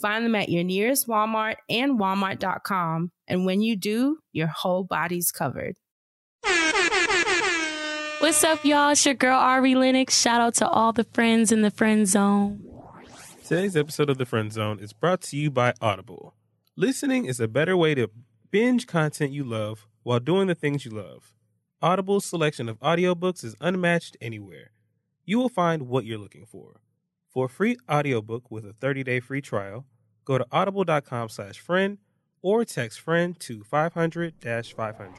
Find them at your nearest Walmart and walmart.com. And when you do, your whole body's covered. What's up, y'all? It's your girl, Ari Lennox. Shout out to all the friends in the friend zone. Today's episode of The Friend Zone is brought to you by Audible. Listening is a better way to binge content you love while doing the things you love. Audible's selection of audiobooks is unmatched anywhere. You will find what you're looking for. For a free audiobook with a 30-day free trial, go to audible.com slash friend or text friend to 500-500.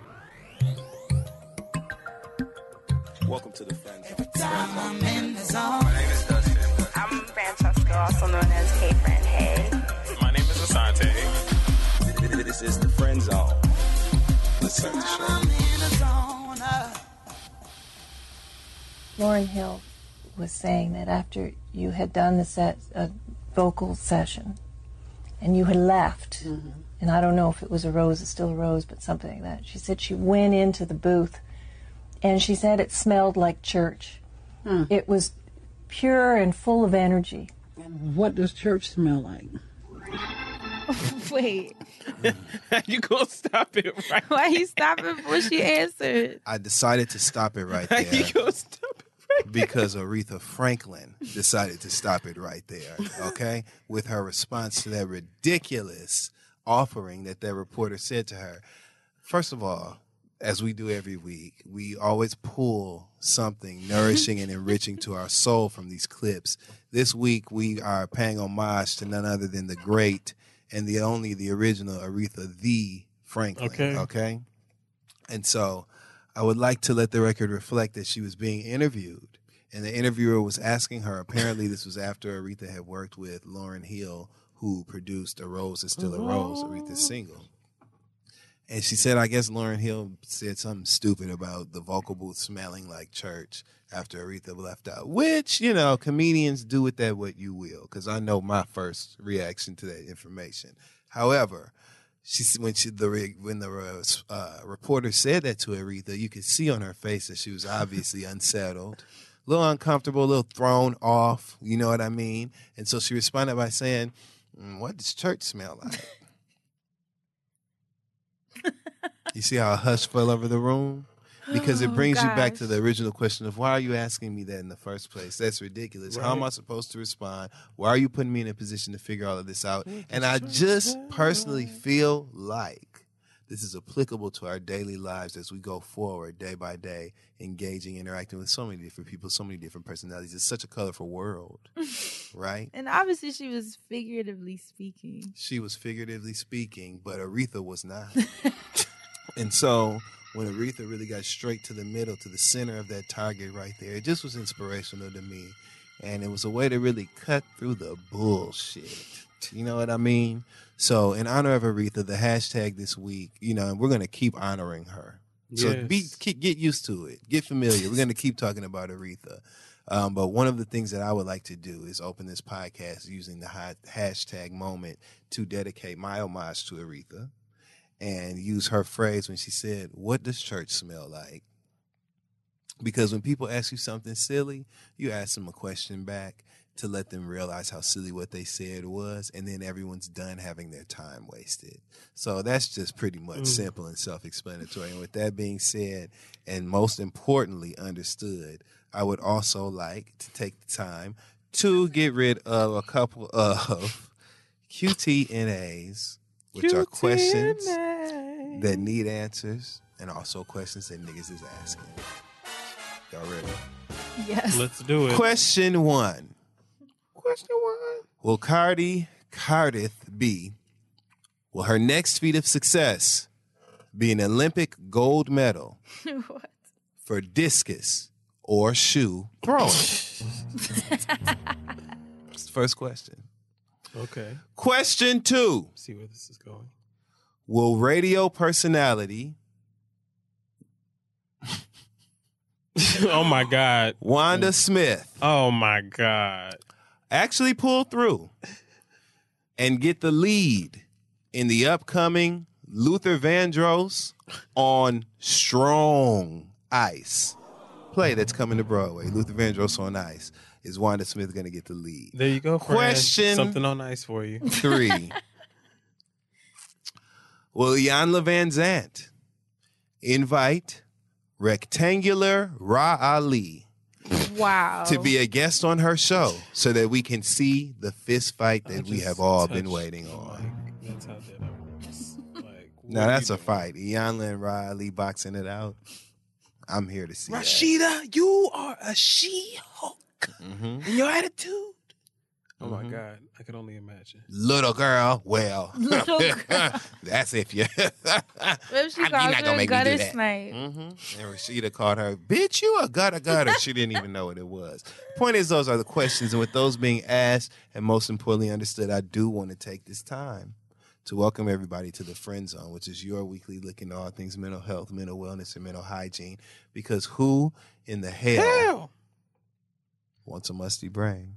Welcome to the Friend Zone. I'm zone. My name is Dustin. I'm Francesca, also known as K Friend Hey. My name is Asante. This is the Friend Zone. Let's start the show. I'm in the zone. uh. Lauryn Hill was saying that after you had done the set, a vocal session, and you had left, mm-hmm. and I don't know if it was a rose, it's still a rose, but something like that. She said she went into the booth, and she said it smelled like church. Hmm. It was pure and full of energy. What does church smell like? Wait, you gonna stop it right why you stopping before she answered? I decided to stop it right there You gonna stop it right because Aretha Franklin decided to stop it right there, okay? With her response to that ridiculous offering that that reporter said to her. First of all, as we do every week, we always pull something nourishing and enriching to our soul from these clips. This week, we are paying homage to none other than the great and the only, the original Aretha the Franklin. Okay. Okay. And so I would like to let the record reflect that she was being interviewed. And the interviewer was asking her, apparently, this was after Aretha had worked with Lauryn Hill, who produced A Rose is Still a Rose, Aretha's single. And she said, I guess Lauryn Hill said something stupid about the vocal booth smelling like church after Aretha left out, which, you know, comedians do with that what you will, because I know my first reaction to that information. However, she when she the when the uh, reporter said that to Aretha, you could see on her face that she was obviously unsettled, a little uncomfortable, a little thrown off. You know what I mean? And so she responded by saying, "Mm, "What does church smell like?" you see how a hush fell over the room? Because it Oh, brings you back to the original question of why are you asking me that in the first place? That's ridiculous. How am I supposed to respond? Why are you putting me in a position to figure all of this out? And I just personally feel like this is applicable to our daily lives as we go forward day by day, engaging, interacting with so many different people, so many different personalities. It's such a colorful world, right? And obviously, she was figuratively speaking. She was figuratively speaking, but Aretha was not. and so when Aretha really got straight to the middle, to the center of that target right there, it just was inspirational to me. And it was a way to really cut through the bullshit. You know what I mean? So, in honor of Aretha, the hashtag this week, you know, and we're going to keep honoring her. So, be keep, get used to it. Get familiar. We're going to keep talking about Aretha. Um, but one of the things that I would like to do is open this podcast using the hashtag moment to dedicate my homage to Aretha and use her phrase when she said, What does church smell like? Because when people ask you something silly, you ask them a question back to let them realize how silly what they said was, and then everyone's done having their time wasted. So that's just pretty much Mm. simple and self explanatory. And with that being said, and most importantly understood, I would also like to take the time to get rid of a couple of QTNAs, which are questions that need answers and also questions that niggas is asking. Y'all ready? Yes. Let's do it. Question one. Question one. Will Cardi Cardiff be Will her next feat of success be an Olympic gold medal what? for discus or shoe throwing? That's the first question. Okay. Question two See where this is going. Will radio personality oh my God. Wanda Smith Oh my God. Actually pull through and get the lead in the upcoming Luther Vandross on Strong Ice play that's coming to Broadway? Luther Vandross on Ice. Is Wanda Smith going to get the lead? There you go. Question- Something on ice for you. Three. Will Jan Van Zant invite rectangular Ra Ali Wow. to be a guest on her show so that we can see the fist fight that we have all been waiting on? mic. That's how that works. Like, Now that's a you fight. Iyanla and Ra Ali boxing it out. I'm here to see doing? that. Rashida, you are a She-Hulk Mhm. in your attitude. Oh my Mhm. God. I can only imagine. Little girl, well, Little girl. that's if you. What if she You're calls not gonna a make me do gutter that. snipe? Mm-hmm. And Rashida called her, bitch, you a gutter gutter. She didn't even know what it was. Point is, those are the questions. And with those being asked, and most importantly understood, I do want to take this time to welcome everybody to the Friend Zone, which is your weekly look into all things mental health, mental wellness, and mental hygiene. Because who in the hell, Hell. wants a musty brain?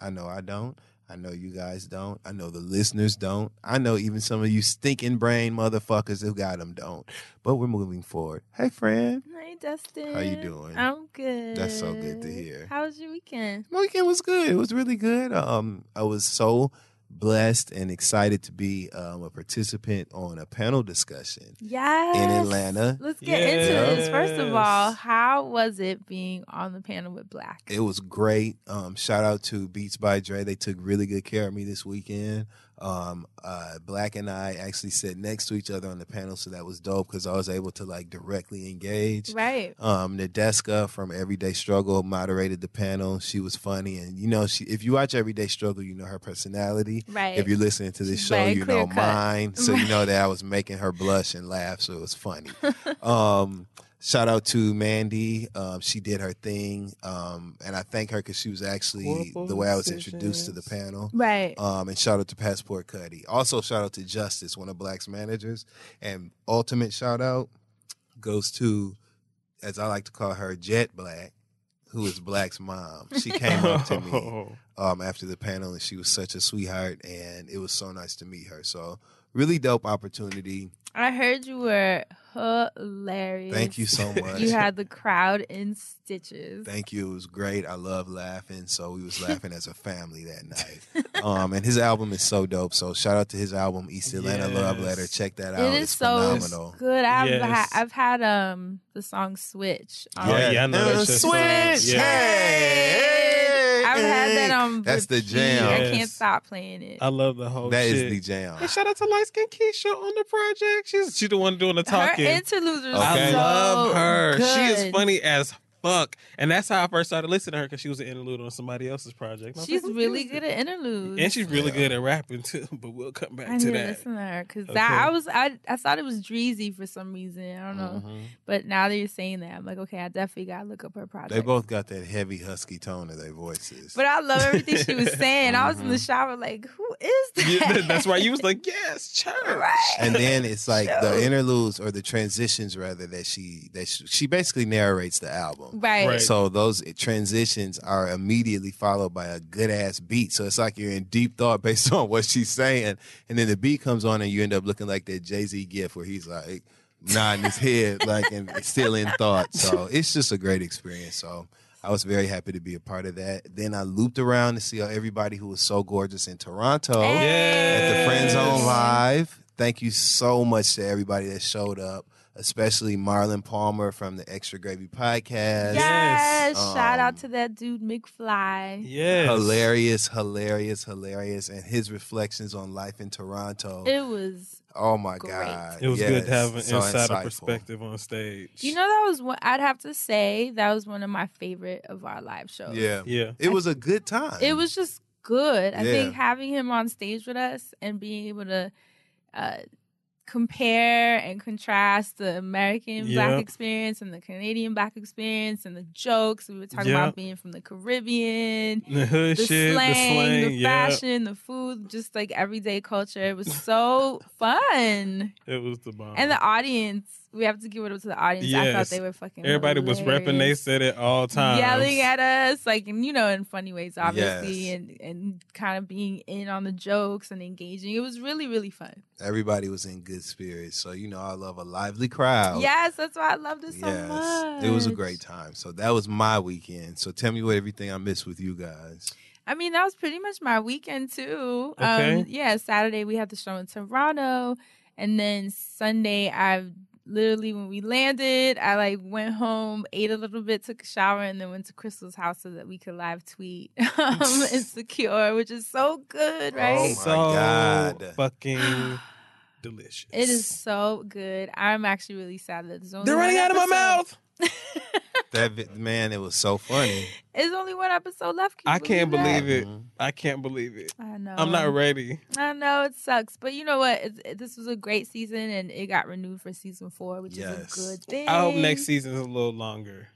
I know I don't. I know you guys don't. I know the listeners don't. I know even some of you stinking brain motherfuckers who got them don't. But we're moving forward. Hey, friend. Hey, Dustin. How you doing? I'm good. That's so good to hear. How was your weekend? My weekend was good. It was really good. Um, I was so blessed and excited to be um, a participant on a panel discussion Yes. in Atlanta. Let's get into this. First of all, how was it being on the panel with Black? It was great. Um, shout out to Beats by Dre. They took really good care of me this weekend. Um, uh, Black and I actually sat next to each other on the panel, so that was dope because I was able to like directly engage. right. Um, Nadeska from Everyday Struggle moderated the panel. She was funny, and you know, she if you watch Everyday Struggle, you know her personality. Right. If you're listening to this She's show, you know clear-cut. mine, so you know that I was making her blush and laugh, so it was funny. um, shout out to Mandy. Um, she did her thing, um, and I thank her because she was actually Horrible the way I was introduced to the panel. Right. Um, and shout out to Passport Cuddy. Also, shout out to Justice, one of Black's managers. And ultimate shout out goes to, as I like to call her, Jet Black, who is Black's mom. She came up to me um, after the panel, and she was such a sweetheart, and it was so nice to meet her. So, really dope opportunity. I heard you were hilarious. Thank you so much. You had the crowd in stitches. Thank you. It was great. I love laughing. So we was laughing as a family that night. Um, and his album is so dope. So shout out to his album, East Atlanta Love Letter. Check that out. It is it's so phenomenal. good. I've Yes. ha- I've had um the song Switch. On Yeah, yeah, I know And switch. song. Yeah. Hey, I've had that on. Um, that's the repeat. jam. I can't stop playing it. I love the whole That is shit. the jam. Hey, shout out to Light Skin Keisha on the project. She's she's the one doing the talking. Her interludes are Okay. I love her. She is funny as fuck, and that's how I first started listening to her because she was an interlude on somebody else's project. And She's like, really good at interludes. and she's really Yeah. good at rapping too. But we'll come back I to need to that. listen to her because Okay. that I was I I thought it was Dreezy for some reason. I don't know, Mhm. but now that you're saying that, I'm like, okay, I definitely gotta look up her project. They both got that heavy husky tone to their voices. But I love everything she was saying. I was in the Mhm. shower like, who is that? Yeah, that's why you was like, yes, church. Right. and then it's like Show. the interludes or the transitions rather that she that she, she basically narrates the album. Right. Right. So those transitions are immediately followed by a good ass beat. So it's like you're in deep thought based on what she's saying, and then the beat comes on, and you end up looking like that Jay Z gif where he's like nodding his head, like and still in thought. So it's just a great experience. So. I was very happy to be a part of that. Then I looped around to see everybody who was so gorgeous in Toronto at the Friend Zone Live. Thank you so much to everybody that showed up, especially Marlon Palmer from the Extra Gravy Podcast. Yes. Yes. Shout Um, out to that dude McFly. Yes. Hilarious, hilarious, hilarious. And his reflections on life in Toronto. It was. oh my great. God. It was good to have an so insider insightful. perspective on stage. You know that was one. I'd have to say that was one of my favorite of our live shows. Yeah. Yeah. It was a good time. It was just good. I Yeah. think having him on stage with us and being able to uh, compare and contrast the American black experience and the Canadian black experience and the jokes. We were talking about being from the Caribbean, The hood the shit, slang, the slang, the fashion, the food, just like everyday culture. It was so fun. It was the bomb. And the audience, we have to give it up to the audience. I thought Yes. they were fucking Everybody was repping they said it all time, Yelling at us, like, and you know, in funny ways, obviously, Yes. and and kind of being in on the jokes and engaging. It was really, really fun. Everybody was in good spirits. So, you know, I love a lively crowd. Yes, that's why I loved it so yes. much. It was a great time. So that was my weekend. So tell me what everything I missed with you guys. I mean, that was pretty much my weekend too. Okay. Um, yeah, Saturday we had the show in Toronto, and then Sunday I literally when we landed, I like went home, ate a little bit, took a shower, and then went to Crystal's house so that we could live tweet um, Insecure, which is so good, right? Oh my so God. fucking delicious. It is so good. I'm actually really sad that there's only They're running out of my mouth. That man, it was so funny. It's only one episode left. Can I can't that? believe it. Mm-hmm. I can't believe it. I know. I'm not ready. I know it sucks, but you know what? It's, it, this was a great season, and it got renewed for season four, which Yes. is a good thing. I hope next season is a little longer.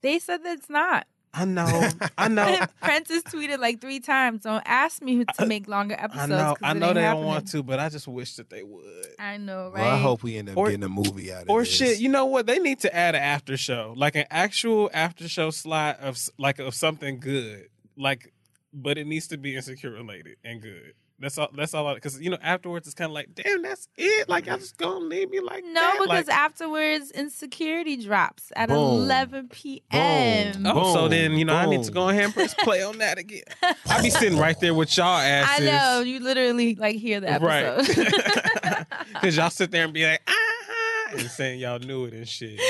They said that it's not. I know. I know. Prentice tweeted like three times. Don't ask me to make longer episodes. I episodes. know. 'cause I know they happening. don't want to, but I just wish that they would. I know, right? Well, I hope we end up Or- getting a movie out of here. Or this. shit, you know what? They need to add an after show, like an actual after show slot of like of something good, like, but it needs to be insecure related and good. That's all. That's all. Because you know, afterwards it's kind of like, damn, that's it. Like, y'all just gonna leave me like that. No, that? because Like, afterwards, Insecurity drops at Boom. 11 p.m. Oh, so then you know I need to go ahead and press play on that again. I be sitting right there with y'all asses. I know you literally like hear that episode. right? Because y'all sit there and be like, ah, and saying y'all knew it and shit.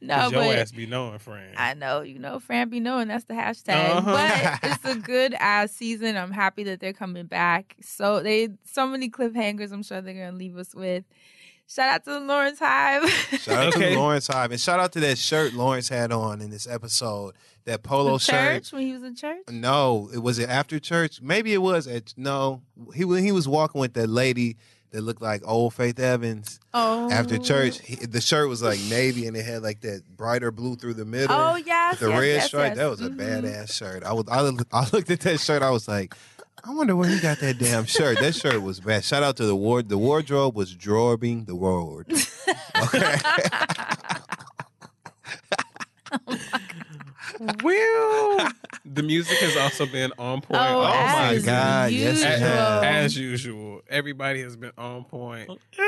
No, 'Cause your but- ass be knowing, friend. I know, you know, Fran be knowing that's the hashtag. Uh-huh. But it's a good ass season. I'm happy that they're coming back. So they so many cliffhangers I'm sure they're gonna leave us with. Shout out to the Lawrence Hive. Shout out Okay. to Lawrence Hive. And shout out to that shirt Lawrence had on in this episode. That polo The shirt. when he was in church. No, it was it after church. Maybe it was at no. He wa- he was walking with that lady that looked like old Faith Evans. Oh. After church, he, the shirt was like navy and it had like that brighter blue through the middle. Oh, yes, the yes, red yes, stripe. yes. That was a Mhm. badass shirt. I was I, looked- I looked at that shirt. I was like, I wonder where he got that damn shirt. That shirt was bad. Shout out to the ward. The wardrobe was drawing the ward. Okay. Will the music has also been on point. Oh, oh my as God, yes, it as, as usual. Everybody has been on point.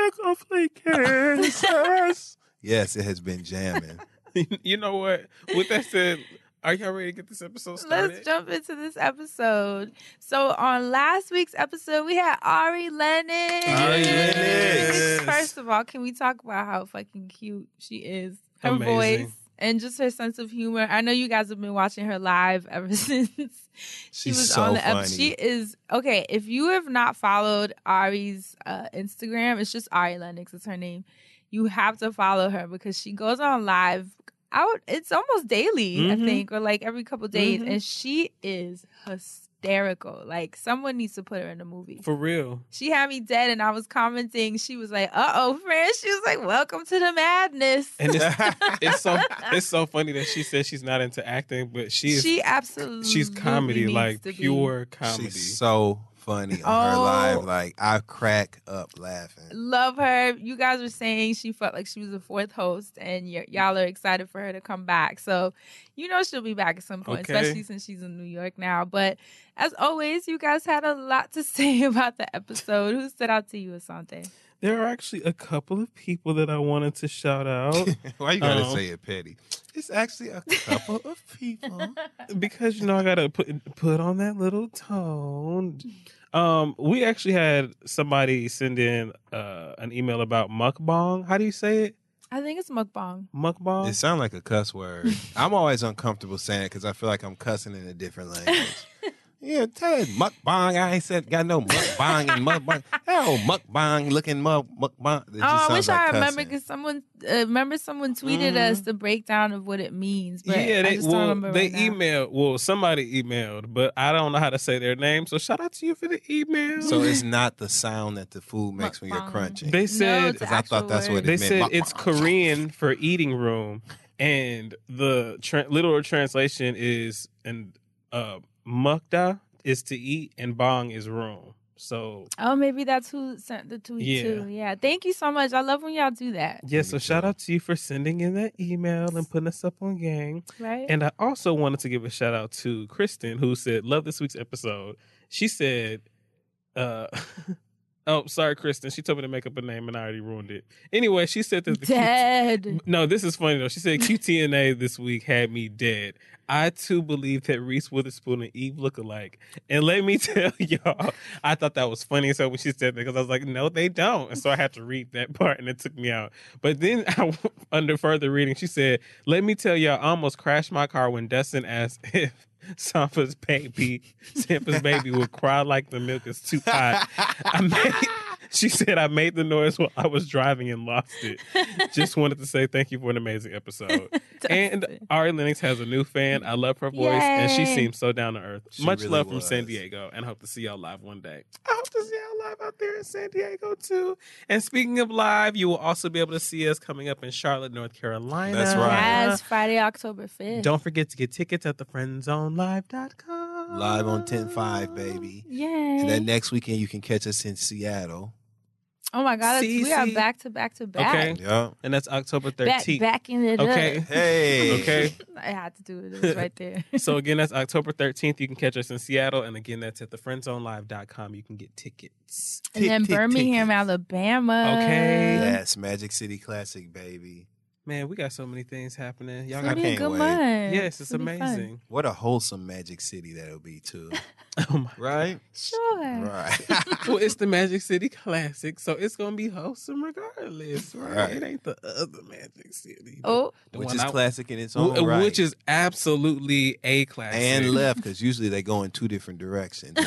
yes, it has been jamming. you know what? With that said, are y'all ready to get this episode started? Let's jump into this episode. So on last week's episode, we had Ari Lennox. Ari Lennox. First of all, can we talk about how fucking cute she is? Her Amazing. voice and just her sense of humor. I know you guys have been watching her live ever since she She's was so on the funny. episode. She is okay. If you have not followed Ari's uh, Instagram, it's just Ari Lennox. It's her name. You have to follow her because she goes on live out. It's almost daily, I Mhm. think, or like every couple days, Mhm. and she is hysterical. Like someone needs to put her in a movie. For real. She had me dead, and I was commenting. She was like, "Uh oh, friend." She was like, "Welcome to the madness." And it's, it's so it's so funny that she says she's not into acting, but she is she absolutely she's comedy, needs like to be. pure comedy. She's so funny on her Oh. live. Like I crack up laughing. Love her. You guys were saying she felt like she was a fourth host, and y- y'all are excited for her to come back. So, you know she'll be back at some point, Okay. especially since she's in New York now. But as always, you guys had a lot to say about the episode. Who stood out to you, Asante? There are actually a couple of people that I wanted to shout out. Why you gotta Um, say it petty? It's actually a couple of people. because you know I gotta put put on that little tone. Um, we actually had somebody send in uh, an email about mukbang. How do you say it? I think it's mukbang. Mukbang. It sounds like a cuss word. I'm always uncomfortable saying it because I feel like I'm cussing in a different language. Yeah, tell it mukbang. I ain't said got no mukbang and mukbang. Hell, mukbang looking muk mukbang. It just Oh, I wish like I remember because someone uh, remember someone tweeted us the breakdown of what it means. But yeah, I they just don't well remember they right now. emailed. Well, somebody emailed, but I don't know how to say their name. So shout out to you for the email. So it's not the sound that the food makes when you're crunching. They said it's the 'Cause I thought actual that's what it they meant. said it's Korean for eating room, and the tra- literal translation is and uh, mukda is to eat, and bong is room. So Oh, maybe that's who sent the tweet Yeah. too. Yeah, thank you so much. I love when y'all do that. yeah, so shout out to you for sending in that email and putting us up on gang. Right? And I also wanted to give a shout out to Kristen, who said, Love this week's episode. She said, uh, Oh, sorry, Kristen. She told me to make up a name and I already ruined it. Anyway, she said that the Q- Dead. No, this is funny though. She said QTNA this week had me dead. I too believe that Reese Witherspoon and Eve look alike. And let me tell y'all, I thought that was funny so when she said that because I was like, no, they don't. And so I had to read that part and it took me out. But then I, under further reading, she said, let me tell y'all, I almost crashed my car when Dustin asked if Sampa's baby, Sampa's baby would cry like the milk is too hot. I made, she said I made the noise while I was driving and lost it. Just wanted to say thank you for an amazing episode. and Ari Lennox has a new fan. I love her voice, and she seems so down to earth. She Much really love from. San Diego, and hope to see y'all live one day. I hope to see y'all live out there in San Diego too. And speaking of live, you will also be able to see us coming up in Charlotte, North Carolina. That's right. Yes, Friday, October 5th. Don't forget to get tickets at thefriendzonelive.com. Live on 10-5, baby. Yay. And then next weekend you can catch us in Seattle. Oh my God, it's- we are CC. back to back to back. Okay. Yeah. And that's October Back, 13th. backing it Okay. up. Hey. Okay. I had to do it. It right there. so again, that's October 13th. You can catch us in Seattle. And again, that's at thefriendzonelive.com. You can get tickets. and then Tick, tick, Birmingham, tickets. Alabama. Okay. Yes, Magic City Classic, baby. Man, we got so many things happening. Y'all It's got gonna be a can't good wait. month. Yes, it's gonna be fun. amazing. What a wholesome Magic City that'll be too. Oh my Right? Sure. Right. well, it's the Magic City Classic, so it's gonna be wholesome regardless, right? Right. It ain't the other Magic City. Oh, the Which one is I- classic in its w- own right. Which is absolutely a classic. and left because usually they go in two different directions.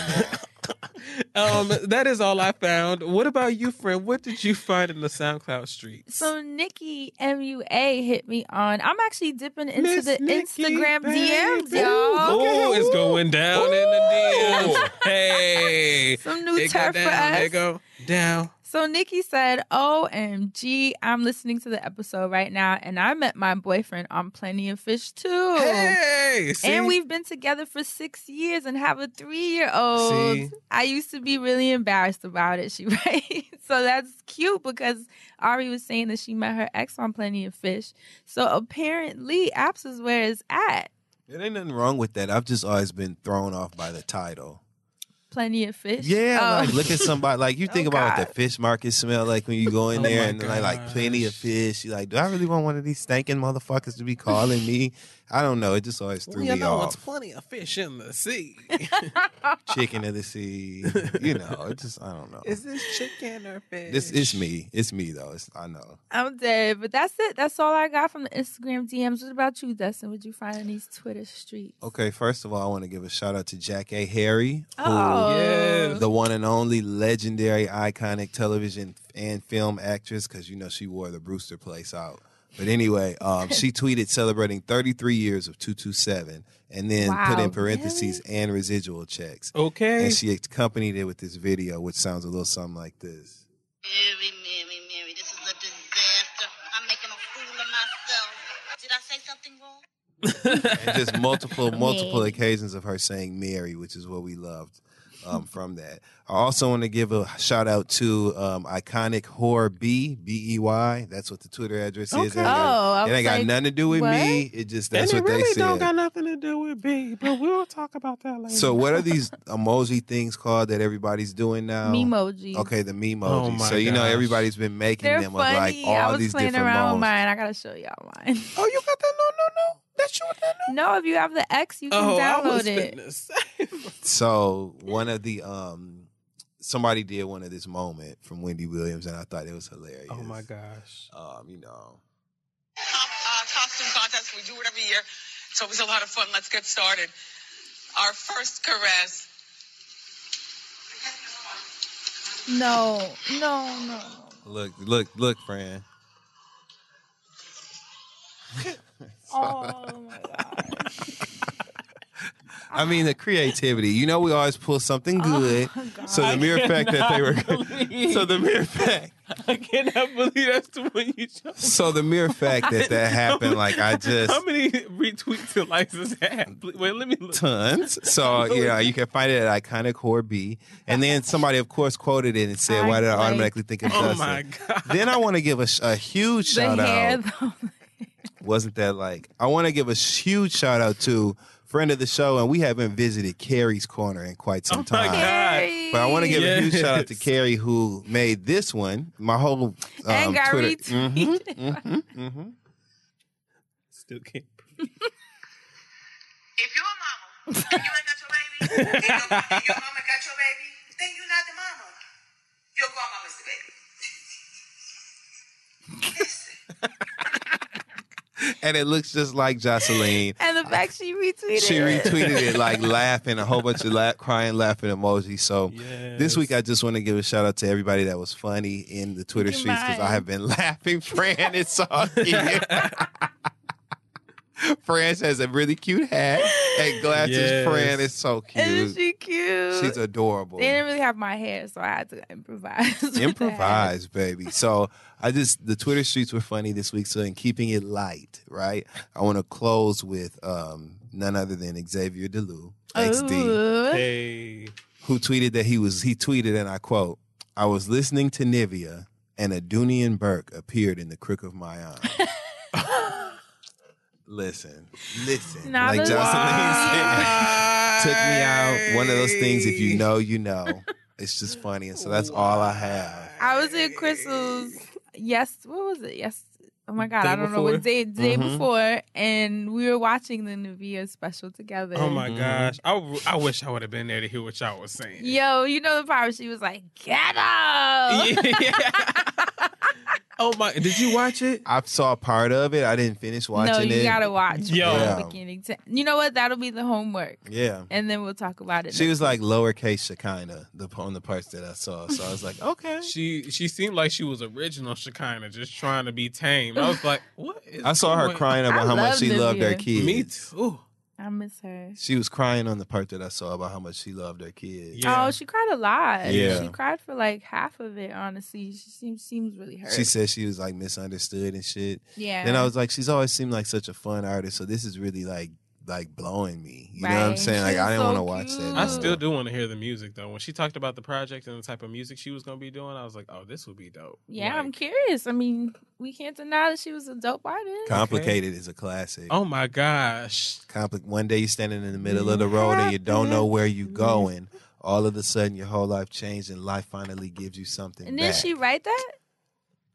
Um, that is all I found. What about you, friend? What did you find in the SoundCloud streets? So Nikki MUA hit me on. I'm actually dipping into Miss the Nikki, Instagram DMs, y'all. Oh, it's going down in the DMs. Hey, Some new turf for us. It go down. So Nikki said, OMG, I'm listening to the episode right now, and I met my boyfriend on Plenty of Fish too. Hey, see? And we've been together for six years and have a three year old. I used to be really embarrassed about it, she writes. so that's cute because Ari was saying that she met her ex on Plenty of Fish. So apparently, Apps is where it's at. There ain't nothing wrong with that. I've just always been thrown off by the title. Plenty of fish. Yeah, Oh. like look at somebody like you think Oh, about what the fish market smell like when you go in Oh, there my and like like plenty of fish. You like, do I really want one of these stinking motherfuckers to be calling me? I don't know. It just always threw you me know, it's off. plenty of fish in the sea. Chicken of the sea. You know, it just I don't know. Is this chicken or fish? This it's me. It's me though. It's, I know. I'm dead. But that's it. That's all I got from the Instagram DMs. What about you, Dustin? Would you find in these Twitter streets? Okay, first of all, I want to give a shout out to Jackée Harry, who Oh. Yes. the one and only legendary, iconic television and film actress, because you know she wore the Brewster Place out. But anyway, um, she tweeted celebrating 33 years of 227 and then put in parentheses and residual checks. Okay. And she accompanied it with this video, which sounds a little something like this. Mary, Mary, Mary, this is a disaster. I'm making a fool of myself. Did I say something wrong? and just multiple multiple Mary. occasions of her saying Mary, which is what we loved um, from that. I also want to give a shout out to um, iconic whore B B E Y. That's what the Twitter address is. It ain't Okay. got, Oh, I it was ain't got like, nothing to do with what? me. It just that's and what it really they said. don't got nothing to do with B, but we'll talk about that later. so what are these emoji things called that everybody's doing now? Memoji. Okay, the memojis. Oh so you know everybody's been making They're them funny. of like all I was these playing different around with modes. mine. I gotta show y'all mine. Oh, you got that? No, no, no that you? No, if you have the X, you can oh, download it. so one of the um somebody did one of this moment from Wendy Williams, and I thought it was hilarious. Oh my gosh! Um, you know, uh, costume contest. We do it every year. It's always a lot of fun. Let's get started. Our first caress. No, no, no. Look, look, look, friend. Oh my god. I mean, the creativity. You know, we always pull something Oh, good. so the mere fact that they were. so the mere fact. I cannot believe that's the one you chose. So the mere fact that that happened, like I just How many retweets and likes does that have? Wait, let me look. tons. So you know, you can find it at iconic core B. And then somebody, of course, quoted it and said, "Why did I Like- automatically think of Oh Justin?" my god. Then I want to give a, a huge The shout hair out. Though. Wasn't that like? I want to give a huge shout out to friend of the show, and we haven't visited Carrie's Corner in quite some Oh my time. But I want to give a huge shout out to Carrie who made this one. My whole um, And got Twitter. retweeted. Mhm, mhm, mhm. Still can't. If you're a mama and you ain't got your baby, and your, and your mama got your baby, then you're not the mama. Your grandmama's the baby. And it looks just like Jocelyn. And the fact she retweeted. She it. retweeted it like laughing, a whole bunch of la- crying, laughing emojis. So this week, I just want to give a shout out to everybody that was funny in the Twitter streets because I have been laughing. Fran, it's all cute. Fran has a really cute hat and glasses. Yes. Fran is so cute. Isn't cute. she cute? She's adorable. They didn't really have my hair, so I had to improvise. with the hat. Improvise, baby. So I just the Twitter streets were funny this week. So in keeping it light, right? I want to close with um, none other than Xavier Delu, XD, Hey. who tweeted that he was he tweeted and I quote, "I was listening to Nivea and a Dunian Burke appeared in the crook of my eye." listen, listen. Now like this- Jocelyn said, took me out. One of those things. If you know, you know. It's just funny, and so that's all I have. I was in Crystal's. Yes, what was it? Yes. Oh my god, Day I don't know what day day Mhm. before, and we were watching the Nivea special together. Oh my Mhm. gosh. I wish I would have been there to hear what y'all was saying. Yo, you know the part where she was like, "Get up!" Yeah. Oh my. Did you watch it? I saw part of it. I didn't finish watching it. no, you it. gotta watch Yo. from Yeah. the beginning to. You know what? That'll be the homework, Yeah. and then we'll talk about it. She next was like lowercase Shekinah the, on the parts that I saw. So I was like, okay. She she seemed like she was original Shekinah, just trying to be tame. I was like, what? Is I saw her crying about I how much she loved her Nivea. kids. Me too. I miss her. She was crying on the part that I saw about how much she loved her kids. Yeah. Oh, she cried a lot. Yeah. She cried for like half of it, honestly. She seems seems really hurt. She said she was like misunderstood and shit. yeah. Then I was like, she's always seemed like such a fun artist. So this is really like like blowing me. You know what I'm saying? Like She's I didn't so want to watch that. cute. I still do want to hear the music though. When she talked about the project and the type of music she was gonna be doing, I was like, oh, this would be dope. yeah, I'm curious. I mean, we can't deny that she was a dope artist. Complicated is a classic. Oh my gosh. Compli- one day you're standing in the middle of the road and you don't know where you're going. All of a sudden, your whole life changed and life finally gives you something. and did she write that?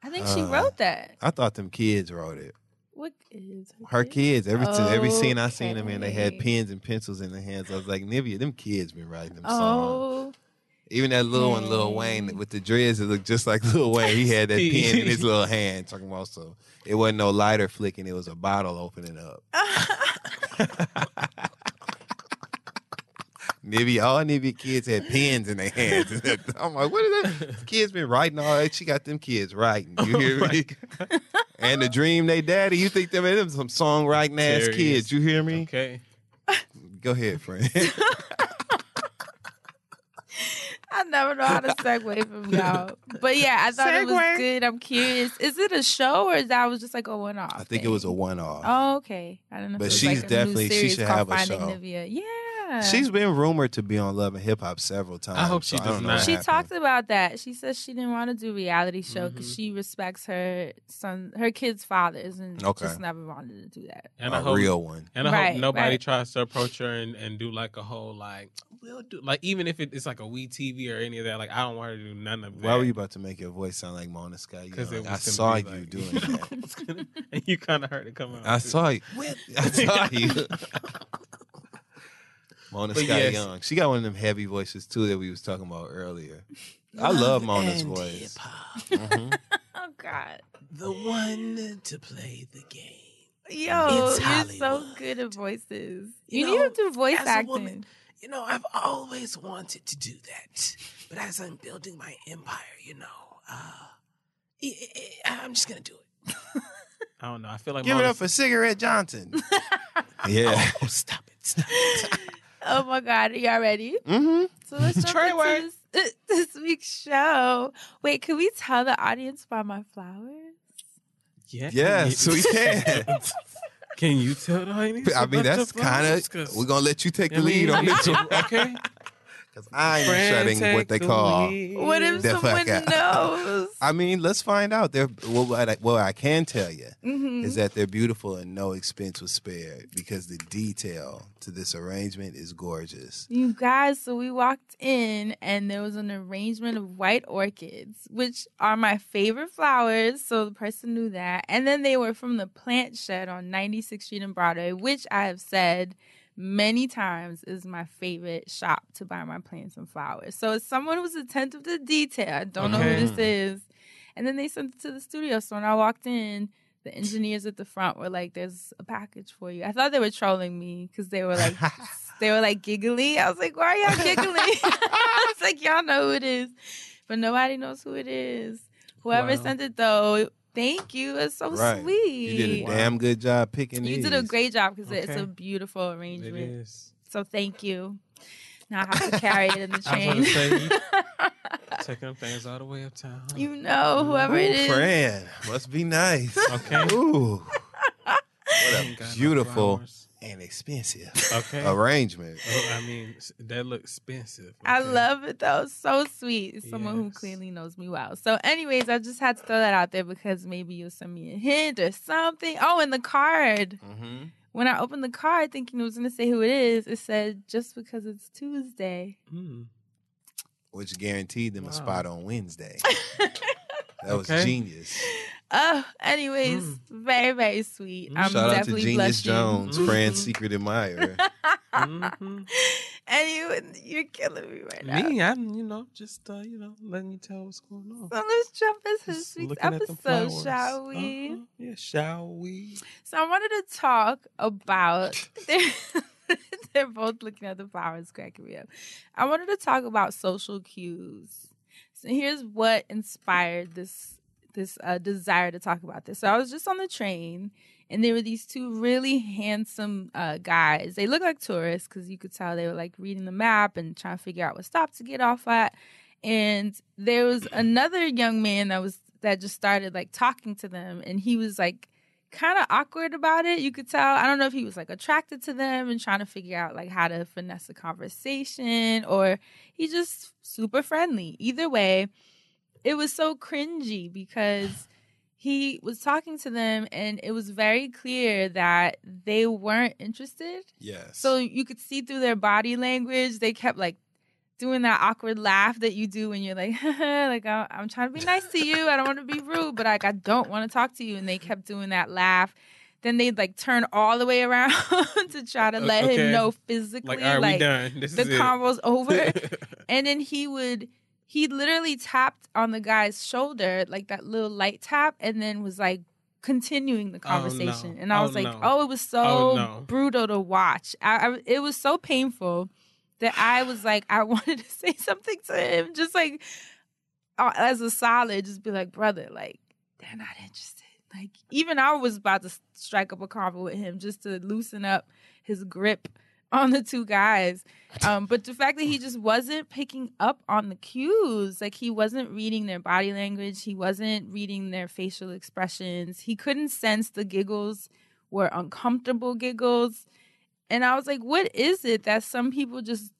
I think she Uh, wrote that. I thought them kids wrote it. What is Her kids. Every t- every scene I Okay. seen them in, they had pens and pencils in their hands. I was like, Nivea, them kids been writing them songs. Oh, Even that little one, Lil Wayne, with the dreads it looked just like Lil Wayne. He had that pen in his little hand. Talking about so it wasn't no lighter flicking. It was a bottle opening up. Nivea, all Nivea kids had pens in their hands. I'm like, what is that? Kids been writing all that. She got them kids writing. You hear Oh me? and the dream they daddy. You think them them some songwriting ass kids? You hear me? Okay. Go ahead, friend. I never know how to segue from y'all. But yeah, I thought it was good. I'm curious. Is it a show or is that was just like a one off? I think it was a one off. Oh, okay. I don't know. if But it was she's like a definitely- new she should have a show. Nivea. Yeah. She's been rumored to be on Love and Hip Hop several times. I hope she so does don't know She happened. talked about that. She says she didn't want to do reality show because Mhm. she respects her son, her kids' fathers, and Okay. just never wanted to do that. And I a hope real one. And I Right, hope nobody right. tries to approach her and, and do like a whole like we'll do like even if it, it's like a we TV or any of that. Like I don't want her to do none of that. Why were you about to make your voice sound like Mona Scott? Because Young? it I saw gonna you like- doing that. Gonna- and you kind of heard it come out. I too. saw you. I saw you. Mona But Scott yes. Young. She got one of them heavy voices too that we was talking about earlier. I love Mona's and voice. hip-hop. Mhm. Oh God, The one to play the game. yo, It's you're so good at voices. You You, know, need to do voice as a acting. woman- You know, I've always wanted to do that, but as I'm building my empire, you know, uh, I- I- I'm just gonna do it. I don't know. I feel like Give it Mona- up for Cigarette Johnson. yeah. Oh, stop it! Stop Oh my God, are y'all ready? Mm-hmm. So let's jump Try into this, this week's show. Wait, can we tell the audience about my flowers? Yeah. Yes, we can. Can you tell the audience? I mean, about that's kind of. We're gonna let you take the I mean, lead on this one. okay. Because I ain't Friend, shutting what they call. What if the someone fuck out. knows? I mean, let's find out. They're well, what I, what I can tell you Mhm. is that they're beautiful and no expense was spared because the detail to this arrangement is gorgeous. You guys, so we walked in and there was an arrangement of white orchids, which are my favorite flowers. So the person knew that. And then they were from the plant shed on 96th Street in Broadway, which I have said many times is my favorite shop to buy my plants and flowers. So it's someone who's attentive to detail. I don't know who this is. And then they sent it to the studio. So when I walked in, the engineers at the front were like, "There's a package for you." I thought they were trolling me because they were like, they were like giggly. I was like, "Why are y'all giggling?" I was like, "Y'all know who it is," but nobody knows who it is. Whoever Wow. sent it though, thank you. It's so right. sweet. You did a damn good job picking You these. did a great job because it's a beautiful arrangement. is. So thank you. Now I have to carry it in the I train. say, taking things all the way uptown. huh? you know, whoever it Ooh, is. Fran, must be nice. Okay. Ooh, what Ain't a no beautiful flowers. And expensive Okay. arrangement. Oh, I mean, that looks expensive. I love it though. So sweet. It's Someone who clearly knows me well. So, anyways, I just had to throw that out there because maybe you'll send me a hint or something. Oh, and the card. Mm-hmm. When I opened the card thinking it was going to say who it is, it said just because it's Tuesday. Mm. Which guaranteed them Wow. a spot on Wednesday. That was Okay. genius. Oh, anyways, Mm. very, very sweet. I'm Shout out to definitely Genius blushing. Jones, Fran's secret admirer. Mhm. and you, you're killing me right now. Me, I'm, you know, just, uh, you know, letting you tell what's going on. So let's jump into this week's looking at them episode, shall we? Uh-huh. Yeah, shall we? So I wanted to talk about. They're, they're both looking at the flowers, cracking me up. I wanted to talk about social cues. So here's what inspired this this uh, desire to talk about this. So I was just on the train, and there were these two really handsome uh, guys. They looked like tourists because you could tell they were like reading the map and trying to figure out what stop to get off at. And there was another young man that was that just started like talking to them, and he was like kind of awkward about it. You could tell. I don't know if he was like attracted to them and trying to figure out like how to finesse a conversation or he just super friendly. Either way, it was so cringy because he was talking to them and it was very clear that they weren't interested. Yes. So you could see through their body language, they kept like doing that awkward laugh that you do when you're like, like I- I'm trying to be nice to you. I don't want to be rude, but like I don't want to talk to you. And they kept doing that laugh. Then they'd like turn all the way around to try to let Okay. him know physically, Like, right. This the convo's over. and then he would, he literally tapped on the guy's shoulder, like that little light tap, and then was like continuing the Oh, no. conversation. And I Oh, was like, no. oh, it was so Oh, no. brutal to watch. I, I, it was so painful that I was like, I wanted to say something to him, just like uh, as a solid, just be like, brother, like they're not interested. Like even I was about to strike up a convo with him just to loosen up his grip on the two guys. Um, but the fact that he just wasn't picking up on the cues, like he wasn't reading their body language, he wasn't reading their facial expressions, he couldn't sense the giggles were uncomfortable giggles. And I was like, what is it that some people just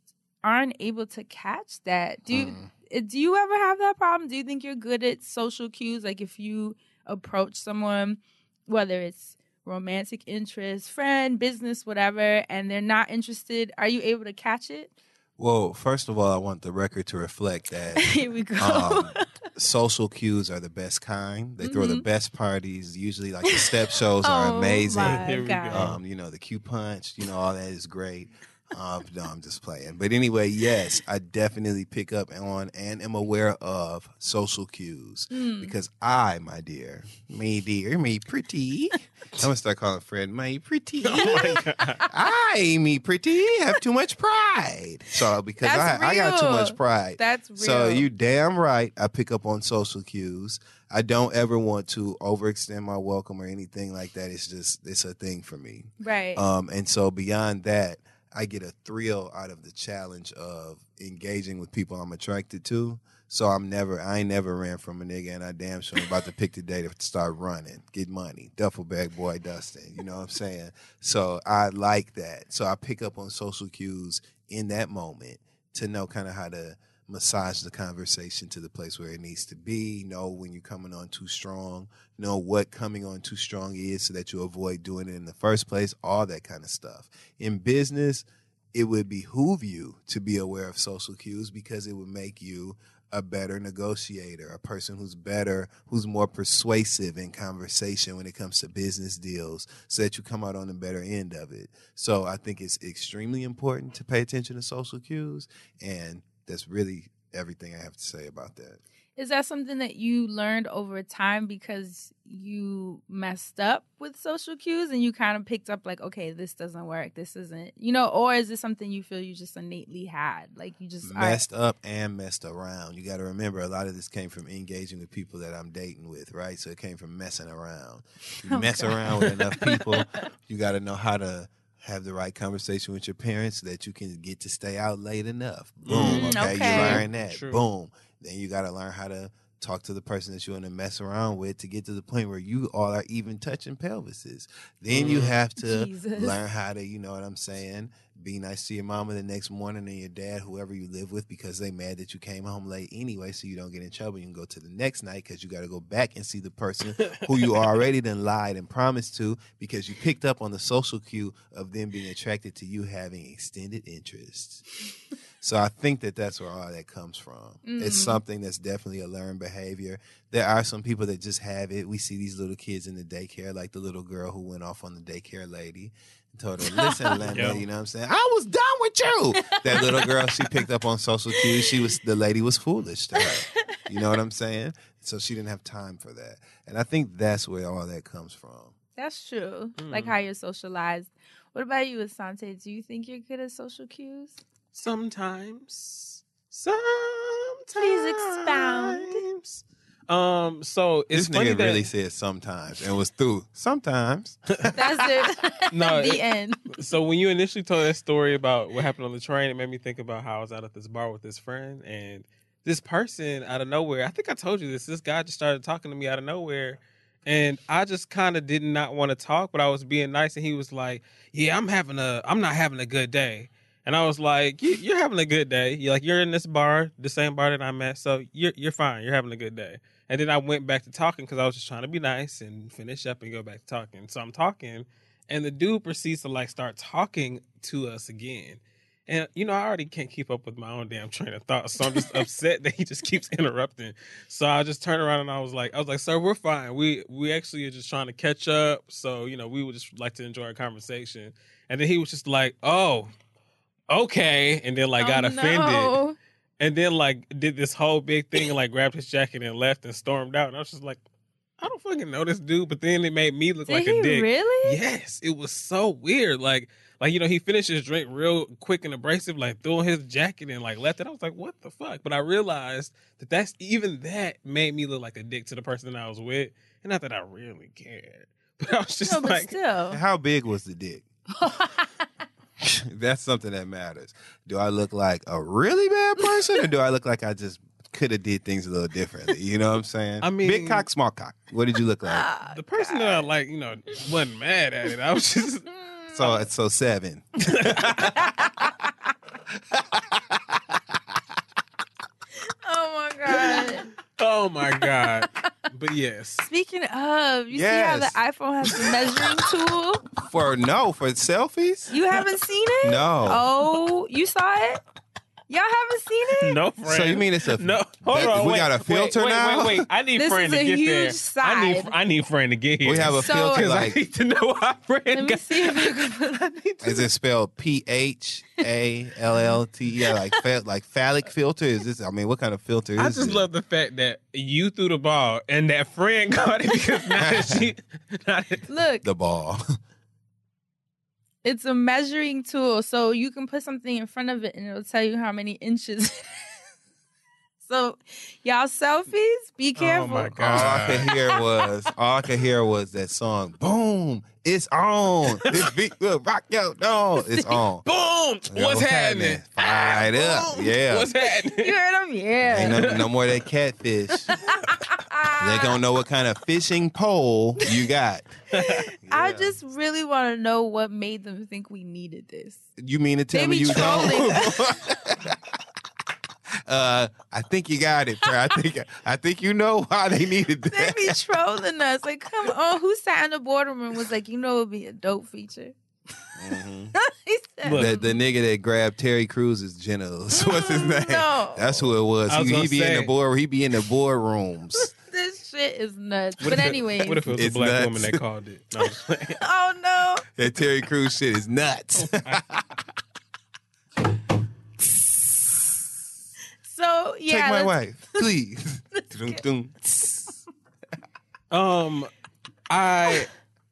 aren't able to catch that? Do you uh, do you ever have that problem? Do you think you're good at social cues? Like if you approach someone, whether it's romantic interest, friend, business, whatever, and they're not interested, are you able to catch it? Well, first of all, I want the record to reflect that Here we go. um, social cues are the best kind. They throw the Mhm. best parties. Usually, like the step shows are Oh, amazing. my Here God. Um, you know, the cue punch. You know, all that is great. Uh, no, I'm just playing. But anyway, yes, I definitely pick up on and am aware of social cues Mm. because I, my dear, me dear, me pretty. I'm gonna start calling Fred my pretty. I, me pretty, have too much pride. So because I, I got too much pride. That's real. So you damn right. I pick up on social cues. I don't ever want to overextend my welcome or anything like that. It's just it's a thing for me. Right. Um, and so beyond that, I get a thrill out of the challenge of engaging with people I'm attracted to. So I'm never, I ain't never ran from a nigga, and I damn sure I'm about to pick the day to start running, get money, duffel bag boy Dustin. You know what I'm saying? So I like that. So I pick up on social cues in that moment to know kind of how to massage the conversation to the place where it needs to be. Know when you're coming on too strong. Know what coming on too strong is so that you avoid doing it in the first place. All that kind of stuff. In business, it would behoove you to be aware of social cues because it would make you a better negotiator, a person who's better, who's more persuasive in conversation when it comes to business deals, so that you come out on the better end of it. So I think it's extremely important to pay attention to social cues, and that's really everything I have to say about that. Is that something that you learned over time because you messed up with social cues and you kind of picked up like, okay, this doesn't work, this isn't, you know, or is this something you feel you just innately had, like you just messed up and messed around. You got to remember a lot of this came from engaging with people that I'm dating with, right? So it came from messing around. You Oh, mess God. around with enough people, you got to know how to have the right conversation with your parents so that you can get to stay out late enough. Boom. Mm, okay, okay. you learn that. True. Boom. Then you got to learn how to talk to the person that you want to mess around with to get to the point where you all are even touching pelvises. Then you Mm. have to Jesus. learn how to, you know what I'm saying, be nice to your mama the next morning and your dad, whoever you live with, because they mad that you came home late anyway, so you don't get in trouble. You can go to the next night because you got to go back and see the person who you already then lied and promised to because you picked up on the social cue of them being attracted to you having extended interests. So I think that that's where all that comes from. It's Mhm. something that's definitely a learned behavior. There are some people that just have it. We see these little kids in the daycare, like the little girl who went off on the daycare lady told her, "Listen, landlady, Yeah. you know what I'm saying? I was done with you." That little girl, she picked up on social cues. She was the lady was foolish to her. You know what I'm saying? So she didn't have time for that. And I think that's where all that comes from. That's true. Like Mm. how you're socialized. What about you, Asante? Do you think you're good at social cues? Sometimes. Sometimes. Please expound. Um, so it's this funny nigga that really said sometimes and was through sometimes. That's it. No, the it- end. so when you initially told that story about what happened on the train, it made me think about how I was out at this bar with this friend and this person out of nowhere. I think I told you this. This guy just started talking to me out of nowhere. And I just kind of did not want to talk, but I was being nice. And he was like, "Yeah, I'm having a, I'm not having a good day." And I was like, you, "You're having a good day. You're like you're in this bar, the same bar that I'm at, so you're you're fine. You're having a good day." And then I went back to talking because I was just trying to be nice and finish up and go back to talking. So I'm talking, and the dude proceeds to like start talking to us again. And you know, I already can't keep up with my own damn train of thought, so I'm just upset that he just keeps interrupting. So I just turned around and I was like, I was like, "Sir, we're fine. We we actually are just trying to catch up. So you know, we would just like to enjoy our conversation." And then he was just like, "Oh, okay," and then like got Oh, offended, no. and then like did this whole big thing and like grabbed his jacket and left and stormed out. And I was just like, I don't fucking know this dude. But then it made me look Did like a dick. really? Yes, it was so weird. Like, like you know, he finished his drink real quick and abrasive, like threw his jacket and like left it. I was like, what the fuck? But I realized that that's even that made me look like a dick to the person that I was with, and not that I really cared. But I was just no, like, still. How big was the dick? That's something that matters. Do I look like a really bad person, or do I look like I just could have did things a little differently? You know what I'm saying? I mean- big cock, small cock. What did you look like? Ah, the person that I like, you know, wasn't mad at it. I was just. So it's so seven. oh my god. Oh my god! But yes, Speaking of, you see how the iPhone has the measuring tool? For no, for selfies. You haven't seen it? No. Oh, you saw it? Y'all haven't seen it? No, friend. So you mean it's a no? Hold that- on, we wait, got a filter wait, now? Wait, wait, I need This friend is to a get there. huge I need. I need friend to get here. We have a So- filter because I need to know how friend Let me got. see if I can pull up. is it spelled P H A L L T? Yeah, like like phallic filter. Is this? I mean, what kind of filter is this? I just it? love the fact that you threw the ball and that friend caught it because now she. Now that- Look, the ball. It's a measuring tool, so you can put something in front of it and it'll tell you how many inches. so, y'all selfies, be careful. Oh my All I could hear was all I could hear was that song. Boom! It's on. This beat will rock your dome. It's on. Boom! Yeah, What's happening? Fired up. Yeah. What's happening? You heard him? Yeah. Ain't no, no more of that catfish. they don't know what kind of fishing pole you got. I just really want to know what made them think we needed this. You mean to tell They me be you trolling don't? uh, I think you got it, bro. I think I think you know why they needed that. They be trolling us. Like, come on. Who sat in the boardroom and was like, you know, it would be a dope feature? he said, The, the nigga that grabbed Terry Crews's genitals. What's his name? no. That's who it was. Was he gonna he be in the board. He be in the boardrooms. this shit is nuts. What but if anyway. what if it was a black nuts. woman that called it? No, I'm just playing. oh, no. that Terry Crews shit is nuts. So, yeah. Take my wife, please. Dun, dun. Um, I, I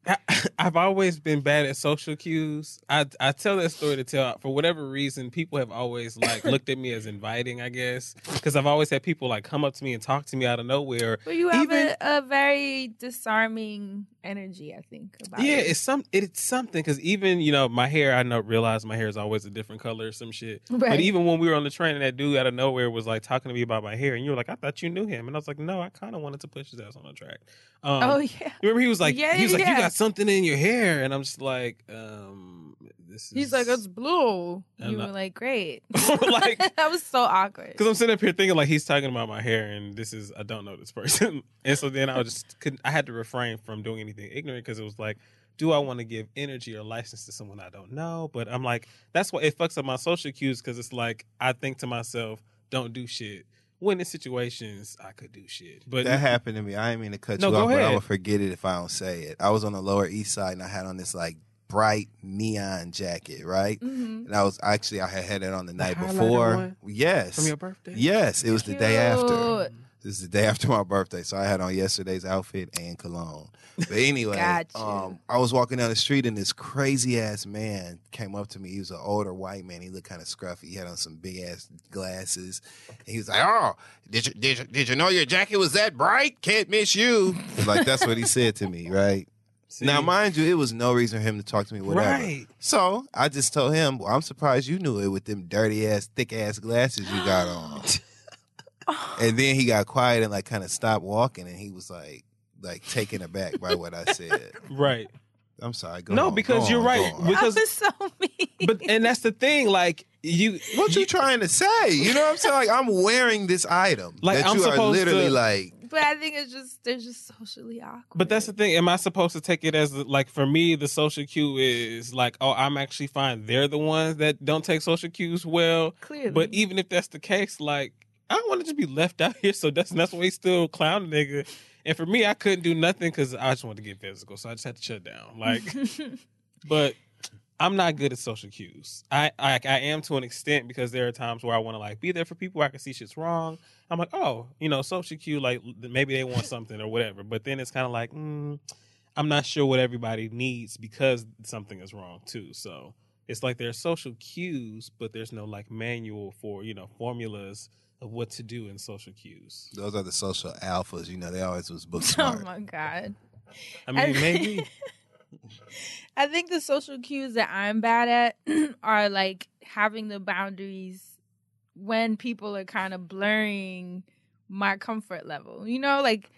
I've always been bad at social cues. I I tell that story to tell for whatever reason people have always like looked at me as inviting. I guess because I've always had people like come up to me and talk to me out of nowhere. But you have Even- a, a very disarming energy, I think. About Yeah, it. it's some it's something because even you know my hair, I know realize my hair is always a different color or some shit. But even when we were on the train and that dude out of nowhere was like talking to me about my hair, and you were like, I thought you knew him, and I was like, No, I kind of wanted to push his ass on the track. Um, oh, yeah. Remember he was like, Yeah, he was like, you got something in your hair, and I'm just like, um, this is. He's like, it's blue. I'm You not- were like, great. like, that was so awkward. because I'm sitting up here thinking like he's talking about my hair, and this is I don't know this person, and so then I was just couldn't. I had to refrain from doing anything ignorant because it was like. Do I want to give energy or license to someone I don't know? But I'm like, that's why it fucks up my social cues because it's like I think to myself, don't do shit. When in situations I could do shit, but that happened to me. I didn't mean to cut No, you go off, but I would forget it if I don't say it. I was on the Lower East Side and I had on this like bright neon jacket, right? Mhm. And I was actually I had had it on the night before. one? Yes, from your birthday. Yes, it was the day after. Cute. This is the day after my birthday, so I had on yesterday's outfit and cologne. But anyway, Gotcha. um, I was walking down the street and this crazy ass man came up to me. He was an older white man. He looked kind of scruffy. He had on some big ass glasses. And he was like, "Oh, did you did you, did you know your jacket was that bright? Can't miss you." Like that's what he said to me, right? Now, mind you, it was no reason for him to talk to me, whatever. Right. So I just told him, well, I'm surprised you knew it with them dirty ass, thick ass glasses you got on. and then he got quiet and like kind of stopped walking, and he was like, like taken aback by what I said. right. I'm sorry. Go no, on, because go you're on, right. Because That was so mean. but and that's the thing, like you what you trying to say? You know what I'm saying? Like I'm wearing this item Like, that I'm you are literally to- like. But I think it's just they're just socially awkward. But that's the thing. Am I supposed to take it as like for me, the social cue is like, oh, I'm actually fine. They're the ones that don't take social cues well. Clearly. But even if that's the case, like I don't want to just be left out here. So that's that's why he's still clown nigga. And for me, I couldn't do nothing because I just wanted to get physical. So I just had to shut down. Like, but I'm not good at social cues. I, I I am to an extent because there are times where I want to like be there for people. Where I can see shit's wrong. I'm like, oh, you know, social cue. Like maybe they want something or whatever. But then it's kind of like, mm, I'm not sure what everybody needs because something is wrong too. So it's like there's social cues, but there's no like manual for you know formulas of what to do in social cues. Those are the social alphas. You know, they always was book oh my god. I mean, maybe. I think the social cues that I'm bad at are like having the boundaries when people are kind of blurring my comfort level. You know, like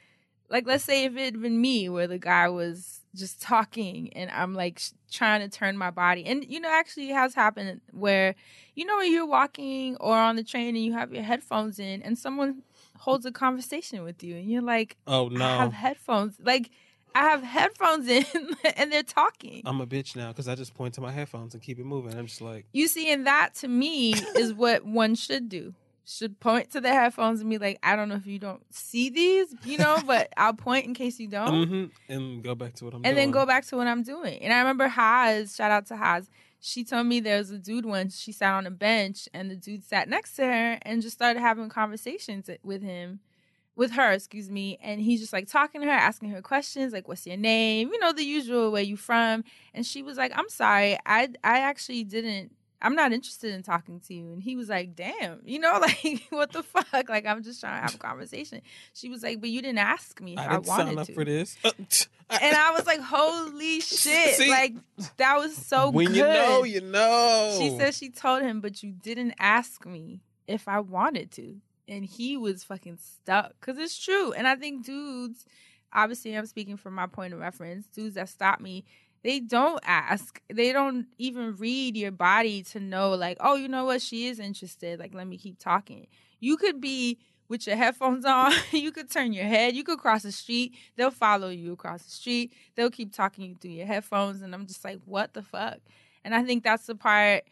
like let's say if it had been me where the guy was just talking and I'm like sh- trying to turn my body. And you know, actually it has happened where you know when you're walking or on the train and you have your headphones in and someone holds a conversation with you and you're like Oh no I have headphones. Like I have headphones in and they're talking. I'm a bitch now because I just point to my headphones and keep it moving. I'm just like, You see, and that to me is what one should do. Should point to the headphones and be like, I don't know if you don't see these, you know, but I'll point in case you don't. hmm and go back to what I'm and doing. then go back to what I'm doing. And I remember Haas, shout out to Haas. She told me there was a dude once. She sat on a bench, and the dude sat next to her and just started having conversations with him, with her, excuse me. And he's just like talking to her, asking her questions, like, "What's your name?" You know, the usual. Where you from? And she was like, "I'm sorry, I I actually didn't." I'm not interested in talking to you. And he was like, damn, you know, like, what the fuck? Like, I'm just trying to have a conversation. She was like, but you didn't ask me if I I, wanted sign up to for this. and I was like, "Holy shit!" See? like that was so when good. you know, you know. She said she told him, but you didn't ask me if I wanted to, and he was fucking stuck because it's true. And I think dudes, obviously, I'm speaking from my point of reference. Dudes that stop me, they don't ask. They don't even read your body to know, like, oh, you know what? She is interested. Like, let me keep talking. You could be with your headphones on. you could turn your head. You could cross the street. They'll follow you across the street. They'll keep talking you through your headphones. And I'm just like, what the fuck? And I think that's the part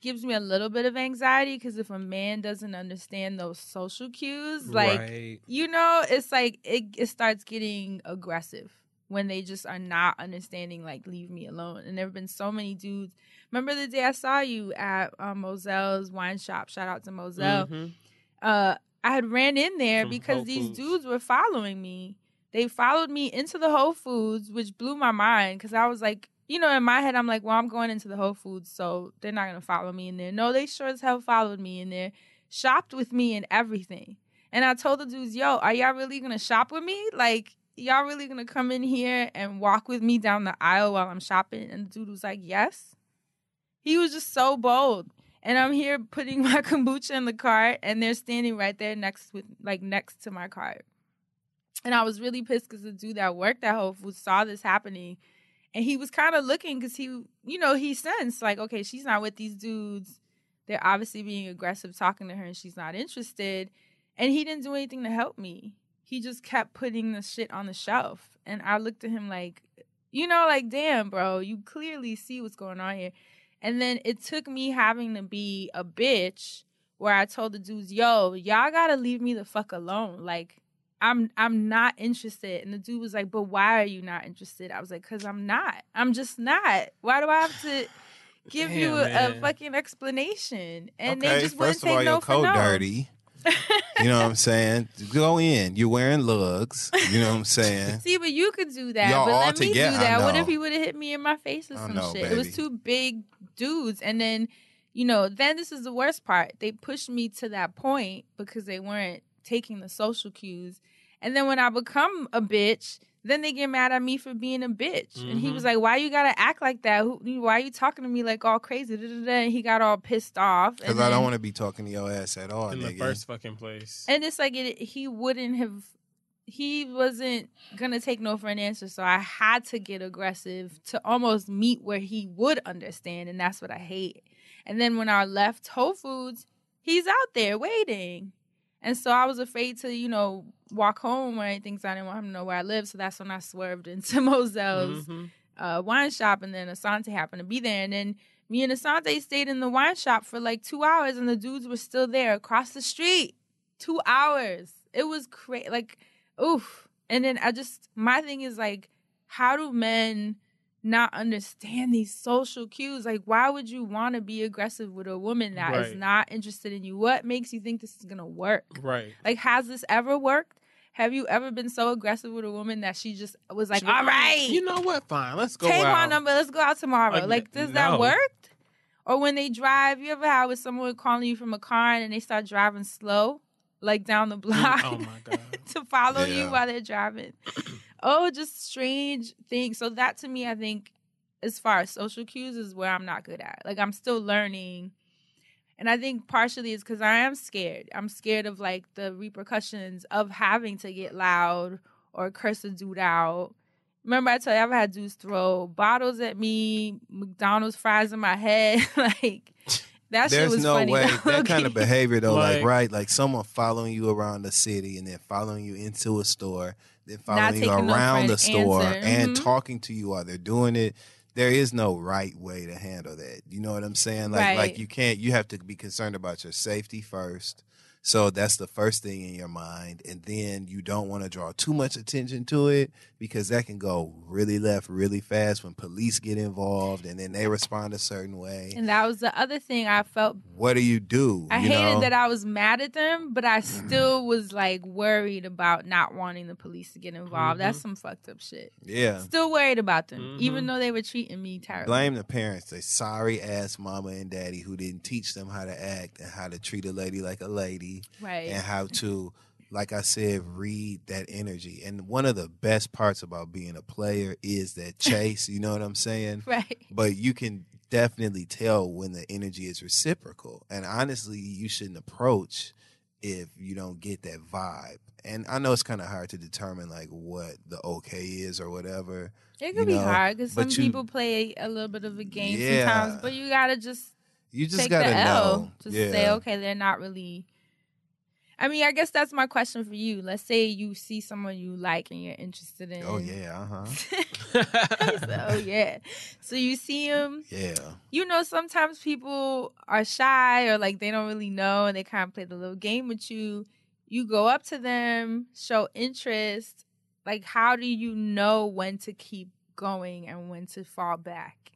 gives me a little bit of anxiety because if a man doesn't understand those social cues, like Right. you know, it's like it, it starts getting aggressive when they just are not understanding, like, leave me alone. And there have been so many dudes. Remember the day I saw you at um, Moselle's wine shop? Shout out to Moselle Mhm. uh I had ran in there From because these dudes were following me. They followed me into the Whole Foods, which blew my mind because I was like, you know, in my head, I'm like, well, I'm going into the Whole Foods, so they're not gonna follow me in there. No, they sure as hell followed me in there, shopped with me and everything. And I told the dudes, yo, are y'all really gonna shop with me? Like, y'all really gonna come in here and walk with me down the aisle while I'm shopping? And the dude was like, yes. He was just so bold. And I'm here putting my kombucha in the cart, and they're standing right there next with like next to my cart. And I was really pissed because the dude that worked at Whole Foods saw this happening, and he was kind of looking because he, you know, he sensed like, okay, she's not with these dudes. They're obviously being aggressive, talking to her, and she's not interested. And he didn't do anything to help me. He just kept putting the shit on the shelf, and I looked at him like, you know, like, damn, bro, you clearly see what's going on here. And then it took me having to be a bitch where I told the dudes, yo, y'all gotta leave me the fuck alone. Like, I'm I'm not interested. And the dude was like, but why are you not interested? I was like, cause I'm not. I'm just not. Why do I have to give you Damn, a, a fucking explanation? And they okay, just wouldn't take all, no your for no. dirty. You know what I'm saying? Go in. You're wearing lugs. You know what I'm saying? See, but you could do that. Y'all but all let me do together- I that. What if he would have hit me in my face or some know, shit? It was two big dudes. And then, you know, then this is the worst part. They pushed me to that point because they weren't taking the social cues. And then when I become a bitch, then they get mad at me for being a bitch. And he was mm-hmm. like, Why you gotta act like that? Who, why are you talking to me like all crazy? Da, da, da. And he got all pissed off. Because And I don't want to be talking to your ass at all, in nigga. the first fucking place. and it's like it, he wouldn't have. He wasn't gonna take no for an answer, so I had to get aggressive to almost meet where he would understand, and that's what I hate. And then when I left Whole Foods, he's out there waiting, and so I was afraid to, you know, walk home or anything. So I didn't want him to know where I lived. So that's when I swerved into Moselle's Mhm. uh, wine shop, and then Asante happened to be there. And then me and Asante stayed in the wine shop for like two hours, and the dudes were still there across the street. Two hours. It was crazy. Like, oof. And then I just, my thing is like, how do men not understand these social cues? Like, why would you want to be aggressive with a woman that is Right. not interested in you? What makes you think this is gonna work? Right. Like, has this ever worked? Have you ever been so aggressive with a woman that she just was like, She all right, You know what? Fine. Let's go take my out. number, let's go out tomorrow. Like, Like, does no. that work? Or when they drive, you ever had with someone calling you from a car and they start driving slow, like down the mm, oh block Oh my god. to follow you while they're driving? Oh, just strange things. So that to me, I think, as far as social cues, is where I'm not good at. Like I'm still learning. And I think partially is because I am scared. I'm scared of like the repercussions of having to get loud or curse a dude out. Remember, I told you I've had dudes throw bottles at me, McDonald's fries in my head. like that shit There's was no funny. way though. that kind of behavior though, like, Like- right, like someone following you around the city and then following you into a store, Not following you around the store answer. and Mhm. talking to you while they're doing it. There is no right way to handle that. You know what I'm saying? Like Right. like you can't you have to be concerned about your safety first. So that's the first thing in your mind. And then you don't want to draw too much attention to it because that can go really left really fast when police get involved and then they respond a certain way. And that was the other thing I felt. What do you do? I you hated know? that I was mad at them, but I still was like worried about not wanting the police to get involved. That's some fucked up shit. Yeah. Still worried about them, Mhm. even though they were treating me terribly. Blame the parents, the sorry ass mama and daddy who didn't teach them how to act and how to treat a lady like a lady. Right. And how to, like I said, read that energy. And one of the best parts about being a player is that chase, you know what I'm saying? Right. But you can definitely tell when the energy is reciprocal. And honestly, you shouldn't approach if you don't get that vibe. And I know it's kind of hard to determine like what the okay is or whatever. It could be know, hard because some you- people play a little bit of a game Yeah. sometimes, but you gotta just You just take gotta the L. know. Just Yeah. say, okay, they're not really. I mean, I guess that's my question for you. Let's say you see someone you like and you're interested in. Oh yeah, uh huh. So, oh yeah. So you see them. Yeah. You know, sometimes people are shy or like they don't really know and they kind of play the little game with you. You go up to them, show interest. Like, how do you know when to keep going and when to fall back?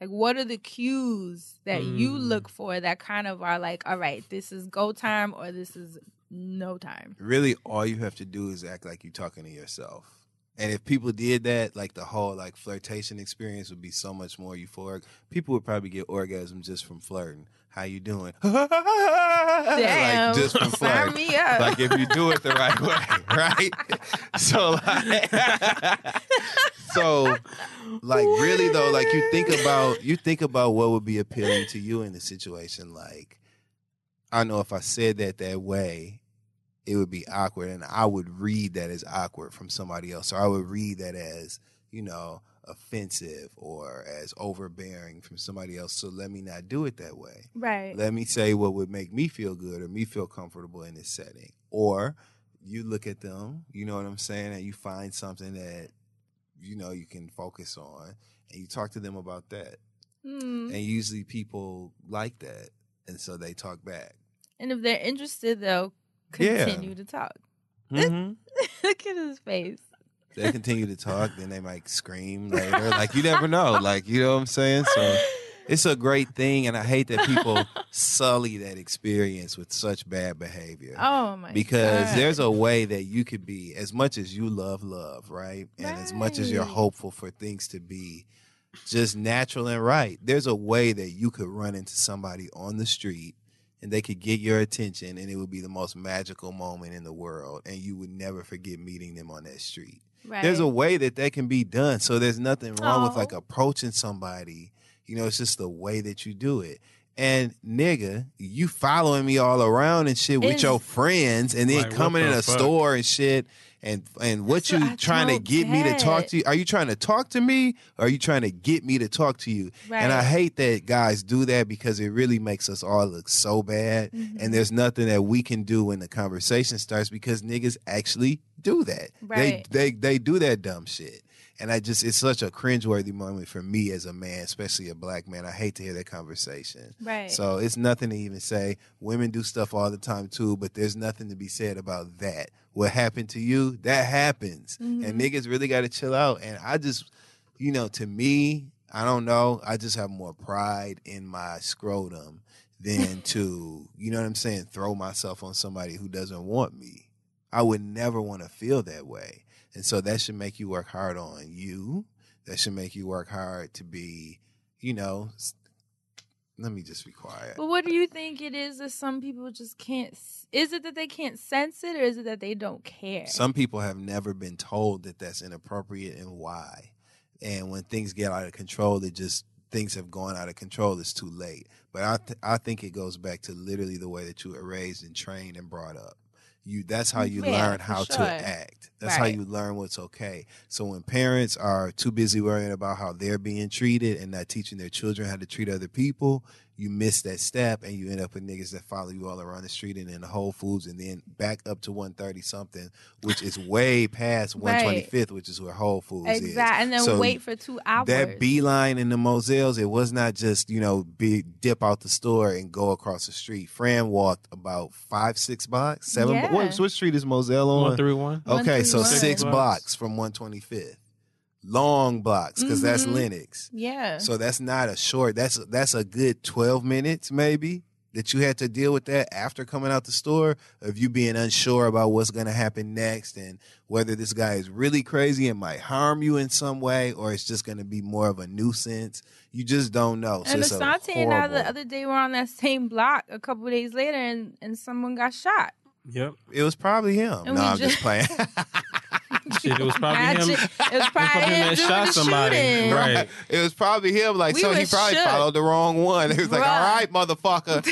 Like, what are the cues that you Mm. look for that kind of are like, all right, this is go time or this is no time? Really, all you have to do is act like you're talking to yourself. And if people did that, like the whole like flirtation experience would be so much more euphoric. People would probably get orgasm just from flirting. How you doing? Damn. like just from flirting. me up. Like if you do it the right way, right? So like, so like really though, like you think about you think about what would be appealing to you in the situation. Like I know if I said that that way, it would be awkward, and I would read that as awkward from somebody else, or I would read that as you know offensive or as overbearing from somebody else. So let me not do it that way. Right. Let me say what would make me feel good or me feel comfortable in this setting. Or you look at them, you know what I'm saying, and you find something that you know you can focus on and you talk to them about that. Hmm. And usually people like that. And so they talk back. And if they're interested, they'll Yeah. continue to talk. Mm-hmm. Look at his face. They continue to talk, then they might scream later. Like you never know. Like you know what I'm saying? So it's a great thing and I hate that people sully that experience with such bad behavior. Oh my because God. there's a way that you could be as much as you love love right and as much as you're hopeful for things to be just natural and right there's a way that you could run into somebody on the street and they could get your attention and it would be the most magical moment in the world and you would never forget meeting them on that street. There's a way that that can be done so there's nothing wrong with like approaching somebody you know it's just the way that you do it. And nigga, you following me all around and shit with It's- your friends, and then Like, what coming in the a fuck? store and shit, and and what you trying to get me to talk to you? Are you trying to talk to me, or are you trying to get me to talk to you? And I hate that guys do that because it really makes us all look so bad, Mhm. and there's nothing that we can do when the conversation starts because niggas actually do that. Right. They they they do that dumb shit. And I just, it's such a cringeworthy moment for me as a man, especially a black man. I hate to hear that conversation. Right. So it's nothing to even say. Women do stuff all the time too, but there's nothing to be said about that. What happened to you, that happens. Mhm. And niggas really got to chill out. And I just, you know, to me, I don't know. I just have more pride in my scrotum than to, you know what I'm saying, throw myself on somebody who doesn't want me. I would never want to feel that way. And so that should make you work hard on you. That should make you work hard to be, you know, let me just be quiet. But what do you think it is that some people just can't? Is it that they can't sense it, or is it that they don't care? Some people have never been told that that's inappropriate and why. And when things get out of control, it just things have gone out of control. It's too late. But I th- I think it goes back to literally the way that you were raised and trained and brought up. You that's how you Yeah, learn how sure. to act. That's how you learn what's okay. So when parents are too busy worrying about how they're being treated and not teaching their children how to treat other people, you miss that step and you end up with niggas that follow you all around the street and in the Whole Foods and then back up to 130 something, which is way past Right. 125th, which is where Whole Foods is. Exactly. And then So wait for two hours. That beeline in the Moselle's, it was not just, you know, be, dip out the store and go across the street. Fran walked about five, six blocks, seven. Yeah. What, what street is Moselle on? One through one. Okay, so 131. six Six blocks from 125th. Long blocks, because that's Mhm. Lenox. yeah. So that's not a short. That's that's a good twelve minutes maybe that you had to deal with that after coming out the store of you being unsure about what's going to happen next and whether this guy is really crazy and might harm you in some way or it's just going to be more of a nuisance. You just don't know. So and it's a Asante and I the other day were on that same block a couple days later, and, and someone got shot. Yep. It was probably him. And no, I'm just just- playing. Shit, it was probably him. It was probably probably him him that doing shot the somebody. shooting. Right. it was probably him. Like, We so he probably shook. followed the wrong one. He was like, all right, motherfucker.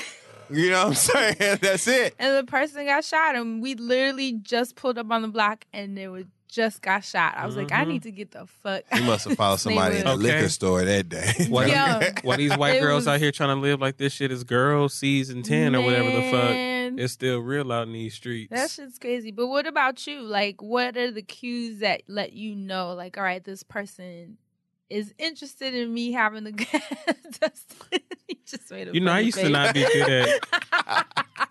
you know what I'm saying? That's it. And the person got shot, and we literally just pulled up on the block, and they were just got shot. I was like, I Mhm. need to get the fuck. You must have followed somebody in the Okay. liquor store that day. Why, Yo. why these white It girls was- out here trying to live like this shit is girl season 10 or whatever the fuck. Man. It's still real out in these streets. That shit's crazy. But what about you? Like, what are the cues that let you know, like, all right, this person is interested in me having a gas? you just made a You know, I funny used to not be good at.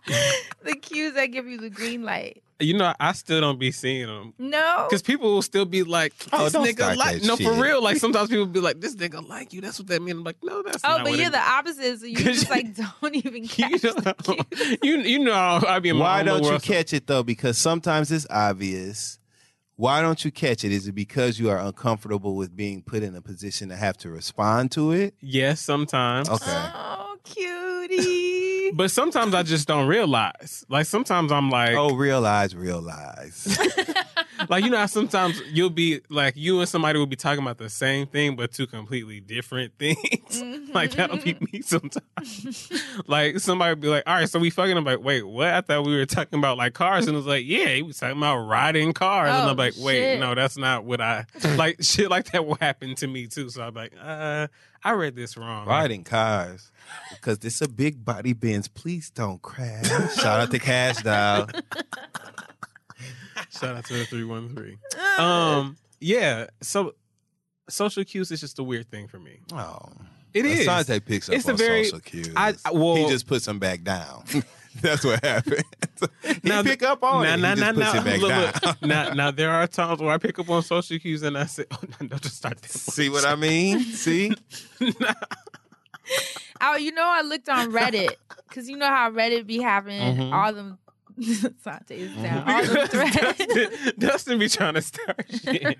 the cues that give you the green light. You know, I still don't be seeing them. No. Because people will still be like, Oh, this nigga like. that No, for real. Like, sometimes people be like, this nigga like you. That's what that means. I'm like, no, that's not. Oh, not but what you're it the opposite, so you just like don't even catch you the know, cues. you, you know, I mean, Why don't you world. catch it though? Because sometimes it's obvious. Why don't you catch it? Is it because you are uncomfortable with being put in a position to have to respond to it? Yes, sometimes. Okay. Oh, cutie. But sometimes I just don't realize. Like sometimes I'm like, Oh, realize, realize. like you know, sometimes you'll be like you and somebody will be talking about the same thing, but two completely different things. like that'll be me sometimes. like somebody will be like, "All right, so we fucking." I'm like, "Wait, what?" I thought we were talking about like cars, and it was like, "Yeah, he was talking about riding cars," and Oh, I'm like, "Wait, shit. no, that's not what I like." Shit like that will happen to me too. So I'm like, "Uh, I read this wrong." Riding cars. Because it's a big body Benz. Please don't crash. Shout out to Kash Doll. Shout out to the three one three. Um, yeah. So social cues is just a weird thing for me. Oh. It is. Asante picks up It's on a very- social cues. I- I- well- he just puts them back down. That's what happened. he Now, pick up on now, it. Now, he now, just puts now, it back look, down. look. now, now, there are times where I pick up on social cues and I say, "Oh, no, don't just start that." See what I mean? See? Oh, you know, I looked on Reddit because you know how Reddit be having Mhm. all them. Sante's down. Mm-hmm. All them. Dustin, Dustin be trying to start shit.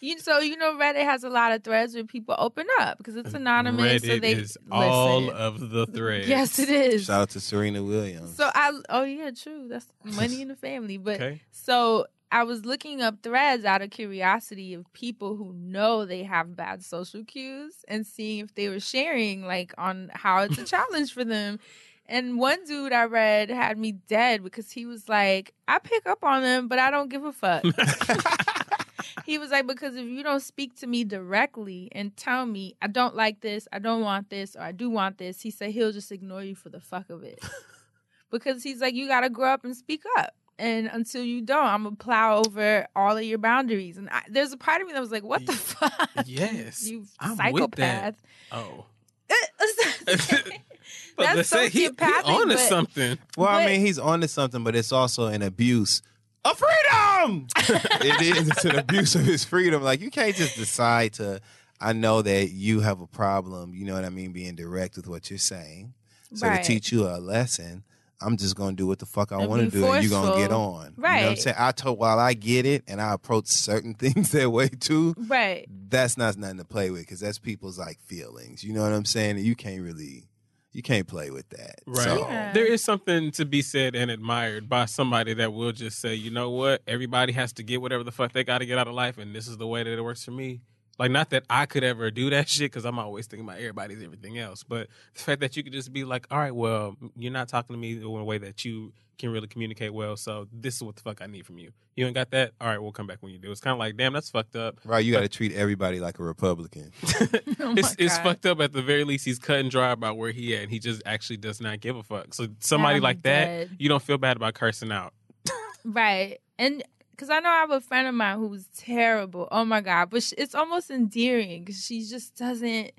you so you know Reddit has a lot of threads where people open up because it's anonymous. Reddit so they is all of the threads. Yes, it is. Shout out to Serena Williams. So I oh yeah, true. That's money in the family. But Okay. so I was looking up threads out of curiosity of people who know they have bad social cues and seeing if they were sharing like on how it's a challenge for them. And one dude I read had me dead because he was like, I pick up on them, but I don't give a fuck. he was like, because if you don't speak to me directly and tell me, I don't like this, I don't want this, or I do want this, he said he'll just ignore you for the fuck of it. because he's like, you got to grow up and speak up. And until you don't, I'm gonna plow over all of your boundaries. And I, there's a part of me that was like, "What the fuck, Yes, you I'm psychopath!" Oh, but That's let's say he, he on to but- something. Well, I mean, he's onto something, but it's also an abuse of freedom. it is. It's an abuse of his freedom. Like you can't just decide to. I know that you have a problem. You know what I mean? Being direct with what you're saying. So Right. to teach you a lesson, I'm just gonna do what the fuck I want to be do, and you're gonna get forceful. on. You know what I'm saying? I told while I get it, and I approach certain things that way too. right? That's not nothing to play with because that's people's like feelings. You know what I'm saying? And you can't really, you can't play with that. Right. So, Yeah. There is something to be said and admired by somebody that will just say, you know what, everybody has to get whatever the fuck they got to get out of life, and this is the way that it works for me. Like, not that I could ever do that shit because I'm always thinking about everybody's everything else, but the fact that you could just be like, all right, well, you're not talking to me in a way that you can really communicate well. So this is what the fuck I need from you. You ain't got that? All right, we'll come back when you do. It's kind of like, damn, that's fucked up. Right, you got to treat everybody like a Republican. Oh it's it's fucked up. At the very least, he's cut and dry about where he at. And he just actually does not give a fuck. So somebody I'm like that, you don't feel bad about cursing out. Right. And because I know I have a friend of mine who's terrible. Oh my God. But sh- it's almost endearing because she just doesn't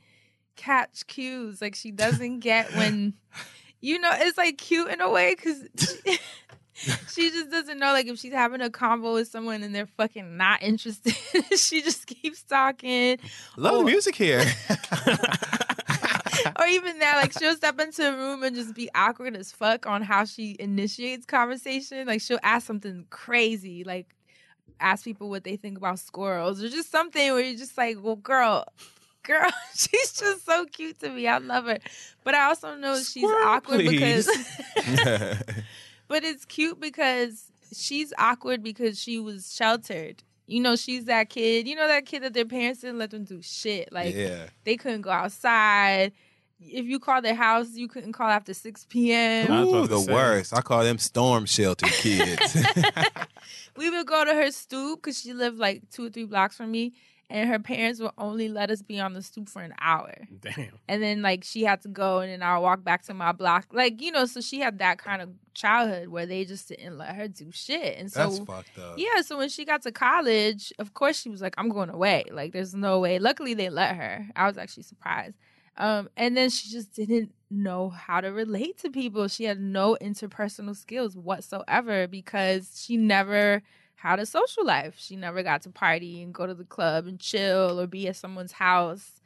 catch cues. Like she doesn't get when, you know, it's like cute in a way because she, just doesn't know. Like if she's having a convo with someone and they're fucking not interested, she just keeps talking. Love the music here. or even that, like she'll step into a room and just be awkward as fuck on how she initiates conversation. Like she'll ask something crazy, like ask people what they think about squirrels, or just something where you're just like, well, girl. Girl, she's just so cute to me. I love her. But I also know she's awkward because but it's cute because she's awkward because she was sheltered. You know, she's that kid. You know that kid that their parents didn't let them do shit. Like Yeah. they couldn't go outside. If you call their house, you couldn't call after six p.m. Ooh, the worst. I call them storm shelter kids. we would go to her stoop because she lived like two or three blocks from me, and her parents would only let us be on the stoop for an hour. Damn. And then like she had to go, and then I'll walk back to my block. Like you know, so she had that kind of childhood where they just didn't let her do shit. And so That's fucked up. yeah, so when she got to college, of course she was like, I'm going away. Like there's no way. Luckily they let her. I was actually surprised. Um, and then she just didn't know how to relate to people. She had no interpersonal skills whatsoever because she never had a social life. She never got to party and go to the club and chill or be at someone's house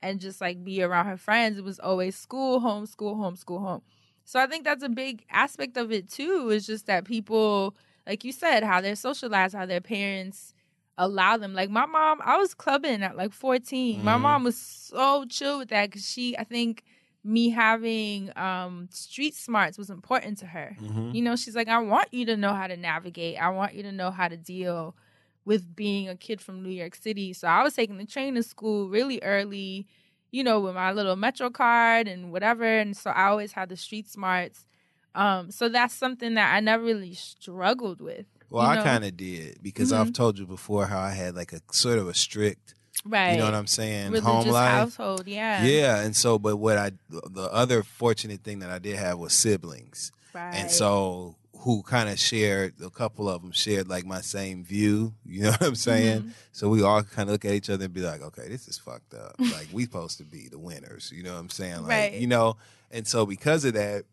and just like be around her friends. It was always school, home, school, home, school, home. So I think that's a big aspect of it too, is just that people, like you said, how they're socialized, how their parents allow them. Like my mom, I was clubbing at like 14. My Mhm. mom was so chill with that because she, I think, me having um street smarts was important to her. Mhm. You know, she's like, I want you to know how to navigate. I want you to know how to deal with being a kid from New York City. So I was taking the train to school really early, you know, with my little Metro card and whatever. And so I always had the street smarts. Um, so that's something that I never really struggled with. Well, you I kind of did because I've Mhm. told you before how I had like a sort of a strict, Right. You know what I'm saying? Religious Home life. household, yeah. Yeah, and so, but what I, the other fortunate thing that I did have was siblings, Right. and so who kind of shared a couple of them shared like my same view. You know what I'm saying? Mhm. So we all kind of look at each other and be like, okay, this is fucked up. like we supposed to be the winners. You know what I'm saying? Like Right. you know, and so because of that,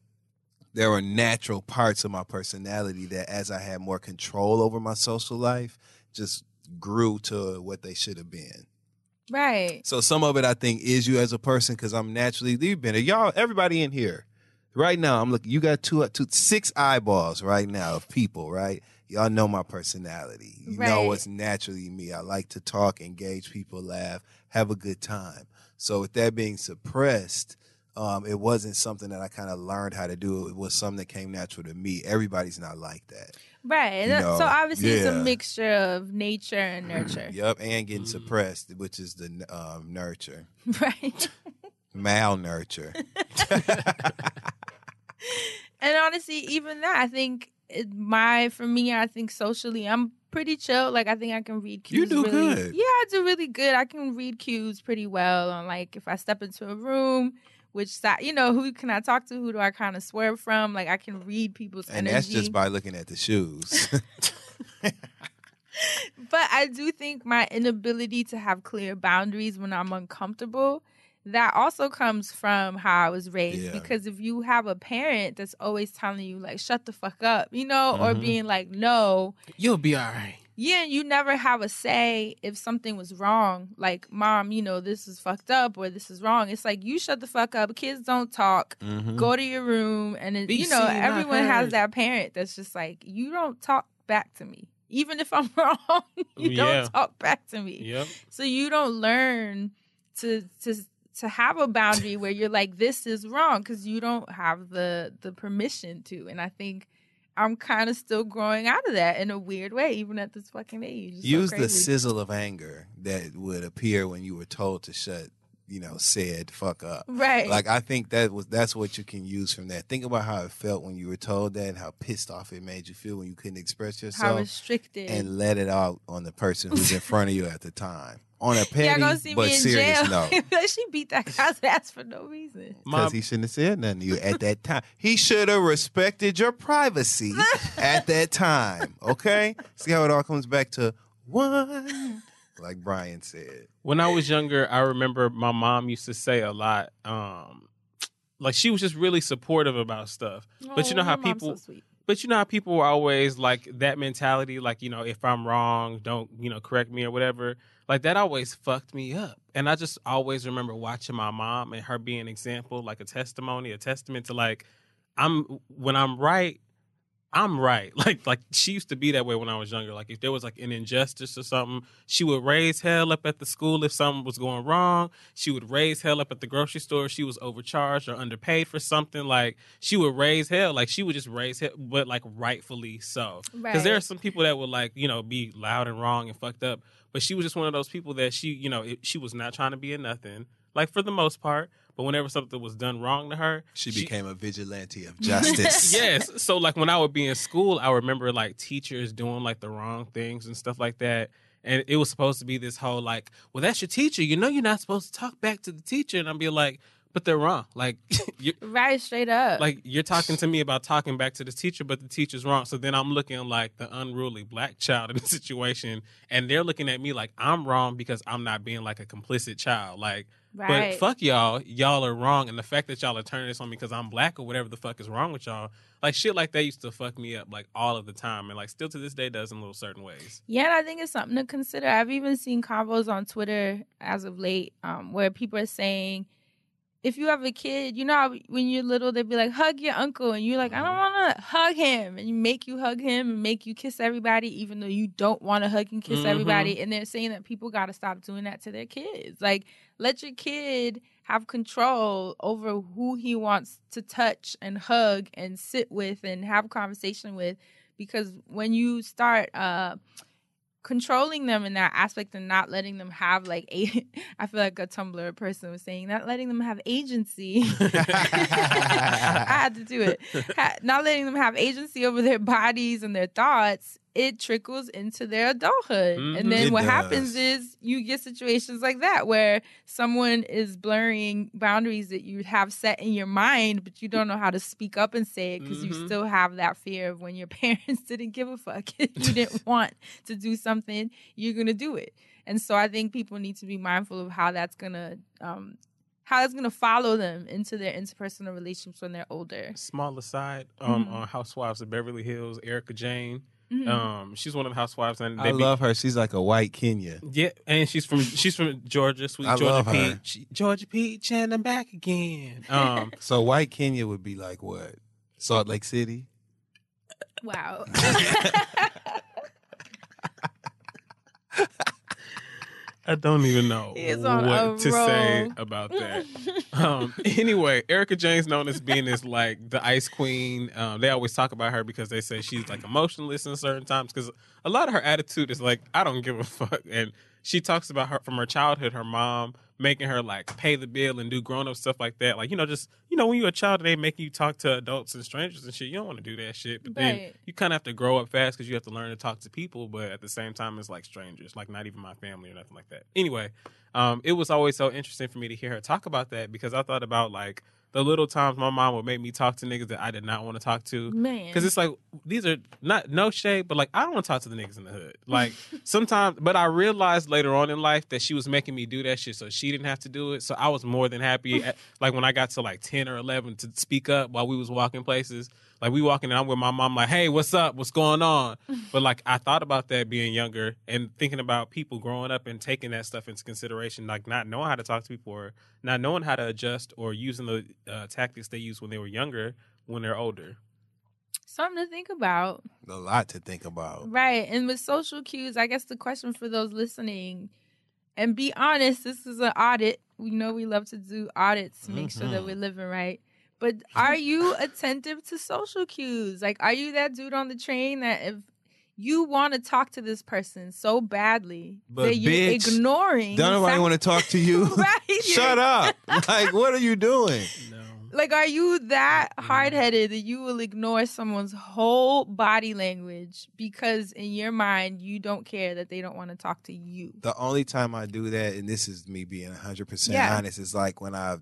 there were natural parts of my personality that as I had more control over my social life, just grew to what they should have been. Right. So some of it I think is you as a person because I'm naturally you've been y'all everybody in here right now. I'm looking. You got two two six eyeballs right now of people. Right. Y'all know my personality. You know Right. what's naturally me. I like to talk, engage people, laugh, have a good time. So with that being suppressed, um, it wasn't something that I kind of learned how to do. It was something that came natural to me. Everybody's not like that. Right. You that- so know, obviously it's a mixture of nature and nurture. Yep, and getting suppressed, which is the um, nurture, Right. malnurture. And honestly, even that, I think it, my for me, I think socially, I'm pretty chill. Like I think I can read cues. You do really, good. Yeah, I do really good. I can read cues pretty well. On like if I step into a room, which side, you know, who can I talk to? Who do I kind of swerve from? Like I can read people's And energy. that's just by looking at the shoes. but I do think my inability to have clear boundaries when I'm uncomfortable, that also comes from how I was raised. Yeah. Because if you have a parent that's always telling you, like, shut the fuck up, you know, or Mhm. being like, no, You'll be all right. Yeah, and you never have a say if something was wrong. Like, mom, you know, this is fucked up or this is wrong. It's like, you shut the fuck up. Kids don't talk. Mhm. Go to your room. And, it, you know, everyone has that parent that's just like, you don't talk back to me. Even if I'm wrong, you Yeah. don't talk back to me. Yep. So you don't learn to to to have a boundary where you're like, this is wrong because you don't have the the permission to. And I think I'm kind of still growing out of that in a weird way, even at this fucking age. It's so Use the sizzle of anger that would appear when you were told to shut you know, said fuck up. Right. Like I think that was that's what you can use from that. Think about how it felt when you were told that, and how pissed off it made you feel when you couldn't express yourself. How restricted. And let it out on the person who's in front of you at the time. On a Y'all gonna see but me in serious jail. note. She beat that guy's ass for no reason. Because he shouldn't have said nothing to you at that time. He should have respected your privacy at that time. Okay? See how it all comes back to one, like Brian said. When I was younger, I remember my mom used to say a lot. Um, like she was just really supportive about stuff. but you Oh, know how your mom's so people, sweet. but you know how people were always like that mentality. Like you know, if I'm wrong, don't you know correct me or whatever. Like that always fucked me up. And I just always remember watching my mom and her being an example, like a testimony, a testament to like I'm when I'm right, I'm right. Like like she used to be that way when I was younger. Like if there was like an injustice or something, she would raise hell up at the school if something was going wrong. She would raise hell up at the grocery store if she was overcharged or underpaid for something. Like she would raise hell. Like she would just raise hell, but like rightfully so. Because there are some people that would like you know be loud and wrong and fucked up. But she was just one of those people that she you know it, she was not trying to be a nothing. Like for the most part, but whenever something was done wrong to her, She became a vigilante of justice. yes. So like when I would be in school, I remember like teachers doing like the wrong things and stuff like that. And it was supposed to be this whole like, well, that's your teacher. You know, you're not supposed to talk back to the teacher. And I'd be like, but they're wrong. Like, you Right, straight up. like you're talking to me about talking back to the teacher, but the teacher's wrong. So then I'm looking like the unruly black child in the situation, and they're looking at me like I'm wrong because I'm not being like a complicit child. Like, Right. but fuck y'all, y'all are wrong, and the fact that y'all are turning this on me because I'm black or whatever the fuck is wrong with y'all, like shit like that used to fuck me up like all of the time, and like still to this day does in little certain ways. Yeah, and I think it's something to consider. I've even seen combos on Twitter as of late um, where people are saying, if you have a kid, you know how when you're little, they'd be like, hug your uncle. And you're like, I don't want to hug him. And you make you hug him and make you kiss everybody, even though you don't want to hug and kiss Mhm. everybody. And they're saying that people got to stop doing that to their kids. Like, let your kid have control over who he wants to touch and hug and sit with and have conversation with. Because when you start, uh, controlling them in that aspect and not letting them have like a I feel like a Tumblr person was saying not letting them have agency. I had to do it. Not letting them have agency over their bodies and their thoughts. It trickles into their adulthood. Mhm. And then It what does. happens is you get situations like that where someone is blurring boundaries that you have set in your mind, but you don't know how to speak up and say it because you Mhm. still have that fear of when your parents didn't give a fuck. you didn't want to do something, you're gonna do it. And so I think people need to be mindful of how that's gonna um how that's gonna follow them into their interpersonal relationships when they're older. Small aside, um, Mhm. on Housewives of Beverly Hills, Erika Jayne. Mhm. Um, she's one of the housewives, and I be- love her. She's like a white Kenya. Yeah, and she's from she's from Georgia, sweet I Georgia love her. Peach, Georgia Peach, and I'm back again. Um, so white Kenya would be like what? Salt Lake City. Wow. I don't even know He is on a what to say about that. um, anyway, Erika Jayne's known as being this like the ice queen. Um, they always talk about her because they say she's like emotionless in certain times because a lot of her attitude is like I don't give a fuck, and she talks about her from her childhood, her mom making her like pay the bill and do grown up stuff like that. Like you know, just you know, when you're a child, they make you talk to adults and strangers and shit. You don't want to do that shit, but then you kind of have to grow up fast because you have to learn to talk to people, but at the same time, it's like strangers, like not even my family or nothing like that. Anyway, um, it was always so interesting for me to hear her talk about that because I thought about like the little times my mom would make me talk to niggas that I did not want to talk to. Man. Because it's like, these are not no shade, but like, I don't want to talk to the niggas in the hood. Like, sometimes, but I realized later on in life that she was making me do that shit so she didn't have to do it. So I was more than happy, at, like, when I got to like 10 or 11 to speak up while we was walking places. Like, we walking and I'm with my mom, like, hey, what's up? What's going on? But like, I thought about that being younger and thinking about people growing up and taking that stuff into consideration, like not knowing how to talk to people or not knowing how to adjust or using the uh, tactics they used when they were younger when they're older. Something to think about. A lot to think about. Right. And with social cues, I guess the question for those listening, and be honest, this is an audit. We know we love to do audits to make sure that Mhm. we're living right. But are you attentive to social cues? Like, are you that dude on the train that if you want to talk to this person so badly But that you're bitch, ignoring. Don't nobody want to talk to you. Right, Shut up. Like, what are you doing? Like, are you that hard headed that you will ignore someone's whole body language because in your mind you don't care that they don't want to talk to you? The only time I do that, and this is me being 100% Yeah. honest, is like when I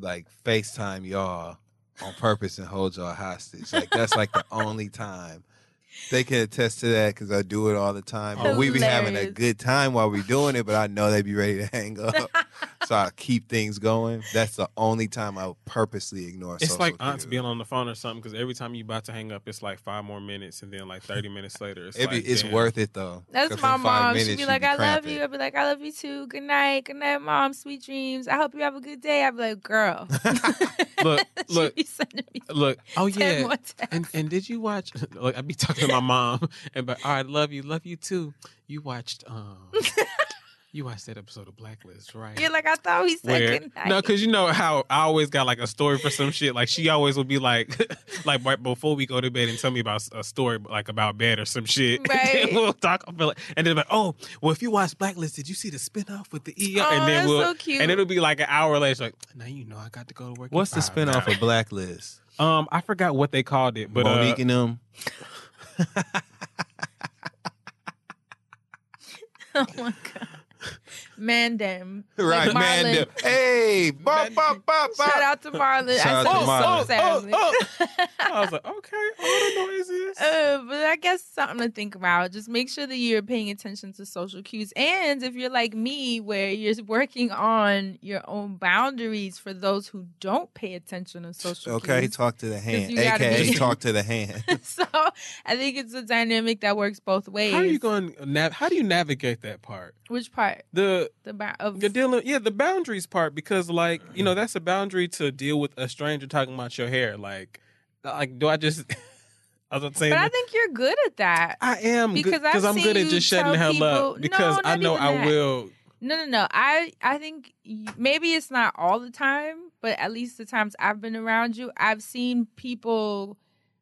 like FaceTime y'all on purpose and hold y'all hostage. Like, that's like the only time. They can attest to that because I do it all the time. But we be having a good time while we're doing it, but I know they'd be ready to hang up. so I keep things going. That's the only time I purposely ignore It's social like aunts being on the phone or something because every time you about to hang up, it's like five more minutes, and then like thirty minutes later, it's It be, like, it's worth it though. That's my in five mom. She'd minutes, be you like, I love you. I'd be like, I love you too. Good night. Good night, mom. Sweet dreams. I hope you have a good day. I'd be like, girl. Look, look, be sending look. Oh yeah, and and did you watch? Like I be talking to my mom, and but all right, love you, love you too. You watched um, you watched that episode of Blacklist, right? You're like, I thought we said Where, good no, because you know how I always got like a story for some shit. Like she always would be like, like right before we go to bed and tell me about a story like about bed or some shit. And Right. then we'll talk. I feel like, and then like, oh, well, if you watch Blacklist, did you see the spinoff with the ER? Oh, and then that's we'll, so cute. and it'll be like an hour later. Like, now you know I got to go to work. What's the five spinoff now." of Blacklist? Um, I forgot what they called it, but Monique uh, and them. oh my God. Mandem. Right, like man. Marlon. them. Hey, bop, bop, bop, bop. Shout out to Marlon. Shout I out to said Marlon. so sadly. I was like, okay, all the noises. Uh, but I guess something to think about. Just make sure that you're paying attention to social cues. And if you're like me, where you're working on your own boundaries for those who don't pay attention to social Okay, cues. talk to the hand. you AKA be- talk to the hand. so I think it's a dynamic that works both ways. How are you going? Nav- how do you navigate that part? Which part? The The ba- of You're dealing, yeah, the boundaries part because, like, you know, that's a boundary to deal with a stranger talking about your hair. Like, like, do I just? I was saying, But I think you're good at that. I am because I've I'm good at just shutting the hell up because No, I know I that. will. No, no, no. I I think maybe it's not all the time, but at least the times I've been around you, I've seen people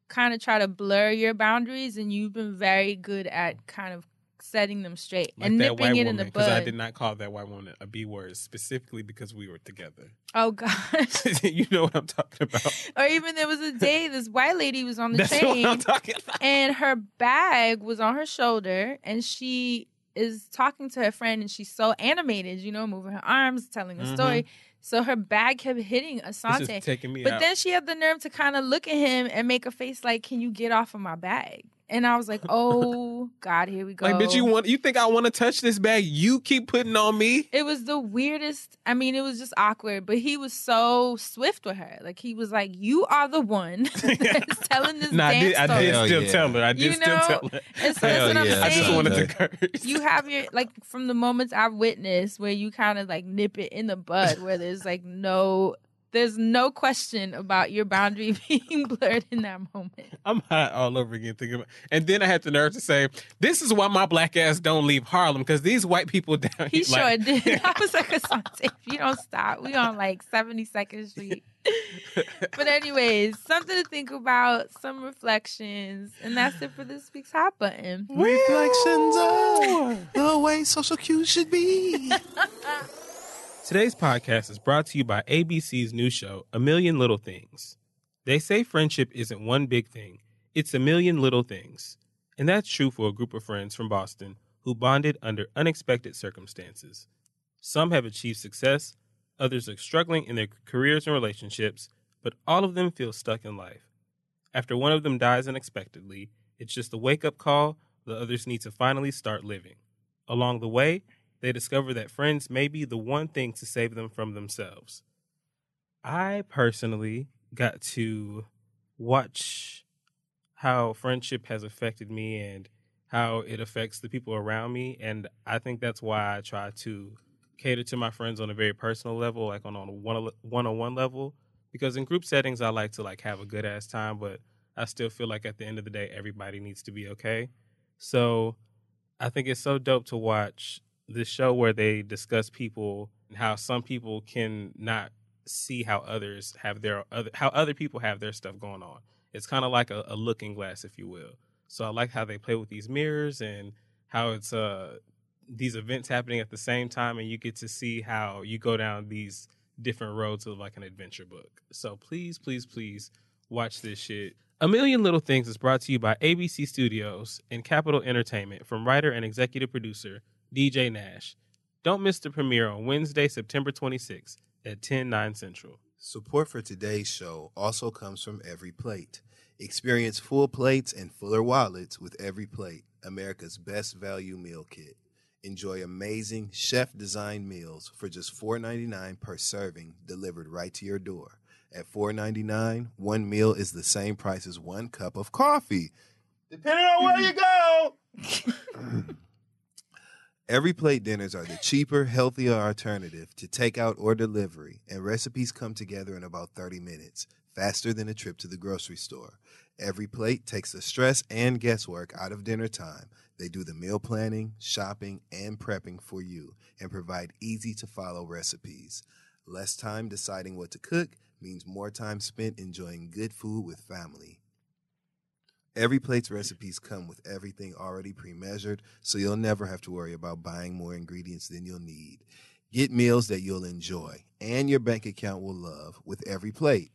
kind of try to blur your boundaries, and you've been very good at kind of setting them straight Like and nipping it in the because I did not call that white woman a b word specifically because we were together. Oh gosh. you know what I'm talking about. or even there was a day this white lady was on the That's train what I'm talking about. and her bag was on her shoulder and she is talking to her friend and she's so animated, you know, moving her arms, telling a Mhm. story. So her bag kept hitting Assante. This is taking me but out. then she had the nerve to kind of look at him and make a face like, "Can you get off of my bag?" And I was like, "Oh God, here we go." Like, bitch, you want? You think I want to touch this bag? You keep putting on me. It was the weirdest. I mean, it was just awkward, but he was so swift with her. Like he was like, "You are the one that's telling this Nah, I dance did, I did Hell still yeah. tell her. I did You still tell her. And so that's Hell what I'm saying. I just wanted to curse. you have your like from the moments I've witnessed where you kind of like nip it in the bud, where there's like no, there's no question about your boundary being blurred in that moment. I'm hot all over again thinking about And then I had the nerve to say, This is why my black ass don't leave Harlem, because these white people down He here. sure like, did. I was like, Assante, if you don't stop, we on like 72nd Street. but anyways, something to think about, some reflections, and that's it for this week's hot button. Reflections of the way social cues should be. Today's podcast is brought to you by ABC's new show, A Million Little Things. They say friendship isn't one big thing, it's a million little things. And that's true for a group of friends from Boston who bonded under unexpected circumstances. Some have achieved success, others are struggling in their careers and relationships, but all of them feel stuck in life. After one of them dies unexpectedly, it's just a wake up call, the others need to finally start living. Along the way, they discover that friends may be the one thing to save them from themselves. I personally got to watch how friendship has affected me and how it affects the people around me. And I think that's why I try to cater to my friends on a very personal level, like on, on a one one on one level. Because in group settings I like to like have a good ass time, but I still feel like at the end of the day everybody needs to be okay. So I think it's so dope to watch this show where they discuss people and how some people can not see how others have their other how other people have their stuff going on. It's kind of like a, a looking glass, if you will. So I like how they play with these mirrors and how it's uh these events happening at the same time, and you get to see how you go down these different roads of like an adventure book. So please, please, please watch this shit. A Million Little Things is brought to you by ABC Studios and Kapital Entertainment from writer and executive producer DJ Nash. Don't miss the premiere on Wednesday, September 26th at 10, 9 Central. Support for today's show also comes from Every Plate. Experience full plates and fuller wallets with Every Plate, America's best value meal kit. Enjoy amazing chef designed meals for just $4.99 per serving delivered right to your door. At $4.99, one meal is the same price as one cup of coffee, depending on where you go. Every plate dinners are the cheaper, healthier alternative to takeout or delivery, and recipes come together in about 30 minutes, faster than a trip to the grocery store. Every plate takes the stress and guesswork out of dinner time. They do the meal planning, shopping, and prepping for you and provide easy to follow recipes. Less time deciding what to cook means more time spent enjoying good food with family. Every plate's recipes come with everything already pre measured, so you'll never have to worry about buying more ingredients than you'll need. Get meals that you'll enjoy and your bank account will love with every plate.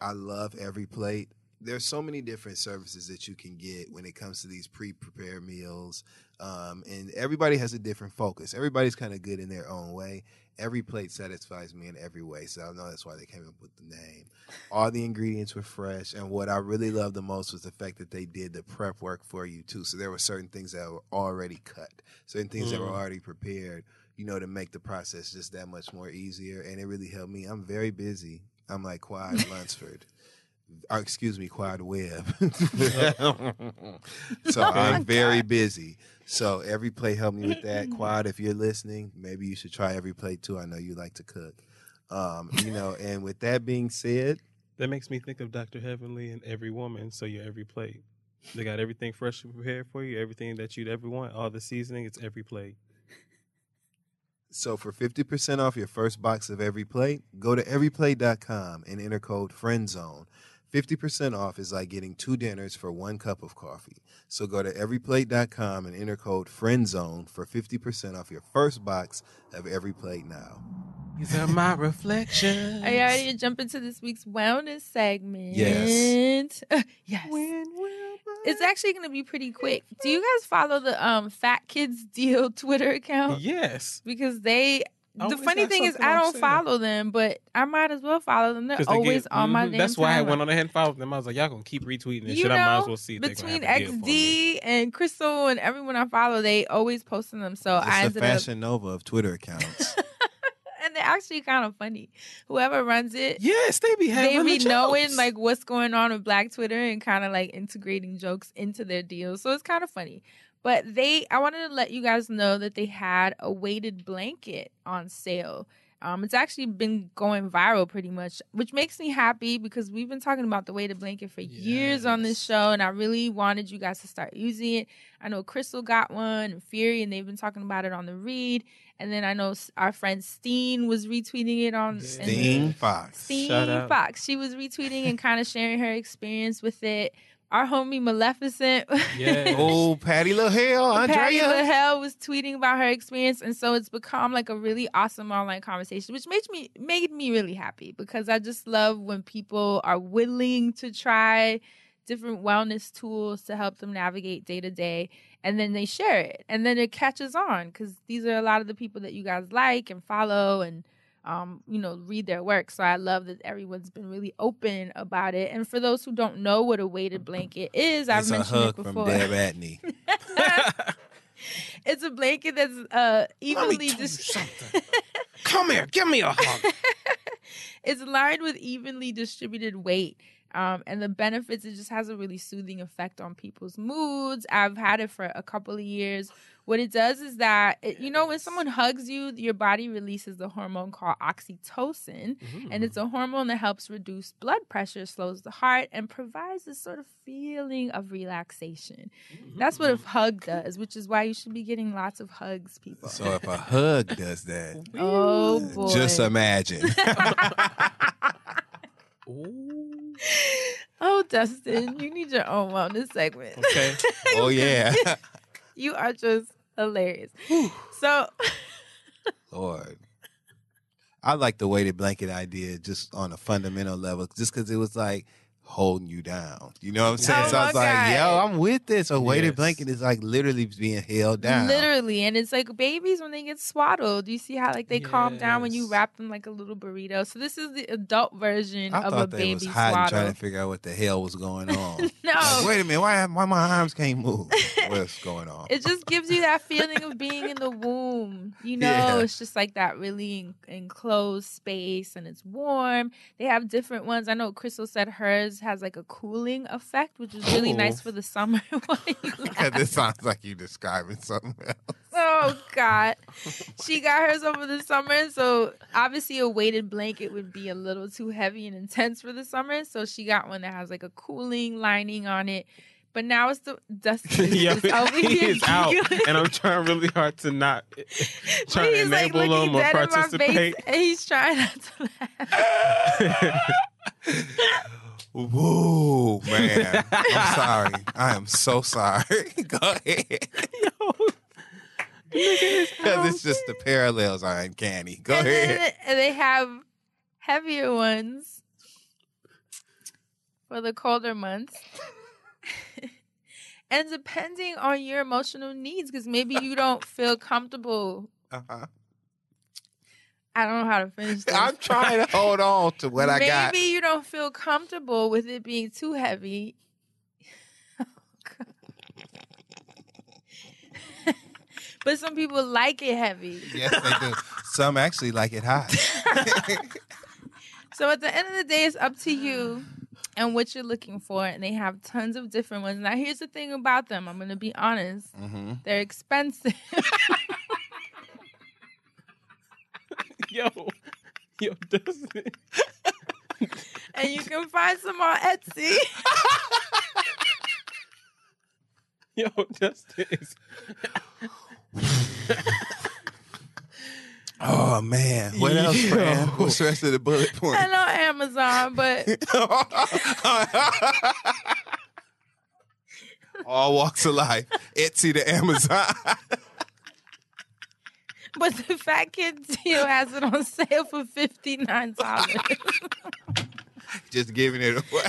I love every plate. There's so many different services that you can get when it comes to these pre-prepared meals, um, and everybody has a different focus. Everybody's kind of good in their own way. Every plate satisfies me in every way, so I know that's why they came up with the name. All the ingredients were fresh, and what I really loved the most was the fact that they did the prep work for you too. So there were certain things that were already cut, certain things that were Mm. already prepared, you know, to make the process just that much more easier. And it really helped me. I'm very busy. I'm like Quad Lunceford. Or, excuse me, Quad Webb. so I'm very busy. So every plate helped me with that. Quad, if you're listening, maybe you should try every plate too. I know you like to cook. Um, you know, and with that being said, That makes me think of Dr. Heavenly and Every Woman, so your every plate. They got everything freshly prepared for you, everything that you'd ever want, all the seasoning, it's every plate. So for 50% off your first box of every plate, go to everyplate.com and enter code FRIENDZONE. 50% off is like getting two dinners for one cup of coffee. So go to everyplate.com and enter code FRIENDZONE for 50% off your first box of every plate now. These are my reflections. Are you ready to jump into this week's wellness segment? Yes. Yes. It's actually going to be pretty quick. Do you guys follow the um Fat Kids Deal Twitter account? Yes. Because they. The funny thing is, I don't sale. follow them, but I might as well follow them. They're 'Cause they always get- on my mhm. damn That's why I went on ahead and followed them. I was like, y'all gonna keep retweeting this You shit. I might as well see between gonna have a deal for me. XD and Crissle and everyone I follow, they always posting them. So I It's the ended up fashion nova of Twitter accounts. and they're actually kind of funny. Whoever runs it, yes, they be having they be the knowing jokes. like what's going on with Black Twitter and kind of like integrating jokes into their deals. So it's kind of funny. But they, I wanted to let you guys know that they had a weighted blanket on sale. Um, it's actually been going viral pretty much, which makes me happy because we've been talking about the weighted blanket for years on this show, and I really wanted you guys to start using it. I know Crissle got one and Fury, and they've been talking about it on the read. And then I know our friend Steen was retweeting it on Steen Fox. Steen Fox. She was retweeting and kind of sharing her experience with it. Our homie Maleficent. Yeah. Oh, Patty LaHale, Patty Andrea. LaHelle was tweeting about her experience, and so it's become like a really awesome online conversation, which made me made me really happy because I just love when people are willing to try different wellness tools to help them navigate day to day, and then they share it, and then it catches on because these are a lot of the people that you guys like and follow and. Um, you know, read their work. So I love that everyone's been really open about it. And for those who don't know what a weighted blanket is, I've It's a mentioned hug it from before. Deb Antney. It's a blanket that's uh evenly dis- Come here, give me a hug. it's lined with evenly distributed weight. Um, and the benefits, it just has a really soothing effect on people's moods. I've had it for a couple of years. What it does is that, it, you know, when someone hugs you, your body releases the hormone called oxytocin. And it's mm. a hormone that helps reduce blood pressure, slows the heart, and provides this sort of feeling of relaxation. Mm-hmm, That's what a mm-hmm. hug does, which is why you should be getting lots of hugs, people. So if a hug does that, Oh, boy. just imagine. Oh Oh, Dustin, you need your own wellness segment. Okay. Oh yeah. you are just hilarious. so, Lord. I like the weighted blanket idea just on a fundamental level, just because it was like holding you down. You know what I'm saying? Oh so I was my like, yo, I'm with this. A weighted Yes. blanket is like literally being held down. literally, and it's like babies when they get swaddled. You see how like they calm down when you wrap them like a little burrito. So this is the adult version I of a thought they baby was hiding trying to figure out what the hell was going on. No. Like, wait a minute, why, why my arms can't move? What's going on? It just gives you that feeling of being in the womb. You know, Yeah. it's just like that really enclosed space and it's warm. They have different ones. I know Crissle said hers has like a cooling effect, which is really Ooh. nice for oh. the summer. This sounds like you describing something else. oh God. She got hers over the summer. So obviously a weighted blanket would be a little too heavy and intense for the summer. So she got one that has like a cooling lining on it. But now it's the Dustin is yeah, just over he here is out, and I'm trying really hard to not eh, eh, try to he's like enable him or dead in my face, participate. and he's trying not to laugh. Woo, man. I'm sorry. I am so sorry. Go ahead. Because it's just the parallels are uncanny. Go and ahead. then and they have heavier ones for the colder months. and depending on your emotional needs, because maybe you don't feel comfortable. Uh-huh. I don't know how to finish this. I'm trying to hold on to what I got. maybe you don't feel comfortable with it being too heavy. but some people like it heavy. Yes, they do. Some actually like it hot. So at the end of the day, it's up to you and what you're looking for. And they have tons of different ones. Now, here's the thing about them. I'm going to be honest. Mm-hmm. They're expensive. Yo, yo, Dustin. and you can find some on Etsy. Yo, Dustin is. Oh man. What else, Yo. Fran? What's the rest of the bullet point? I know Amazon, but All walks of life. Etsy to Amazon. but the Fat Kid deal has it on sale for $59. Just giving it away.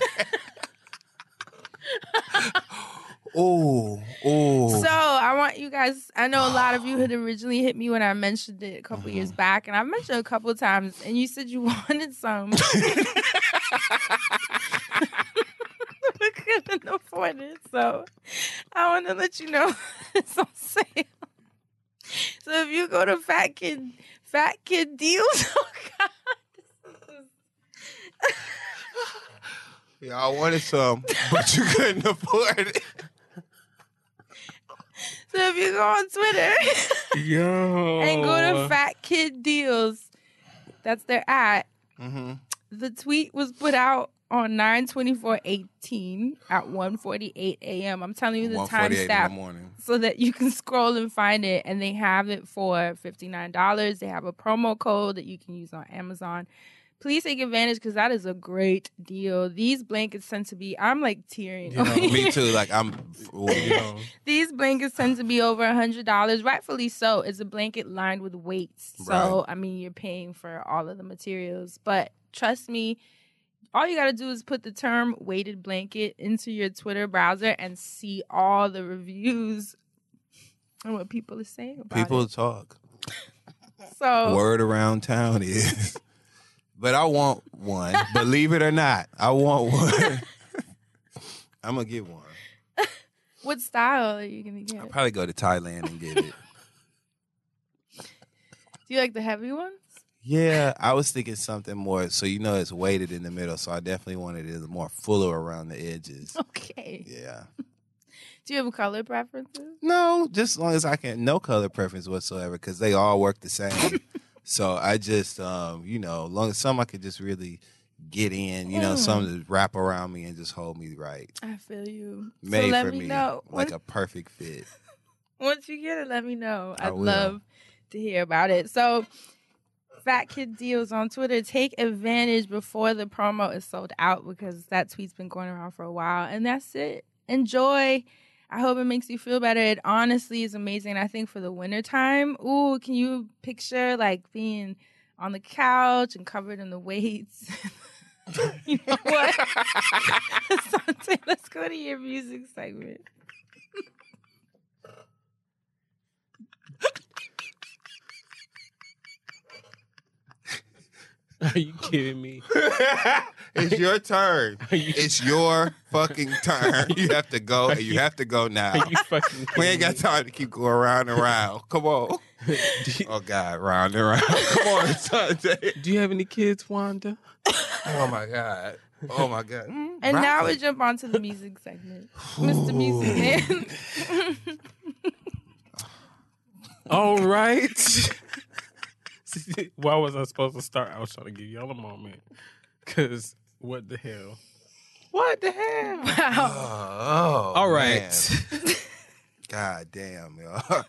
oh, oh. So I want you guys. I know a lot of you had originally hit me when I mentioned it a couple years mm-hmm. back, and I've mentioned it a couple of times, and you said you wanted some. we couldn't afford it, so I want to let you know it's on sale. So if you go to Fat Kid, Fat Kid Deals, oh God, Y'all wanted some, but you couldn't afford it. so if you go on Twitter. Yo. and go to Fat Kid Deals. That's their at. Mm-hmm. The tweet was put out on 9-24-18 at 1.48 a.m. I'm telling you the time stamp so that you can scroll and find it. And they have it for $59. They have a promo code that you can use on Amazon. Please take advantage because that is a great deal. These blankets tend to be, I'm like tearing. You know, me too. Like I'm. ooh, you know. These blankets tend to be over a hundred dollars, rightfully so. It's a blanket lined with weights, so I mean you're paying for all of the materials. But trust me, all you got to do is put the term weighted blanket into your Twitter browser and see all the reviews and what people are saying about People it. talk. So Word around town is. But I want one. Believe it or not, I want one. I'm gonna get one. what style are you gonna get? I'll probably go to Thailand and get it. Do you like the heavy ones? Yeah, I was thinking something more. So you know, it's weighted in the middle. So I definitely wanted it more fuller around the edges. Okay. Yeah. Do you have color preferences? No, just as long as I can. No color preference whatsoever because they all work the same. so I just, um, you know, long as some I could just really get in. You know, Mm. some to wrap around me and just hold me right. I feel you. Made so let for me, me, know. like Once- a perfect fit. Once you get it, let me know. I'd love to hear about it. So, Fat Kid Deals on Twitter. Take advantage before the promo is sold out because that tweet's been going around for a while. And that's it. Enjoy. I hope it makes you feel better. It honestly is amazing. I think for the wintertime, ooh, can you picture like being on the couch and covered in the weights? you know what? Let's go to your music segment. Are you kidding me? it's your turn. you- It's your fucking turn. You have to go, and you have to go now. Are you fucking We ain't got time to keep going round and round. Come on. Oh God, round and round. Come on, Assante. Do you have any kids, Wanda? Oh my God. Oh my God. Mm, and now we jump on to the music segment. Mr. Music Man. All right. Why was I supposed to start? I was trying to give y'all a moment. Cause what the hell? What the hell? Oh, All right. God damn, y'all.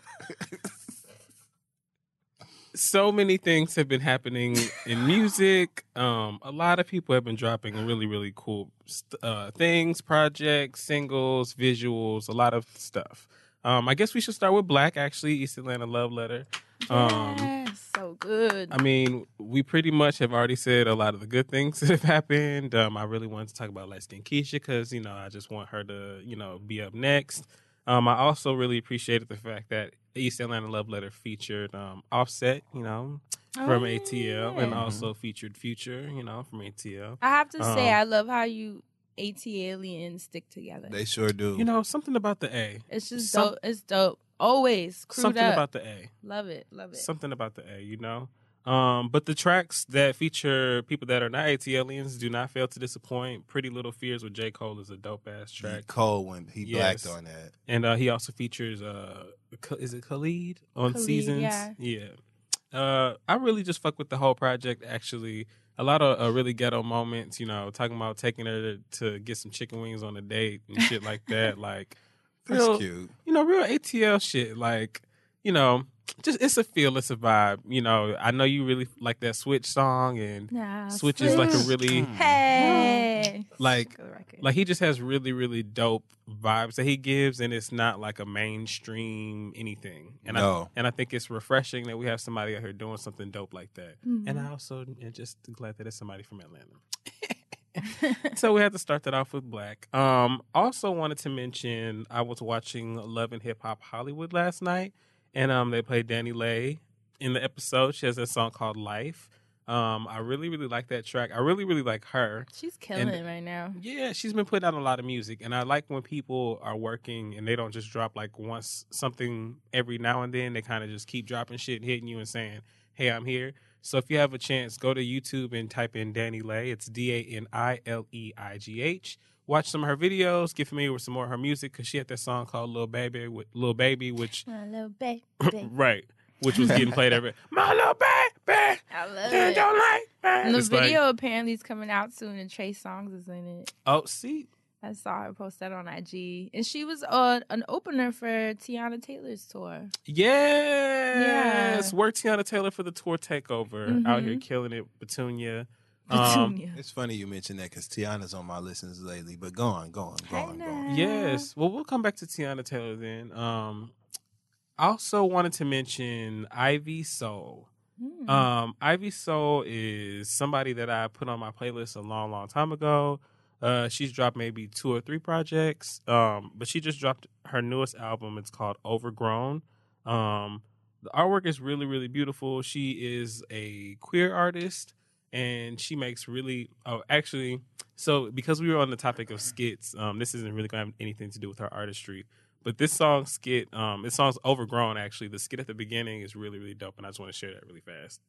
so many things have been happening in music. Um, a lot of people have been dropping really, really cool st- uh, things, projects, singles, visuals, a lot of stuff. Um, I guess we should start with 6LACK, actually, East Atlanta Love Letter. Um, yes, so good. I mean, we pretty much have already said a lot of the good things that have happened. Um, I really wanted to talk about Light Skin Keisha because, you know, I just want her to, you know, be up next. Um, I also really appreciated the fact that East Atlanta Love Letter featured um, Offset, you know, from Oh, ATL, and also featured Future, you know, from ATL. I have to say, Um, I love how you ATLians stick together. They sure do. You know, something about the A. It's just Some- dope. It's dope. Always crewed something up. about the A. Love it. Love it. Something about the A, you know? Um, but the tracks that feature people that are not AT aliens do not fail to disappoint. Pretty Little Fears with J. Cole is a dope ass track. Cole when he Yes. blacked on that. And uh, he also features uh is it Khalid on Khalid, seasons? yeah. Yeah. Uh I really just fuck with the whole project actually. A lot of uh, really ghetto moments, you know, talking about taking her to, to get some chicken wings on a date and shit like that. Like That's real- cute. You know, real ATL shit. Like, you know, just it's a feel, it's a vibe. You know, I know you really like that Switch song and Nah, Switch is like a really Hey. like like he just has really really dope vibes that he gives and it's not like a mainstream anything and i and i think it's refreshing that we have somebody out here doing something dope like that and Mhm. i also am just glad that it's somebody from atlanta so we had to start that off with 6LACK um also wanted to mention i was watching love and hip hop hollywood last night and um they played DaniLeigh in the episode she has a song called life um i really really like that track i really really like her She's killing And- it right now. yeah, she's been putting out a lot of music, and I like when people are working and they don't just drop like once something every now and then. They kind of just keep dropping shit, hitting you, and saying, "Hey, I'm here." So if you have a chance, go to YouTube and type in DaniLeigh. It's D A N I L E I G H. Watch some of her videos. Get familiar with some more of her music because she had that song called "Little Baby" with "Little Baby," which My little baby. right, which was getting played every. My little baby. I love They it. don't like And the It's like- video apparently is coming out soon, and Trey Songz is in it. Oh, see, I saw her post that on IG, and she was uh, an opener for Teyana Taylor's tour. Yes. yes, Work Teyana Taylor for the tour takeover. Out here Mhm. killing it, Petunia. Petunia. It's funny you mentioned that because Teyana's on my listens lately. But go on, go on, go on, go on. Yes. Well, we'll come back to Teyana Taylor then. Um, I also wanted to mention Ivy Sole. Hmm. Um, Ivy Sole is somebody that I put on my playlist a long, long time ago. Uh, she's dropped maybe two or three projects. Um, but she just dropped her newest album. It's called Overgrown. Um, the artwork is really, really beautiful. She is a queer artist and she makes really oh actually so because we were on the topic of skits um this isn't really gonna have anything to do with her artistry but this song skit um this song's overgrown actually the skit at the beginning is really really dope and i just want to share that really fast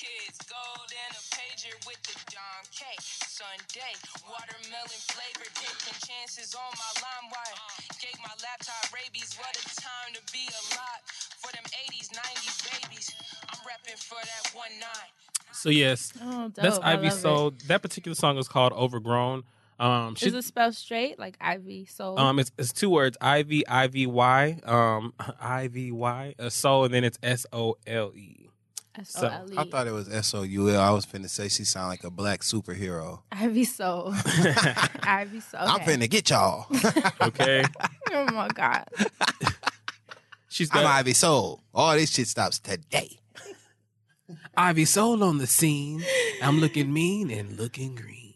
kids. Gold and a pager with the Dom K. Sunday, watermelon flavored, taking chances on my LimeWire. Gave my laptop rabies, what a time to be alive. For them 80s, 90s babies, I'm repping for that one nine. So yes, Oh, that's Ivy love it. Soul. That particular song is called Overgrown. Um, she, Is it spelled straight like Ivy Soul? um, it's, it's two words: I V I V Y, um, I V Y, a soul, and then it's S O L E. So S-O-L-E. I thought it was S O U L. I was finna say she sound like a black superhero. Ivy Soul. Ivy Soul. I'm finna get y'all. okay, Oh my god. she's I'm got Ivy Soul. All this shit stops today. Ivy Soul on the scene. I'm looking mean and looking green.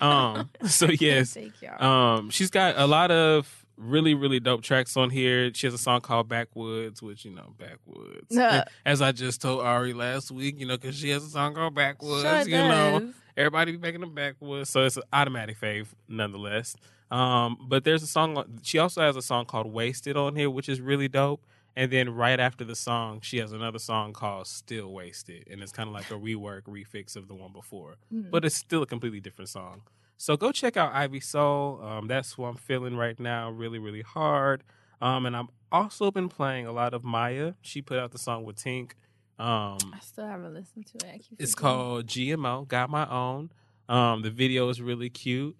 Um, so yes, Thank y'all. um, she's got a lot of really really dope tracks on here. She has a song called Backwoods, which you know Backwoods. Yeah. As I just told Ari last week, you know, because she has a song called Backwoods. Sure you know, does. everybody be making them backwoods, so it's an automatic fave nonetheless. Um, but there's a song. She also has a song called "Wasted" on here, which is really dope. And then right after the song, she has another song called "Still Wasted," and it's kind of like a rework, refix of the one before, Mm. but it's still a completely different song. So go check out Ivy Sole. Um, that's who I'm feeling right now, really, really hard. Um, and I've also been playing a lot of Mya. She put out the song with Tink. Um, I still haven't listened to it. I keep it's called GMO. Got my own. Um, the video is really cute.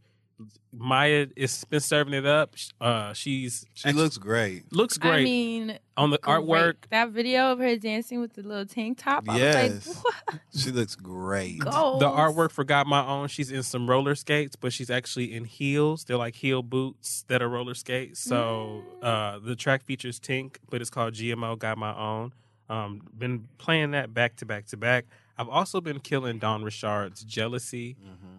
Mya has been serving it up. Uh, she's She looks great. looks great I mean, on the great. artwork. That video of her dancing with the little tank top. I was Yes. like, what? She looks great. Goals. The artwork for Got My Own. She's in some roller skates, but she's actually in heels. They're like heel boots that are roller skates. So uh, the track features Tink, but it's called GMO Got My Own. Um, been playing that back to back to back. I've also been killing Don Richard's Jealousy.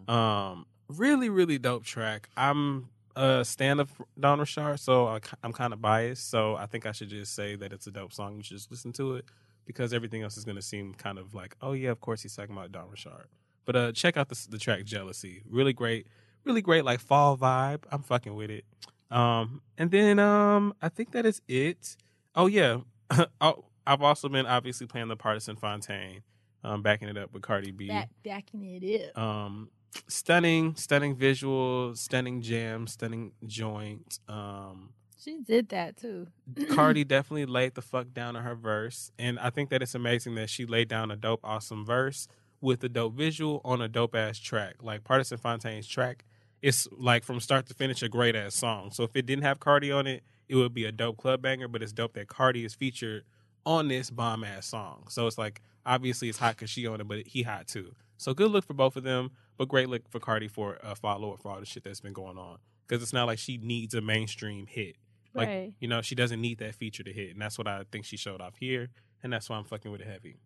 Um, really, really dope track. I'm a stand of Don Richard, so I, am kind of biased. So I think I should just say that it's a dope song. You should just listen to it because everything else is going to seem kind of like, oh yeah, of course he's talking about Don Richard. But uh, check out the, the track Jealousy. Really great, really great like fall vibe. I'm fucking with it. Um, and then um, I think that is it. Oh yeah, oh, I've also been obviously playing the Pardison Fontaine, um, backing it up with Cardi B. Back, backing it up. Um, stunning, stunning visual, stunning jam, stunning joint. Um, She did that too. Cardi definitely laid the fuck down on her verse, and I think that it's amazing that she laid down a dope, awesome verse with a dope visual on a dope ass track. Like Pardison Fontaine's track, it's like from start to finish a great ass song. So if it didn't have Cardi on it, it would be a dope club banger. But it's dope that Cardi is featured on this bomb ass song. So it's like obviously it's hot because she on it, but he hot too. So good look for both of them, but great look for Cardi for a follow up for all the shit that's been going on. Because it's not like she needs a mainstream hit. Like Right. you know, she doesn't need that feature to hit, and that's what I think she showed off here, and that's why I'm fucking with it heavy.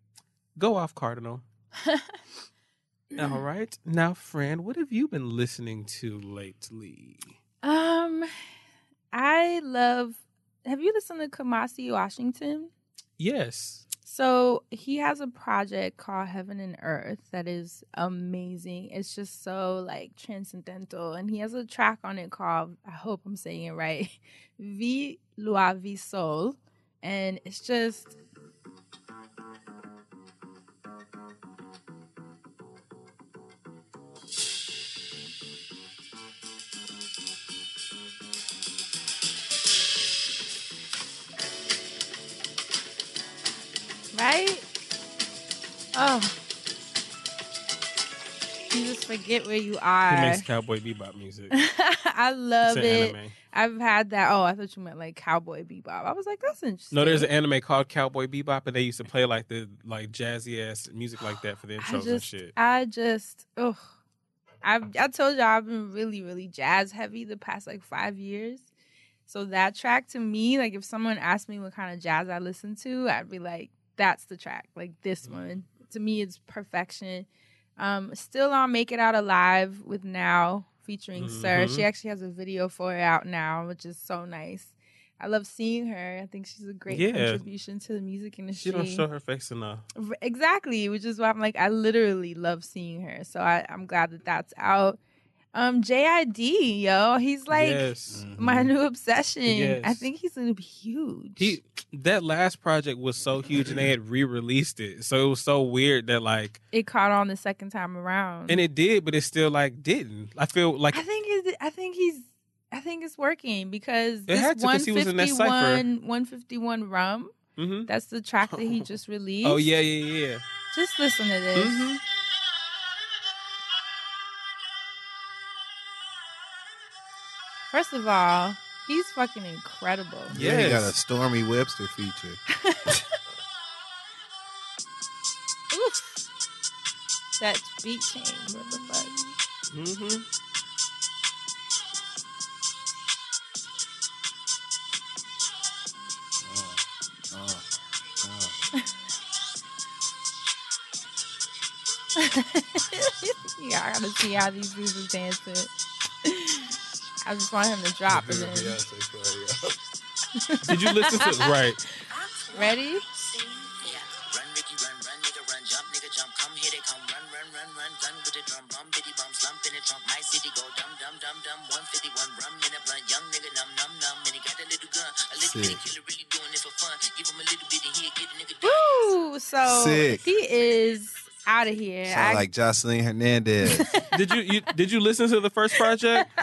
Go off, Cardinal. All right, now, friend, what have you been listening to lately? Um, I love. Have you listened to Kamasi Washington? Yes, So he has a project called Heaven and Earth that is amazing. It's just so like transcendental, and he has a track on it called I hope I'm saying it right, Vi Lua Vi Sol, and it's just right. Oh, you just forget where you are. he makes cowboy bebop music. I love it. anime. I've had that. Oh, I thought you meant like Cowboy Bebop. I was like, that's interesting. No, there's an anime called Cowboy Bebop, and they used to play like the like jazzy ass music like that for the I intros and shit. I just, ugh. I I told y'all I've been really, really jazz heavy the past like five years. So that track to me, like if someone asked me what kind of jazz I listen to, I'd be like, that's the track. Like this Mm-hmm. one. To me, it's perfection. Um, still on Make It Out Alive with Nao featuring SiR. Mhm. She actually has a video for it out now, which is so nice. I love seeing her. I think she's a great Yeah. contribution to the music industry. She don't show her face enough. Exactly, which is why I'm like, I literally love seeing her. So I, I'm glad that that's out. Um, JID, yo, he's like Yes. my new obsession. Yes. I think he's gonna be huge. He that last project was so huge and they had re-released it. So it was so weird that like it caught on the second time around, and it did, but it still like didn't. I feel like I think it, I think he's I think it's working because It this had to, 'cause he was in that 151 151 rum. Mhm. That's the track that he just released. Oh yeah, yeah, yeah. Just listen to this. Mhm. First of all, he's fucking incredible. Yeah, he got a Stormy Webster feature. Oof. That beat change. What the fuck? Mm-hmm. yeah, I gotta see how these dudes dance to it. I just want him to drop and then. Did you listen to it? right? Ready? Woo! So Sick. he got a little gun, a little killer really doing it for fun. Give him a little bit of he give the so he is out of here. Sound I, like Joseline Hernandez. did you, you did you listen to the first project?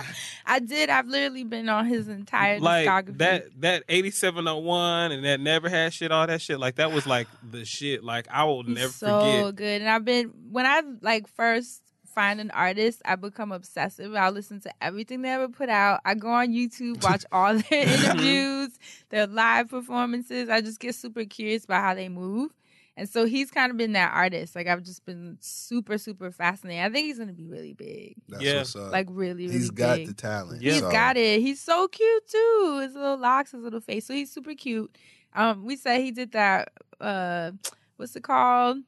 I did. I've literally been on his entire like discography. that that 8701 and that never had shit all that shit like that was like the shit like i will He's never so forget good. And I've been when I like first find an artist, I become obsessive. I listen to everything they ever put out. I go on YouTube, watch all their mm-hmm. interviews, their live performances. I just get super curious about how they move. And so he's kind of been that artist. Like I've just been super, super fascinated. I think he's gonna be really big. That's Yeah. what's up. Like really, really He's got big. the talent. He's so- got it. He's so cute too. His little locks, his little face. So he's super cute. Um, we said he did that. Uh, what's it called?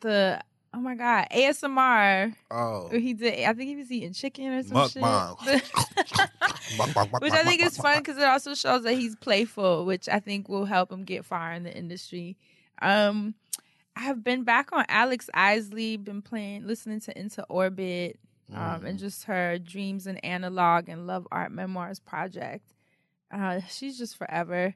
The oh my god, ASMR. Oh. Where he did. I think he was eating chicken or some shit. Mukbang. which I think is fun because it also shows that he's playful, which I think will help him get far in the industry. Um, I have been back on Alex Isley, been playing, listening to Into Orbit, um, and just her Dreams and Analog and Love Art Memoirs project. Uh, she's just forever.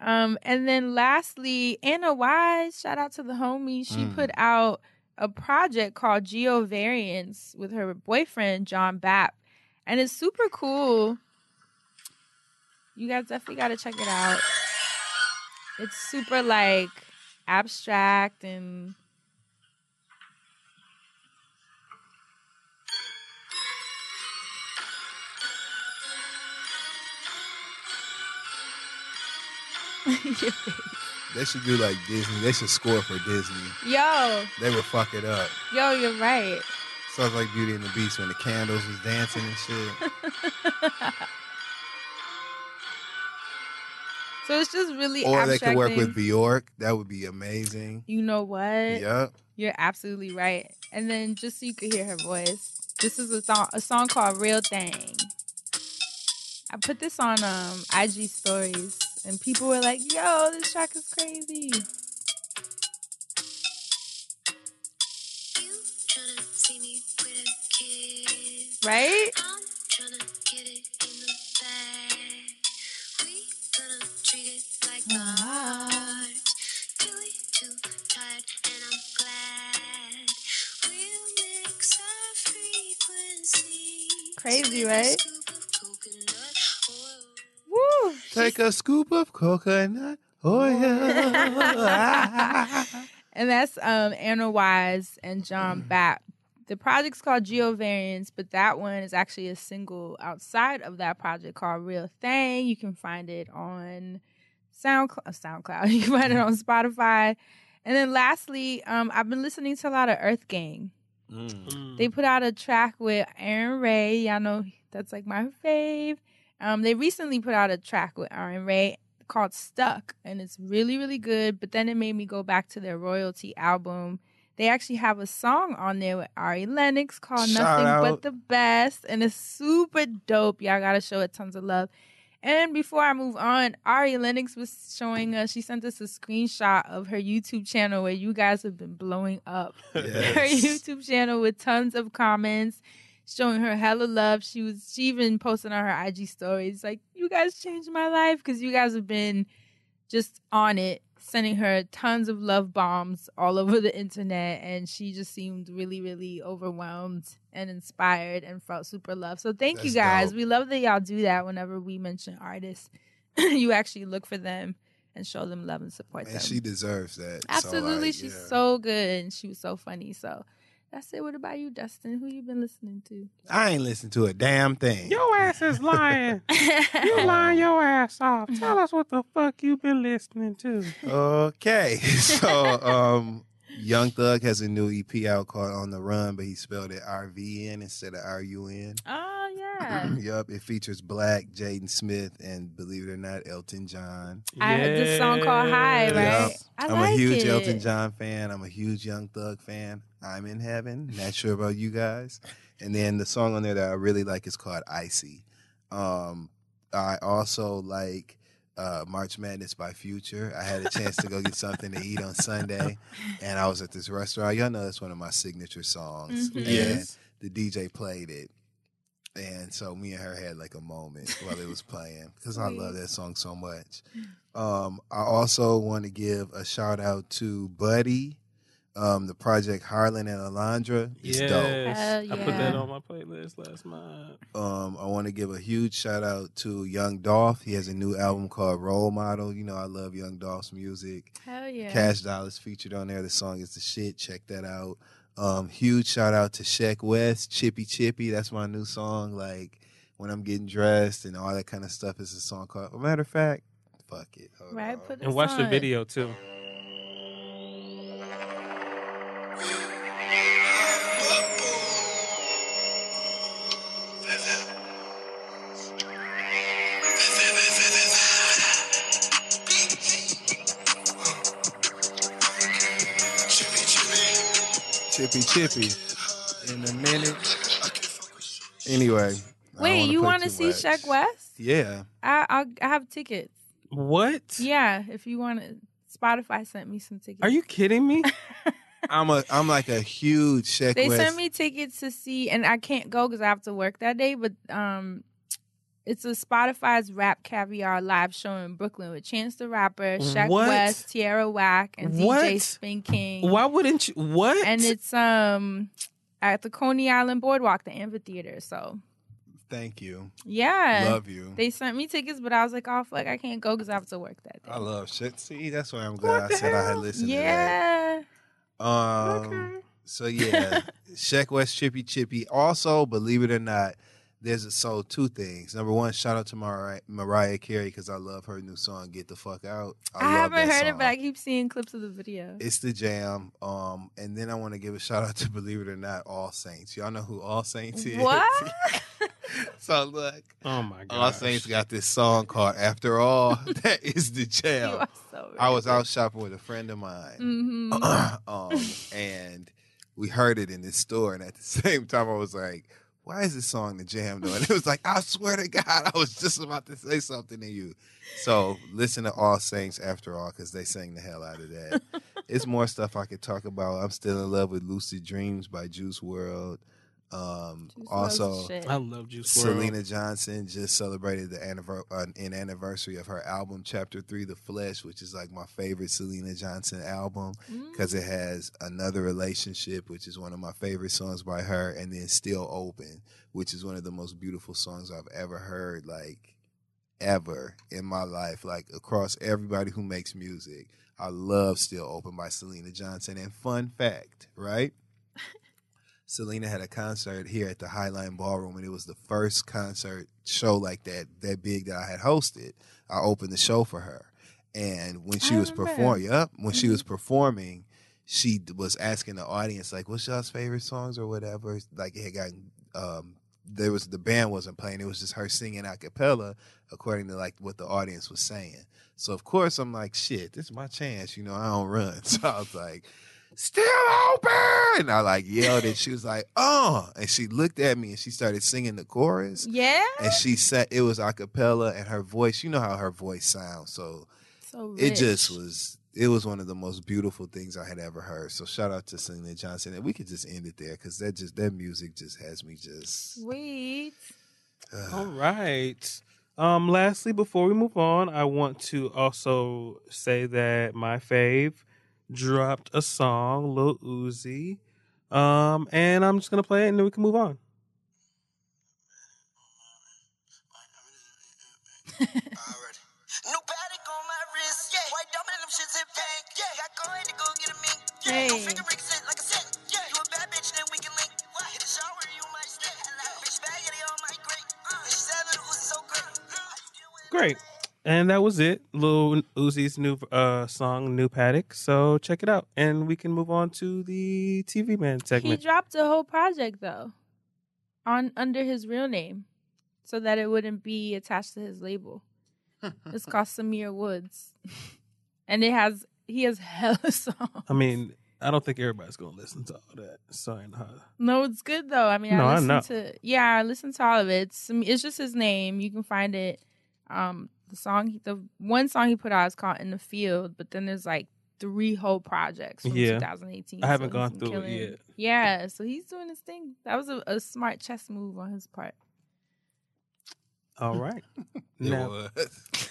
Um, and then lastly, Anna Wise, shout out to the homie. She Mm. put out a project called Geovariance with her boyfriend, Jon Bap. And it's super cool. You guys definitely got to check it out. It's super like abstract and They should do like Disney. They should score for Disney. yo, They would fuck it up. yo, you're right. Sounds like Beauty and the Beast when the candles was dancing and shit. So it's just really Or they could work things. with Bjork. That would be amazing. You know what? Yep. You're absolutely right. And then just so you could hear her voice, this is a song a song called Real Thing. I put this on um IG stories and people were like, yo, this track is crazy. Right? Crazy, right? Woo! Take a scoop of coconut oil. and that's um Anna Wise and Jon Bap. The project's called Geovariance, but that one is actually a single outside of that project called Real Thing. You can find it on SoundCloud. SoundCloud. You can find it on Spotify. And then lastly, um, I've been listening to a lot of Earth Gang. They put out a track with Arin Ray. Y'all know that's like my fave. Um, they recently put out a track with Arin Ray called Stuck, and it's really, really good. But then it made me go back to their royalty album. They actually have a song on there with Ari Lennox called Shout Nothing out. But the Best, and it's super dope. Y'all gotta show it tons of love. And before I move on, Ari Lennox was showing us, she sent us a screenshot of her YouTube channel where you guys have been blowing up. Her YouTube channel with tons of comments. showing her hella love. She was she even posted on her IG stories like, "You guys changed my life because you guys have been just on it." Sending her tons of love bombs all over the internet, and she just seemed really, really overwhelmed and inspired and felt super loved. So, thank you guys. dope. We love that y'all do that whenever we mention artists. you actually look for them and show them love and support And them. she deserves that. So, Absolutely, like, she's yeah. so good and she was so funny. So that's it. What about you, Dustin? Who you been listening to? I ain't listened to a damn thing. Your ass is lying. you lying your ass off. Tell us what the fuck you been listening to. Okay, so um, Young Thug has a new EP out called On the Run, but he spelled it R V N instead of R U N. Oh yeah, Yup, it features 6LACK, Jaden Smith, and believe it or not, Elton John. I heard this song called High, right? Yup. I I'm like a huge it. Elton John fan. I'm a huge Young Thug fan. I'm in heaven. Not sure about you guys. And then the song on there that I really like is called Icy. Um, I also like uh, March Madness by Future. I had a chance to go get something to eat on Sunday, and I was at this restaurant. Y'all know that's one of my signature songs. Mhm. And Yes. the DJ played it. And so me and her had like a moment while it was playing because I love that song so much. Um, I also want to give a shout out to Buddy, um, the project Harlan and Alondra. It's dope. Yes. I put that on my playlist last month. Um, I want to give a huge shout out to Young Dolph. He has a new album called Role Model. You know, I love Young Dolph's music. Hell yeah. Kash Doll's featured on there. The song is the shit. Check that out. Um, huge shout out to Sheck West, Chippy Chippy. That's my new song. Like when I'm getting dressed and all that kind of stuff is a song called. A matter of fact, fuck it. Hold Right, put And watch the video too. Chippy Chippy. In a minute. Anyway. I Wait, you want to see much. Sheck West? Yeah. I I'll, I have tickets. What? Yeah, if you want to. Spotify sent me some tickets. Are you kidding me? I'm a I'm like a huge Sheck They West. sent me tickets to see, and I can't go because I have to work that day. But um, it's a Spotify's Rap Caviar live show in Brooklyn with Chance the Rapper, Sheck What? West, Tierra Whack, and What? DJ Spin King. Why wouldn't you? What? And it's um at the Coney Island Boardwalk, the amphitheater. So Thank you. yeah, Love you. They sent me tickets, but I was like, oh fuck, I can't go because I have to work that day. I love shit. See, that's why I'm glad I said I had listened Yeah. to that. Um so yeah. Sheck West Chippy Chippy. Also, believe it or not, there's a so two things. Number one, shout out to Mariah, Mariah Carey because I love her new song "Get the Fuck Out." I, I, love haven't that heard it, but I keep seeing clips of the video. It's the jam. Um, and then I want to give a shout out to Believe It or Not, All Saints. Y'all know who All Saints is? What? so look, Oh my god. All Saints got this song called "After All." that is the jam. You are so I was out shopping with a friend of mine, Mhm. um, and we heard it in this store, and at the same time, I was like. Why is this song the jam though? And it was like, I swear to God, I was just about to say something to you. So listen to All Saints after all, because they sang the hell out of that. it's more stuff I could talk about. I'm still in love with Lucid Dreams by Juice WRLD. Um, Juice also. I love Juice WRLD. Syleena Johnson just celebrated the anniver- uh, an anniversary of her album Chapter Three, The Flesh, which is like my favorite Syleena Johnson album because it has another relationship, which is one of my favorite songs by her, and then Still Open, which is one of the most beautiful songs I've ever heard, like ever in my life, like across everybody who makes music. I love Still Open by Syleena Johnson. And fun fact, right? Syleena had a concert here at the Highline Ballroom, and it was the first concert show like that that big that I had hosted. I opened the show for her, and when she I was performing, yep, when she was performing, she was asking the audience like, "What's y'all's favorite songs or whatever?" Like it had gotten. Um, there was the band wasn't playing; it was just her singing a cappella according to like what the audience was saying. So of course I'm like, "Shit, this is my chance," you know. I don't run, so I was like still open. And I like yelled and she was like, oh. And she looked at me and she started singing the chorus. Yeah. And she said it was a cappella and her voice, you know how her voice sounds. So So it just was it was one of the most beautiful things I had ever heard. So shout out to Syleena Johnson, and we could just end it there because that just that music just has me just. Sweet. All right. Um, lastly, before we move on, I want to also say that my fave dropped a song, Lil Uzi. Um, and I'm just gonna play it and then we can move on. New Patek on my wrist, yeah. White diamond, them shits hit pink, yeah. Got coin to go get a mink, yeah. Hey. Go figure ring sit like a cent, yeah. You a bad bitch, then we can link. What? Hit the shower, you might stink. Bitch, spaghetti on my grate. Bitch, seven, who's so great? Great. And that was it. Lil Uzi's new uh song, New Patek. So check it out. And we can move on to the TV Man segment. He dropped a whole project though, on under his real name, so that it wouldn't be attached to his label. it's called Symere Woods, and it has he has hella songs. I mean, I don't think everybody's gonna listen to all that. Sorry, nah. No, it's good though. I mean, No, I I listened know. to yeah, I listen to all of it. It's, it's just his name. You can find it. Um, the song, the one song he put out is called "In the Field," but then there's like three whole projects from Yeah. 2018. I haven't so gone he's through it yet. Yeah, so he's doing his thing. That was a, a smart chess move on his part. All right. It Now- was.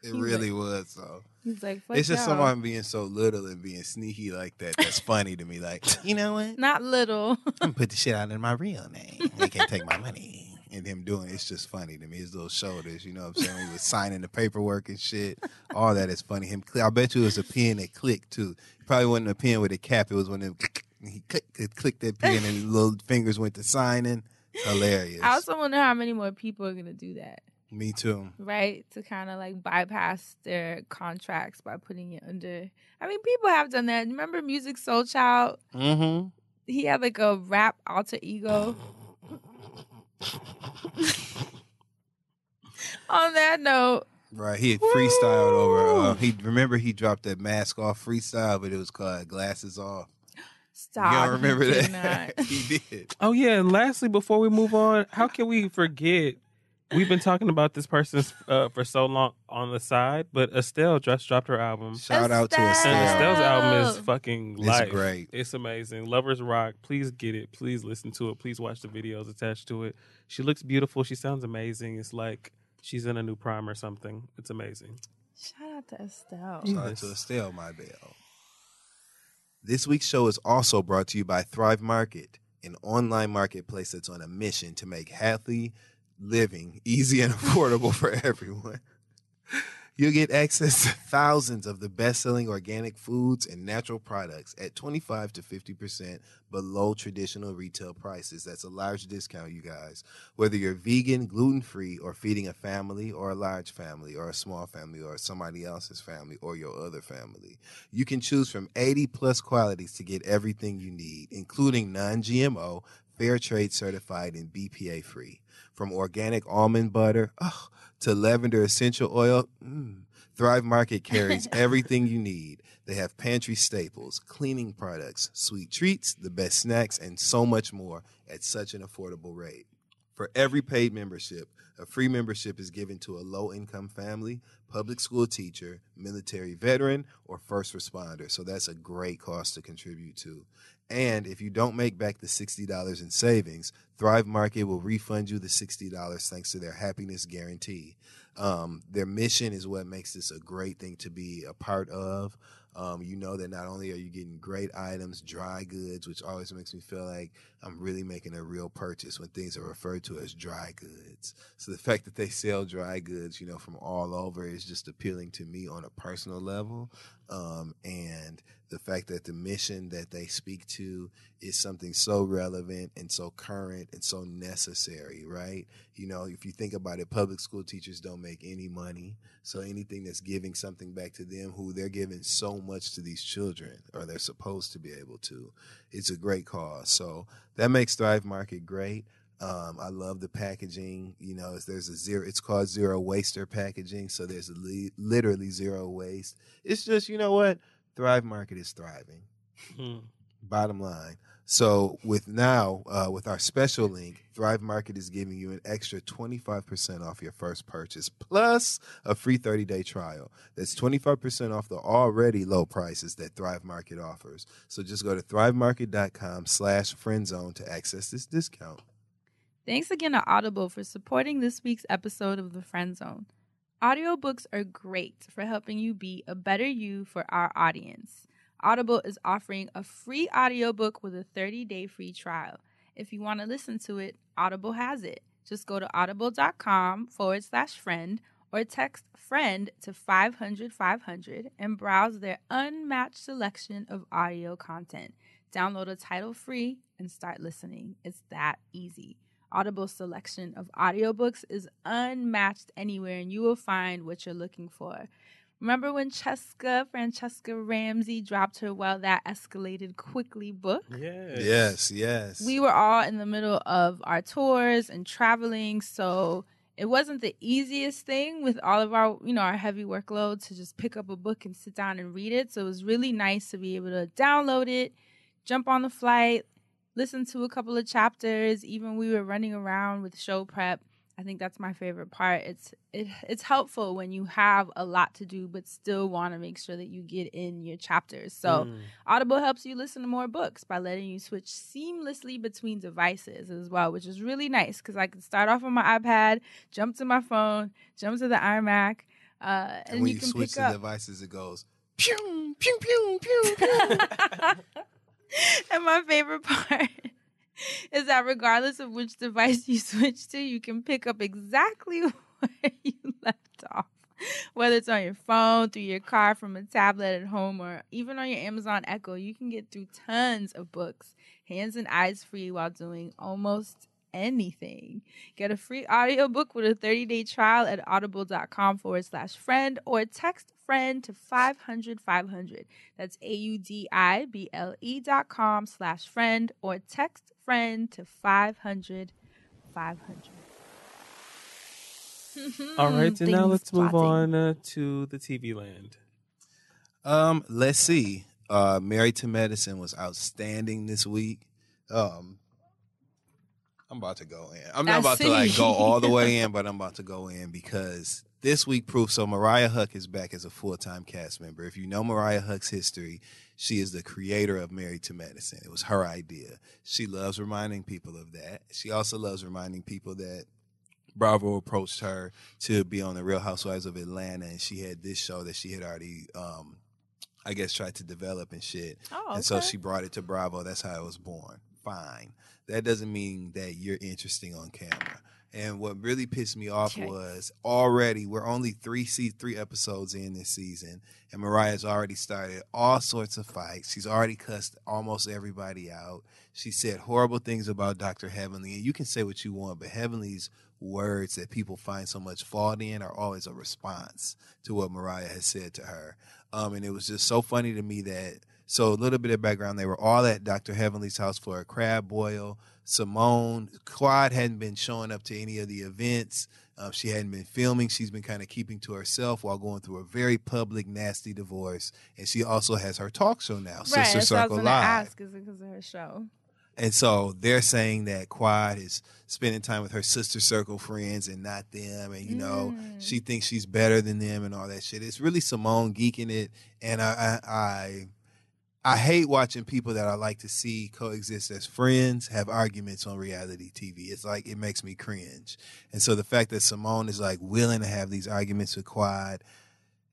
It He's really was. So He's like, Fuck it's just y'all. someone being so little and being sneaky like that. That's funny to me. Like, you know what? Not little. I'm gonna put the shit out in my real name. They can't take my money. And him doing it's just funny to me. His little shoulders, you know what I'm saying? He was signing the paperwork and shit. All that is funny. Him, I bet you it was a pen that clicked too. Probably wasn't a pen with a cap. It was one of them. He clicked, clicked that pen and his little fingers went to signing. Hilarious. I also wonder how many more people are gonna do that, Me too. right? To kind of like bypass their contracts by putting it under. I mean, people have done that. Remember, Musiq Soulchild? Mm-hmm. He had like a rap alter ego. On that note, Right. He had freestyled over. Uh, he remember he dropped that mask off freestyle, but it was called glasses off. stop. You don't remember He that? not. he did. Oh yeah, and lastly, before we move on, how can we forget? We've been talking about this person uh, for so long on the side, but Estelle just dropped her album. Shout out to Estelle. And Estelle's album is fucking It's life. great. It's amazing. Lovers Rock. Please get it. Please listen to it. Please watch the videos attached to it. She looks beautiful. She sounds amazing. It's like she's in a new prime or something. It's amazing. Shout out to Estelle. Shout out to Estelle, my belle. This week's show is also brought to you by Thrive Market, an online marketplace that's on a mission to make healthy living easy and affordable for everyone. You'll get access to thousands of the best selling organic foods and natural products at 25 to 50% below traditional retail prices. That's a large discount, you guys. Whether you're vegan, gluten free, or feeding a family, or a large family, or a small family, or somebody else's family, or your other family, you can choose from 80 plus qualities to get everything you need, including non GMO, fair trade certified, and BPA free. From organic almond butter oh, to lavender essential oil, mm, Thrive Market carries everything you need. They have pantry staples, cleaning products, sweet treats, the best snacks, and so much more at such an affordable rate. For every paid membership, a free membership is given to a low income family, public school teacher, military veteran, or first responder. So that's a great cost to contribute to. And if you don't make back the $60 in savings, Thrive Market will refund you the $60 thanks to their happiness guarantee. Um, their mission is what makes this a great thing to be a part of. Um, you know that not only are you getting great items, dry goods, which always makes me feel like I'm really making a real purchase when things are referred to as dry goods. So the fact that they sell dry goods, you know, from all over is just appealing to me on a personal level. Um, and the fact that the mission that they speak to is something so relevant and so current and so necessary, right? You know, if you think about it, public school teachers don't make any money. So anything that's giving something back to them, who they're giving so much to these children, or they're supposed to be able to, it's a great cause. So that makes Thrive Market great. Um, I love the packaging. You know, there's a zero. It's called zero waster packaging. So there's li- literally zero waste. It's just you know what, Thrive Market is thriving. Hmm. Bottom line. So with now, uh, with our special link, Thrive Market is giving you an extra 25% off your first purchase, plus a free 30-day trial. That's 25% off the already low prices that Thrive Market offers. So just go to thrivemarket.com slash friendzone to access this discount. Thanks again to Audible for supporting this week's episode of The Friend Zone. Audiobooks are great for helping you be a better you for our audience. Audible is offering a free audiobook with a 30-day free trial. If you want to listen to it, Audible has it. Just go to audible.com forward slash friend or text friend to 500 500 and browse their unmatched selection of audio content. Download a title free and start listening. It's that easy. Audible's selection of audiobooks is unmatched anywhere, and you will find what you're looking for. Remember when Cheska, Franchesca Ramsey, dropped her Well That Escalated Quickly book? Yes. Yes, yes. We were all in the middle of our tours and traveling, so it wasn't the easiest thing with all of our, you know, our heavy workload to just pick up a book and sit down and read it. So it was really nice to be able to download it, jump on the flight, listen to a couple of chapters. Even we were running around with show prep. I think that's my favorite part. It's it, it's helpful when you have a lot to do but still want to make sure that you get in your chapters. So Mm. Audible helps you listen to more books by letting you switch seamlessly between devices as well, which is really nice because I can start off on my iPad, jump to my phone, jump to the iMac, uh, and, And when you you, can switch pick the up. devices, it goes pew, pew, pew, pew, pew. and my favorite part is that regardless of which device you switch to, you can pick up exactly where you left off. Whether it's on your phone, through your car, from a tablet at home, or even on your Amazon Echo, you can get through tons of books, hands and eyes free while doing almost anything. Get a free audiobook with a 30-day trial at audible.com forward slash friend or text friend to 500 500. That's A U D I B L E dot com slash friend or text friend to 500 500. All right, and now let's move plotting. on uh, to the TV land. Um, let's see. Uh, Married to Medicine was outstanding this week. Um, I'm about to go in. I'm not I about to like go all the way in, but I'm about to go in because this week proof. so. Mariah Huq is back as a full time cast member. If you know Mariah Huq's history, she is the creator of Married to Medicine. It was her idea. She loves reminding people of that. She also loves reminding people that Bravo approached her to be on the Real Housewives of Atlanta, and she had this show that she had already, um, I guess, tried to develop and shit. Oh, And so she brought it to Bravo. That's how it was born. Fine. That doesn't mean that you're interesting on camera. And what really pissed me off was already we're only three se- three episodes in this season, and Mariah's already started all sorts of fights. She's already cussed almost everybody out. She said horrible things about Dr. Heavenly, and you can say what you want, but Heavenly's words that people find so much fault in are always a response to what Mariah has said to her. Um, and it was just so funny to me that so a little bit of background. They were all at Dr. Heavenly's house for a crab boil. Simone Quad hadn't been showing up to any of the events. Um, she hadn't been filming. She's been kind of keeping to herself while going through a very public, nasty divorce. And she also has her talk show now, right, Sister that's what I was Circle Live. ask. Is it because of her show? And so they're saying that Quad is spending time with her sister circle friends and not them. And, you know, she thinks she's better than them and all that shit. It's really Simone geeking it. And I, I, I, I hate watching people that I like to see coexist as friends have arguments on reality TV. It's like, it makes me cringe. And so the fact that Simone is like willing to have these arguments with Quad,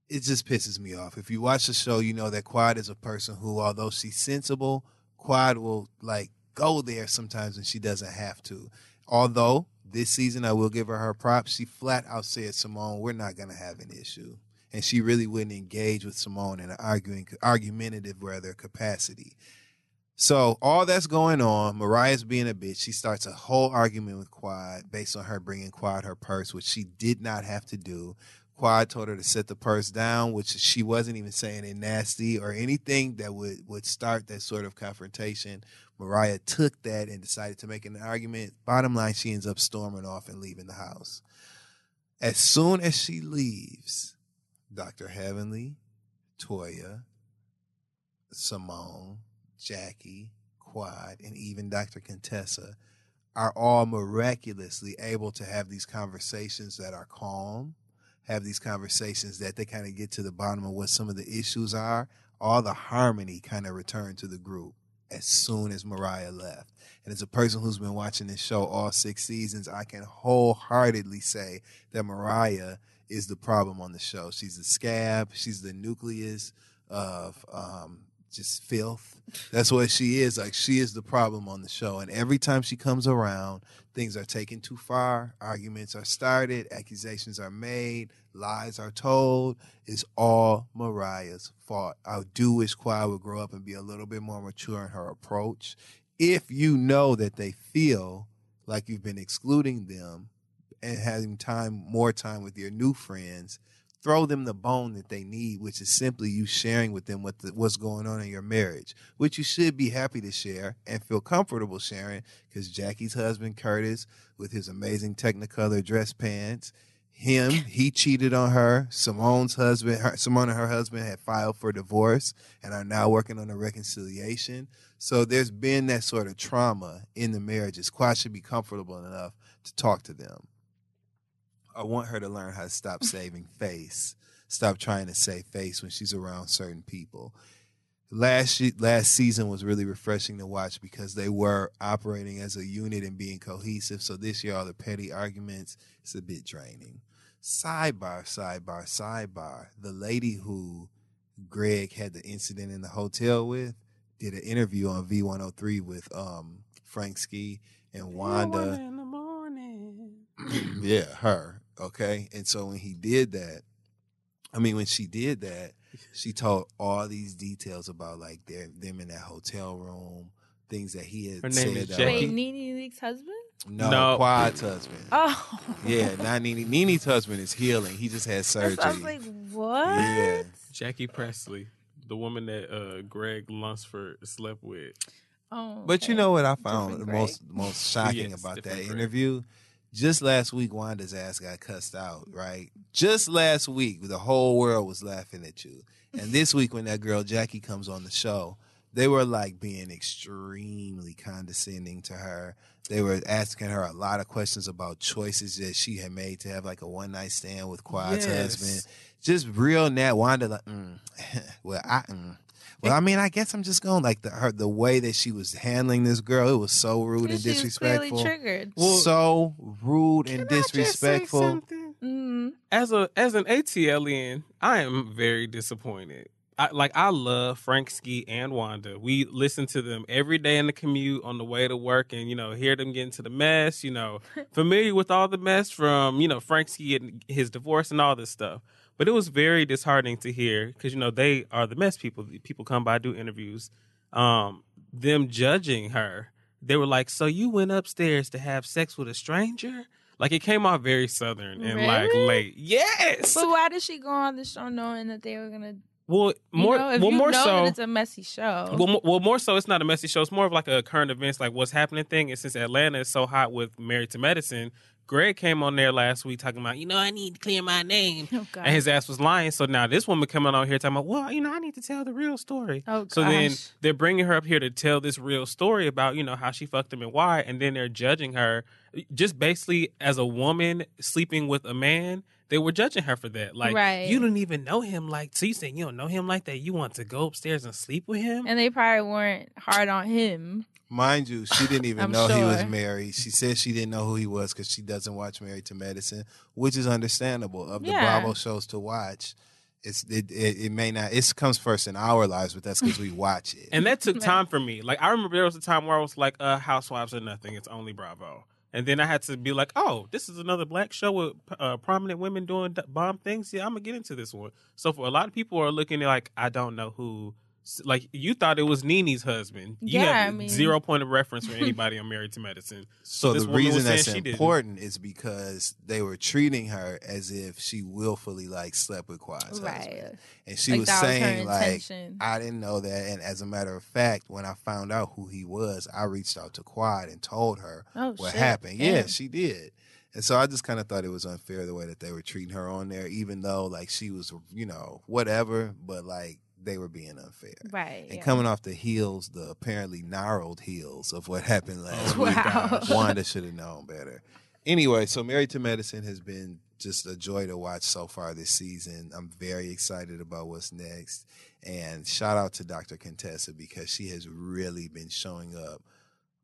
it just pisses me off. If you watch the show, you know that Quad is a person who, although she's sensible, Quad will like go there sometimes when she doesn't have to. Although this season, I will give her her props. She flat out said, "Simone, we're not going to have an issue," and she really wouldn't engage with Simone in an arguing, argumentative rather capacity. So all that's going on, Mariah's being a bitch. She starts a whole argument with Quad based on her bringing Quad her purse, which she did not have to do. Quad told her to set the purse down, which she wasn't even saying it nasty or anything that would would start that sort of confrontation. Mariah took that and decided to make an argument. Bottom line, she ends up storming off and leaving the house. As soon as she leaves, Dr. Heavenly, Toya, Simone, Jackie, Quad, and even Dr. Contessa are all miraculously able to have these conversations that are calm, have these conversations that they kind of get to the bottom of what some of the issues are. All the harmony kind of returned to the group as soon as Mariah left. And as a person who's been watching this show all six seasons, I can wholeheartedly say that Mariah is the problem on the show. She's the scab, she's the nucleus of um, just filth. That's what she is. Like she is the problem on the show. And every time she comes around, things are taken too far, arguments are started, accusations are made, lies are told. It's all Mariah's fault. I do wish Quad would grow up and be a little bit more mature in her approach. If you know that they feel like you've been excluding them and having time more time with your new friends, throw them the bone that they need, which is simply you sharing with them what the, what's going on in your marriage, which you should be happy to share and feel comfortable sharing. Because Jackie's husband Curtis, with his amazing Technicolor dress pants, him he cheated on her. Simone's husband, her, Simone and her husband had filed for divorce and are now working on a reconciliation. So there's been that sort of trauma in the marriages. Quad should be comfortable enough to talk to them. I want her to learn how to stop saving face, stop trying to save face when she's around certain people. Last last season was really refreshing to watch because they were operating as a unit and being cohesive. So this year, all the petty arguments, it's a bit draining. Sidebar, sidebar, sidebar. The lady who Greg had the incident in the hotel with did an interview on V103 with um, Frank Ski and Wanda. in the morning. yeah, her. Okay. And so when he did that, I mean, when she did that, she told all these details about like their them in that hotel room, things that he had Her said. name is that Jackie. Wait, Nene Leak's husband? No, No. Quad's husband. Oh. Yeah, not Nene. Nene's husband is healing. He just had surgery. I was like, what? yeah. Jackie Presley, the woman that uh, Greg Lunceford slept with. Oh, But you okay. know what I found Different the Greg. most most shocking Yes, about that different Greg. interview? Just last week, Wanda's ass got cussed out, right? Just last week, the whole world was laughing at you. And this week, when that girl Jackie comes on the show, they were like being extremely condescending to her. They were asking her a lot of questions about choices that she had made to have like a one night stand with Quad's Yes. husband. Just real nat Wanda like, mm, well, I, mm. Well, I mean, I guess I'm just going like the her the way that she was handling this girl. It was so rude and She was clearly disrespectful. triggered. so rude and disrespectful. Mm. As a as an ATLian, I am very disappointed. I, like I love Frank Ski and Wanda. We listen to them every day in the commute on the way to work, and you know hear them get into the mess. You know, familiar with all the mess from you know Frank Ski and his divorce and all this stuff. But it was very disheartening to hear because you know they are the mess people. People come by do interviews. Um, them judging her, they were like, "So you went upstairs to have sex with a stranger?" Like it came off very southern and like late. Yes. But why did she go on the show knowing that they were gonna? Well, You more know, well you more so. that it's a messy show. well, well, more so, it's not a messy show. It's more of like a current events, like what's happening thing. And since Atlanta is so hot with Married to Medicine, Greg came on there last week talking about, you know, I need to clear my name, Oh, and his ass was lying. So now this woman coming on here talking about, well, you know, I need to tell the real story. Oh, So then they're bringing her up here to tell this real story about, you know, how she fucked him and why, and then they're judging her just basically as a woman sleeping with a man. They were judging her for that. Like, Right. you don't even know him like, so you saying you don't know him like that? You want to go upstairs and sleep with him? and they probably weren't hard on him. Mind you, she didn't even I'm know he was married. She said she didn't know who he was because she doesn't watch Married to Medicine, which is understandable. Of the Yeah. Bravo shows to watch, it's it, it, it may not. It comes first in our lives, but that's because we watch it. And that took time for me. Like I remember there was a time where I was like, uh, Housewives are nothing. It's only Bravo. And then I had to be like, oh, this is another black show with uh, prominent women doing bomb things. Yeah, I'm gonna get into this one. So for a lot of people are looking like, I don't know who. Like you thought it was Nene's husband. You Yeah, have I mean- zero point of reference for anybody on Married to Medicine. So this the reason was that's she didn't. important is because they were treating her as if she willfully like slept with Quad's husband, Right. and she Like, was that was saying like, "I didn't know that." And as a matter of fact, when I found out who he was, I reached out to Quad and told her Oh, what shit. happened. Yeah, Damn. she did. And so I just kind of thought it was unfair the way that they were treating her on there, even though like she was, you know, whatever. But like they were being unfair. Right. And yeah. coming off the heels, the apparently gnarled heels of what happened last Oh, week, wow. Wanda should have known better. Anyway, so Married to Medicine has been just a joy to watch so far this season. I'm very excited about what's next. And shout out to Dr. Contessa because she has really been showing up,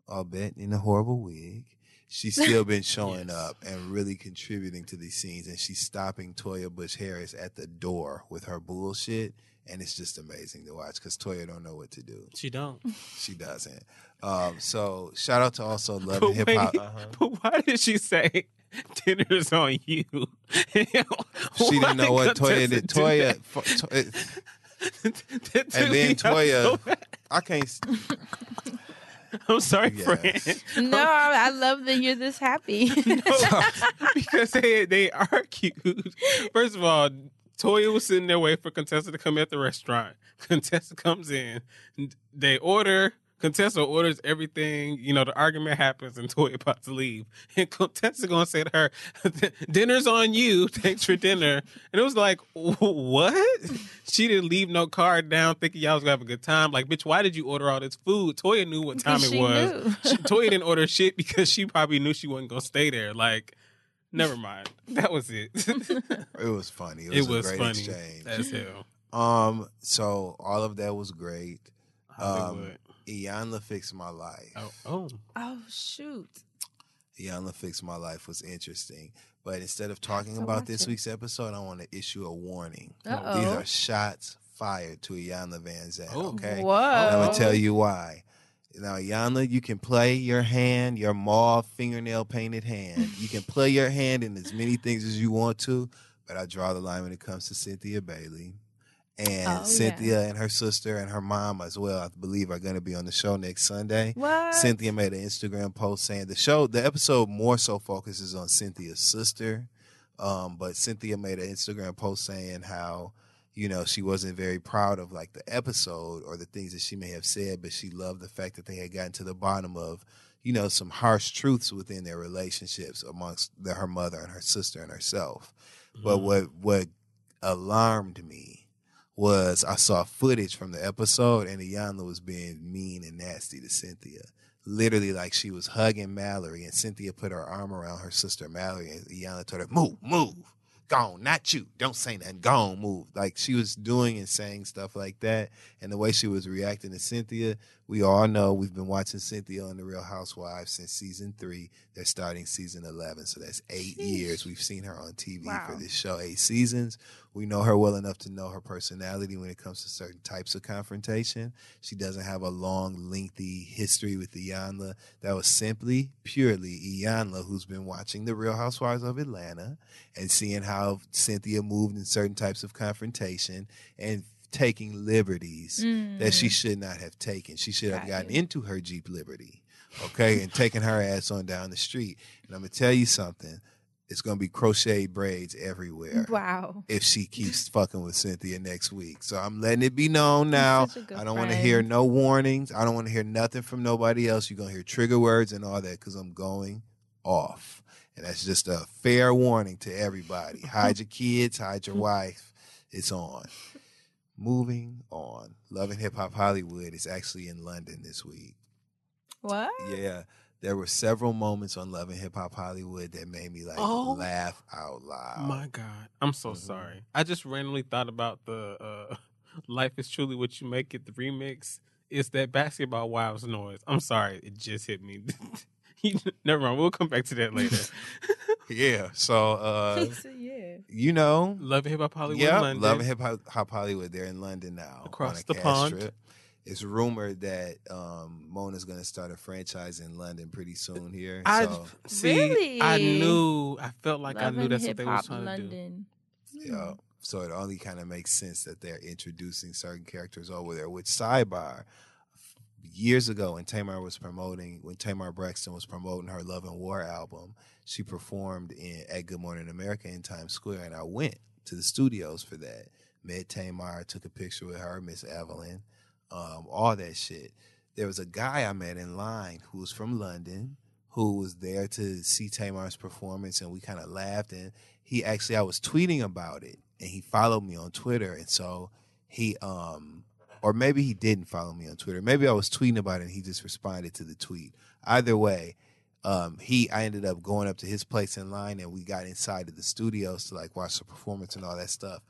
albeit in a horrible wig. She's still been showing up and really contributing to these scenes. And she's stopping Toya Bush Harris at the door with her bullshit. And it's just amazing to watch because Toya don't know what to do. She don't. She doesn't. Um, so shout out to also Love and Hip Hop. wait, But why did she say dinner's on you? She didn't know what Toya did. Toya, fu- to- and then Toya, I can't. I'm sorry, Yes. friend. No, I I love that you're this happy. because they they argued. First of all, Toya was sitting there waiting for Contessa to come at the restaurant. Contessa comes in, they order. Contessa orders everything. You know, the argument happens, and Toya about to leave. And Contessa gonna say to her, "Dinner's on you. Thanks for dinner." And it was like, what? She didn't leave no card down, thinking y'all was gonna have a good time. Like, bitch, why did you order all this food? Toya knew what time it was. She, Toya didn't order shit because she probably knew she wasn't gonna stay there. Like, never mind. That was it. It was funny. It It was, was a great funny exchange. as hell. Um, so all of that was great. Um, Iyanla fixed my life. Oh, oh. oh shoot. Iyanla fixed my life was interesting. But instead of talking to about this it. week's episode, I want to issue a warning. Uh-oh. These are shots fired to Iyanla Vanzant. Oh. Okay, Whoa. I'm gonna tell you why. Now, Yana, you can play your hand, your mauve fingernail painted hand. You can play your hand in as many things as you want to, but I draw the line when it comes to Cynthia Bailey. And Oh, yeah. Cynthia and her sister and her mom as well, I believe, are going to be on the show next Sunday. What? Cynthia made an Instagram post saying the show, the episode more so focuses on Cynthia's sister. Um, but Cynthia made an Instagram post saying how, you know, she wasn't very proud of like the episode or the things that she may have said, but she loved the fact that they had gotten to the bottom of, you know, some harsh truths within their relationships amongst the, her mother and her sister and herself. But mm-hmm. what what alarmed me was I saw footage from the episode and Iyanla was being mean and nasty to Cynthia. Literally like she was hugging Mallory and Cynthia put her arm around her sister Mallory and Iyanla told her, move, move, gone, not you. Don't say nothing, gone, move. Like she was doing and saying stuff like that. And the way she was reacting to Cynthia, we all know we've been watching Cynthia on The Real Housewives since season three. They're starting season 11. So that's eight years we've seen her on TV for this show, eight seasons. We know her well enough to know her personality when it comes to certain types of confrontation. She doesn't have a long, lengthy history with Iyanla. That was simply, purely Iyanla, who's been watching The Real Housewives of Atlanta and seeing how Cynthia moved in certain types of confrontation and taking liberties that she mm. should not have taken. She should have gotten into her Jeep Liberty, okay, and taken her ass on down the street. And I'm going to tell you something. It's going to be crochet braids everywhere Wow. if she keeps fucking with Cynthia next week. So I'm letting it be known now. such a good I don't want to hear no warnings. I don't want to hear nothing from nobody else. You're going to hear trigger words and all that because I'm going off. And that's just a fair warning to everybody. Hide your kids, hide your wife. It's on. Moving on. Loving Hip Hop Hollywood is actually in London this week. What? Yeah. There were several moments on Love and Hip Hop Hollywood that made me like Oh. laugh out loud. My God, I'm so sorry. I just randomly thought about the uh, "Life Is Truly What You Make It" the remix. It's that basketball wives noise. I'm sorry, it just hit me. Never mind. We'll come back to that later. Yeah. So uh yeah. you know Love and Hip Hop Hollywood. yeah, London. Love and Hip Hop Hop Hollywood. They're in London now. Across on a the cash pond. Trip. It's rumored that um, Mona's going to start a franchise in London pretty soon here. I so see. I knew. I felt like Love I knew and that's what they was Hip-Hop trying to do. London. Yeah. So it only kind of makes sense that they're introducing certain characters over there. With Sidebar, years ago when Tamar was promoting, when Tamar Braxton was promoting her Love and War album, she performed in at Good Morning America in Times Square, and I went to the studios for that. Met Tamar, took a picture with her, Miss Evelyn, um, all that shit. There was a guy I met in line who was from London who was there to see Tamar's performance, and we kind of laughed. And he actually, I was tweeting about it, and he followed me on Twitter, and so he um or maybe he didn't follow me on Twitter. Maybe I was tweeting about it and he just responded to the tweet. Either way, um, he I ended up going up to his place in line and we got inside of the studios to like watch the performance and all that stuff.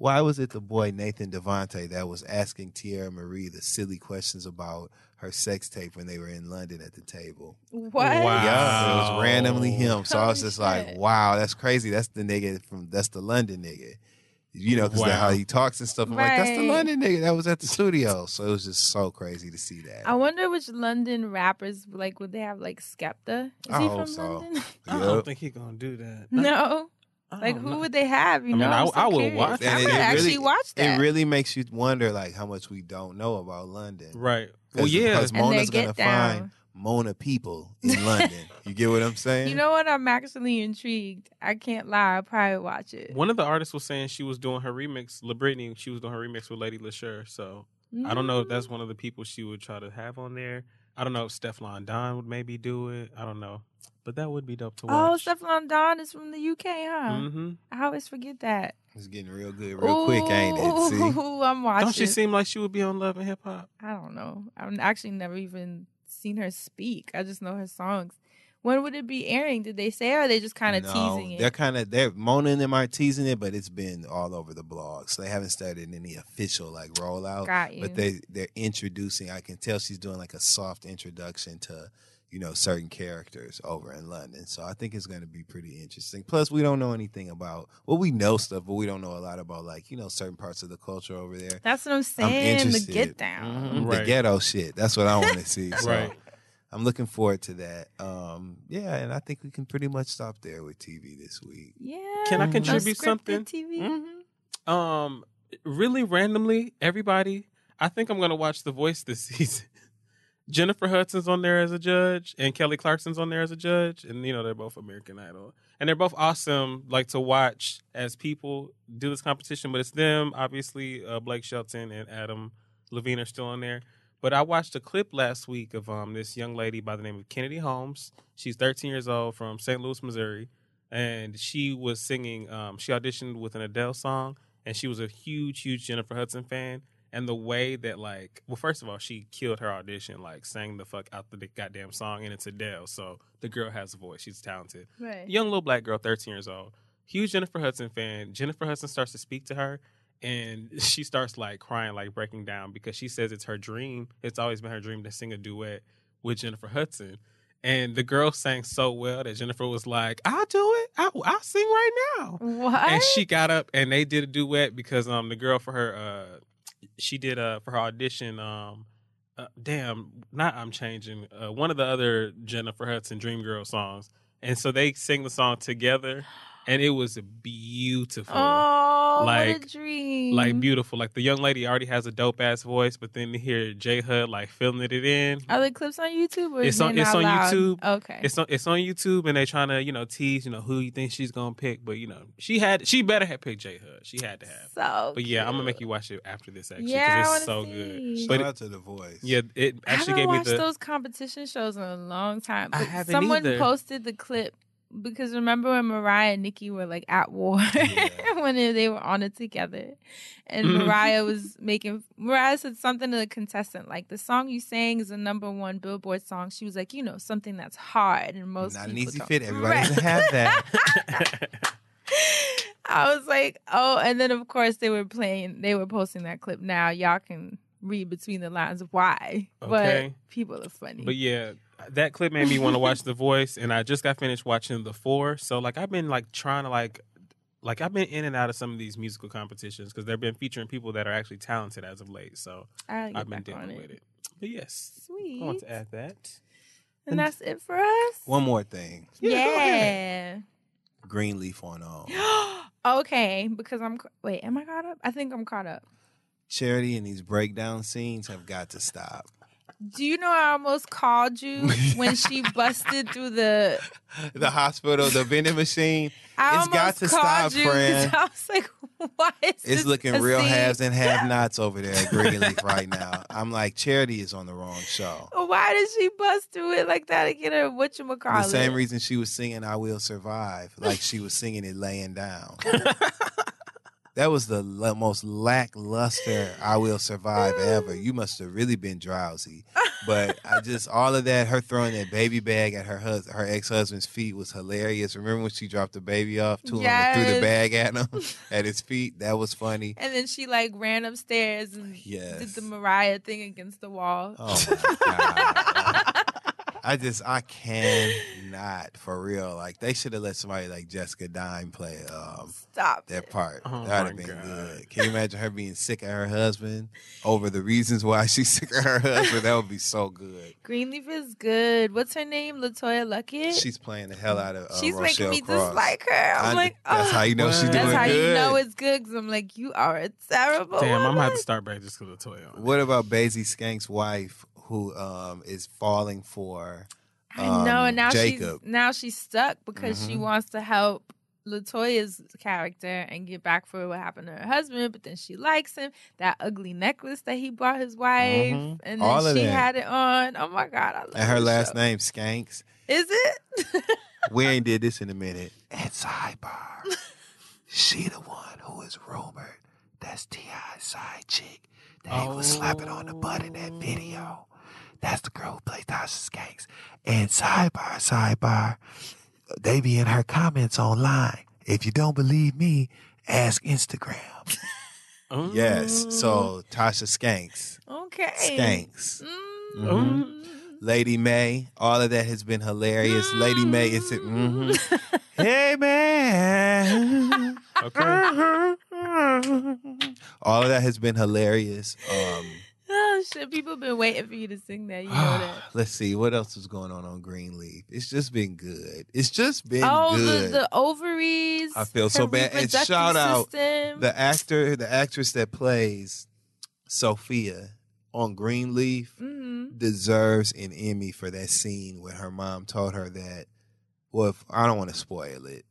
Why was it the boy Nathan Devante that was asking Teairra Mari the silly questions about her sex tape when they were in London at the table? What? Yeah, it was randomly him. So I was Holy just like, wow, that's crazy. That's the nigga from that's the London nigga. You know, because Wow. how he talks and stuff. I'm like, that's the London nigga that was at the studio. So it was just so crazy to see that. I wonder which London rappers like would they have like Skepta? Is I he hope from so. London? I Yup. don't think he's gonna do that. no. I Like oh, who know. would they have? You I know, I- I'm so I will curious. watch I And would actually watch that. It really makes you wonder like how much we don't know about London. Right. Well, yeah. Because Mona's gonna down. find Mona people in London. you get what I'm saying? You know what? I'm actually intrigued. I can't lie. I'll probably watch it. One of the artists was saying she was doing her remix, La Britney, she was doing her remix with Lady Leshurr. So I don't know if mm-hmm. that's one of the people she would try to have on there. I don't know if Stefflon Don would maybe do it. I don't know. But that would be dope to watch. Oh, watch. Stefflon Don is from the UK, huh? Mhm. I always forget that. It's getting real good, real quick, ain't it? See? Ooh, I'm watching. Don't she seem like she would be on Love and Hip Hop? I don't know. I've actually never even seen her speak. I just know her songs. When would it be airing? Did they say, or are they just kind of no, teasing it? They're kind of they're Mona and them are teasing it, but it's been all over the blogs. So they haven't started any official like rollout. Got you. But they they're introducing. I can tell she's doing like a soft introduction to you know certain characters over in London. So I think it's going to be pretty interesting. Plus, we don't know anything about well, we know stuff, but we don't know a lot about like you know certain parts of the culture over there. That's what I'm saying. I'm saying. The get down. Mhm, Right. The ghetto shit. That's what I want to see. So Right. I'm looking forward to that. Um, yeah, and I think we can pretty much stop there with TV this week. Yeah. Can I no contribute scripted something? TV. Um, really randomly, everybody. I think I'm gonna watch The Voice this season. Jennifer Hudson's on there as a judge, and Kelly Clarkson's on there as a judge, and you know they're both American Idol, and they're both awesome. Like to watch as people do this competition, but it's them, obviously. Uh, Blake Shelton and Adam Levine are still on there. But I watched a clip last week of um this young lady by the name of Kennedy Holmes. She's 13 years old from St. Louis, Missouri, and she was singing. Um, she auditioned with an Adele song, and she was a huge, huge Jennifer Hudson fan. And the way that, like, well, first of all, she killed her audition, like, sang the fuck out the goddamn song, and it's Adele, so the girl has a voice. She's talented. Right. Young little black girl, 13 years old. Huge Jennifer Hudson fan. Jennifer Hudson starts to speak to her, and she starts, like, crying, like, breaking down because she says it's her dream. It's always been her dream to sing a duet with Jennifer Hudson. And the girl sang so well that Jennifer was like, I'll do it. I, I'll sing right now. What? And she got up and they did a duet because um the girl for her uh she did uh for her audition um uh, damn not I'm changing uh, one of the other Jennifer Hudson Dream Girl songs and so they sing the song together and it was beautiful Oh, like what a dream! like beautiful like the young lady already has a dope ass voice but then to hear J Hud like filling it in Are the clips on YouTube or it's on it's on loud? YouTube. Okay. It's on it's on YouTube and they're trying to, you know, tease, you know, who you think she's gonna pick. But you know, she had she better have picked J Hud. She had to have. So But yeah, I'm gonna make you watch it after this actually. Because wanna it's so see. good. Shout But out it, to the voice. yeah, it I actually haven't gave me the those competition shows in a long time. I haven't someone either. posted the clip because remember when Mariah and Nicki were like at war when they were on it together, and Mhm. Mariah was making Mariah said something to the contestant like the song you sang is a number one Billboard song. She was like, you know, something that's hard and most Not an easy don't- fit. Everybody Right. doesn't have that. I was like, oh, and then of course they were playing, they were posting that clip. Now y'all can read between the lines of why, Okay. but people are funny. But yeah, that clip made me want to watch The Voice, and I just got finished watching The Four. So like, I've been like trying to like, like I've been in and out of some of these musical competitions because they've been featuring people that are actually talented as of late. So I'll get I've been dealing it. with it. But yes, Sweet. I want to add that. and that's it for us. One more thing. Yeah. Greenleaf on all. okay, because I'm wait, am I caught up? I think I'm caught up. charity and these breakdown scenes have got to stop. Do you know I almost called you when she busted through the? The hospital, the vending machine, I it's almost got to called stop, you 'cause friend. I was like, why is It's this looking a real scene? halves and have nots over there at Greenleaf right now. I'm like, Charity is on the wrong show. Why did she bust through it like that to get her whatchamacallit? The same reason she was singing I Will Survive, like she was singing it laying down. That was the most lackluster I will survive ever. You must have really been drowsy. But I just all of that, her throwing that baby bag at her hus- her ex husband's feet was hilarious. Remember when she dropped the baby off to him and threw the bag at him at his feet? That was funny. And then she like ran upstairs and Yes. did the Mariah thing against the wall. Oh my god. I just I cannot for real. Like they should have let somebody like Jessica Dime play um Stop that part. Oh That'd have been God. good. Can you imagine her being sick of her husband over the reasons why she's sick of her husband? That would be so good. Greenleaf is good. What's her name? LeToya Luckett. She's playing the hell out of uh, She's making me Cross. dislike her. I'm I- like, that's oh. how you know she's doing That's how good. you know it's good because I'm like, you are a terrible. Damn, I'm woman. gonna have to start back just because of Toya. What about Basie Skank's wife, who um is falling for? I know, um, and now Jacob. she's now she's stuck because she Mhm. wants to help LeToya's character and get back for what happened to her husband, but then she likes him. That ugly necklace that he bought his wife, Mhm. and then she that. had it on. Oh my god, I love and her last show. name Skanks. is it? we ain't did this in a minute. And sidebar, she the one who is rumored that's T.I.'s side chick that he was slapping on the butt in that video. That's the girl who plays Tasha Skanks. And sidebar, sidebar, they be in her comments online. If you don't believe me, ask Instagram. Yes. So Tasha Skanks. Okay. Skanks. Mm. Mhm. Lady Mae, all of that has been hilarious. Lady Mae is it. mhm. hey man. Okay. all of that has been hilarious. Um, Oh shit! People been waiting for you to sing that. You know that. let's see what else is going on on Greenleaf. It's just been good. It's just been oh, good. the, the ovaries. I feel so bad. And shout out the actor, the actress that plays Sophia on Greenleaf Mhm. deserves an Emmy for that scene where her mom told her that. Well, if, I don't want to spoil it.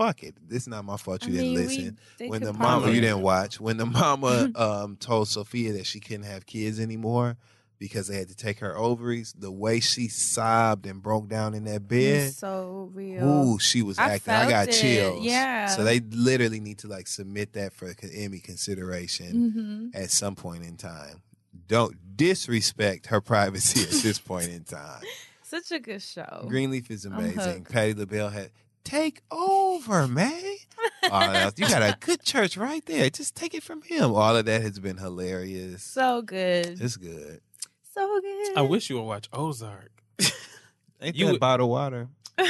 Fuck it. This is not my fault. You I didn't mean, we- listen. when the mama, probably- you didn't watch. When the mama um, told Sophia that she couldn't have kids anymore because they had to take her ovaries, the way she sobbed and broke down in that bed. was so real. Ooh, she was I acting. I got it, chills. yeah. So they literally need to like submit that for Emmy consideration Mhm. at some point in time. Don't disrespect her privacy at this point in time. Such a good show. Greenleaf is amazing. Patti LaBelle had take over, man. All that- you got a good church right there. Just take it from him. All of that has been hilarious. So good. It's good. So good. I wish you would watch Ozark. Ain't You that would- bottled water?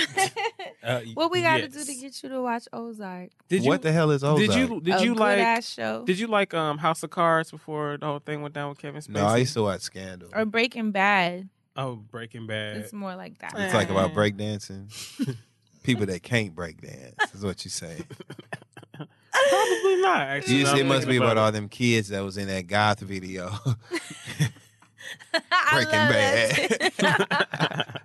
Uh, what we got to yes. do to get you to watch Ozark? Did you, What the hell is Ozark? Did you did A you like good-ass show. Did you like um House of Cards before the whole thing went down with Kevin Spacey? No, I used to watch Scandal. Or Breaking Bad? Oh, Breaking Bad. It's more like that. It's like about breakdancing. People that can't break dance is what you say. Probably not. Actually, You it must be about about all them kids that was in that goth video. Breaking Bad.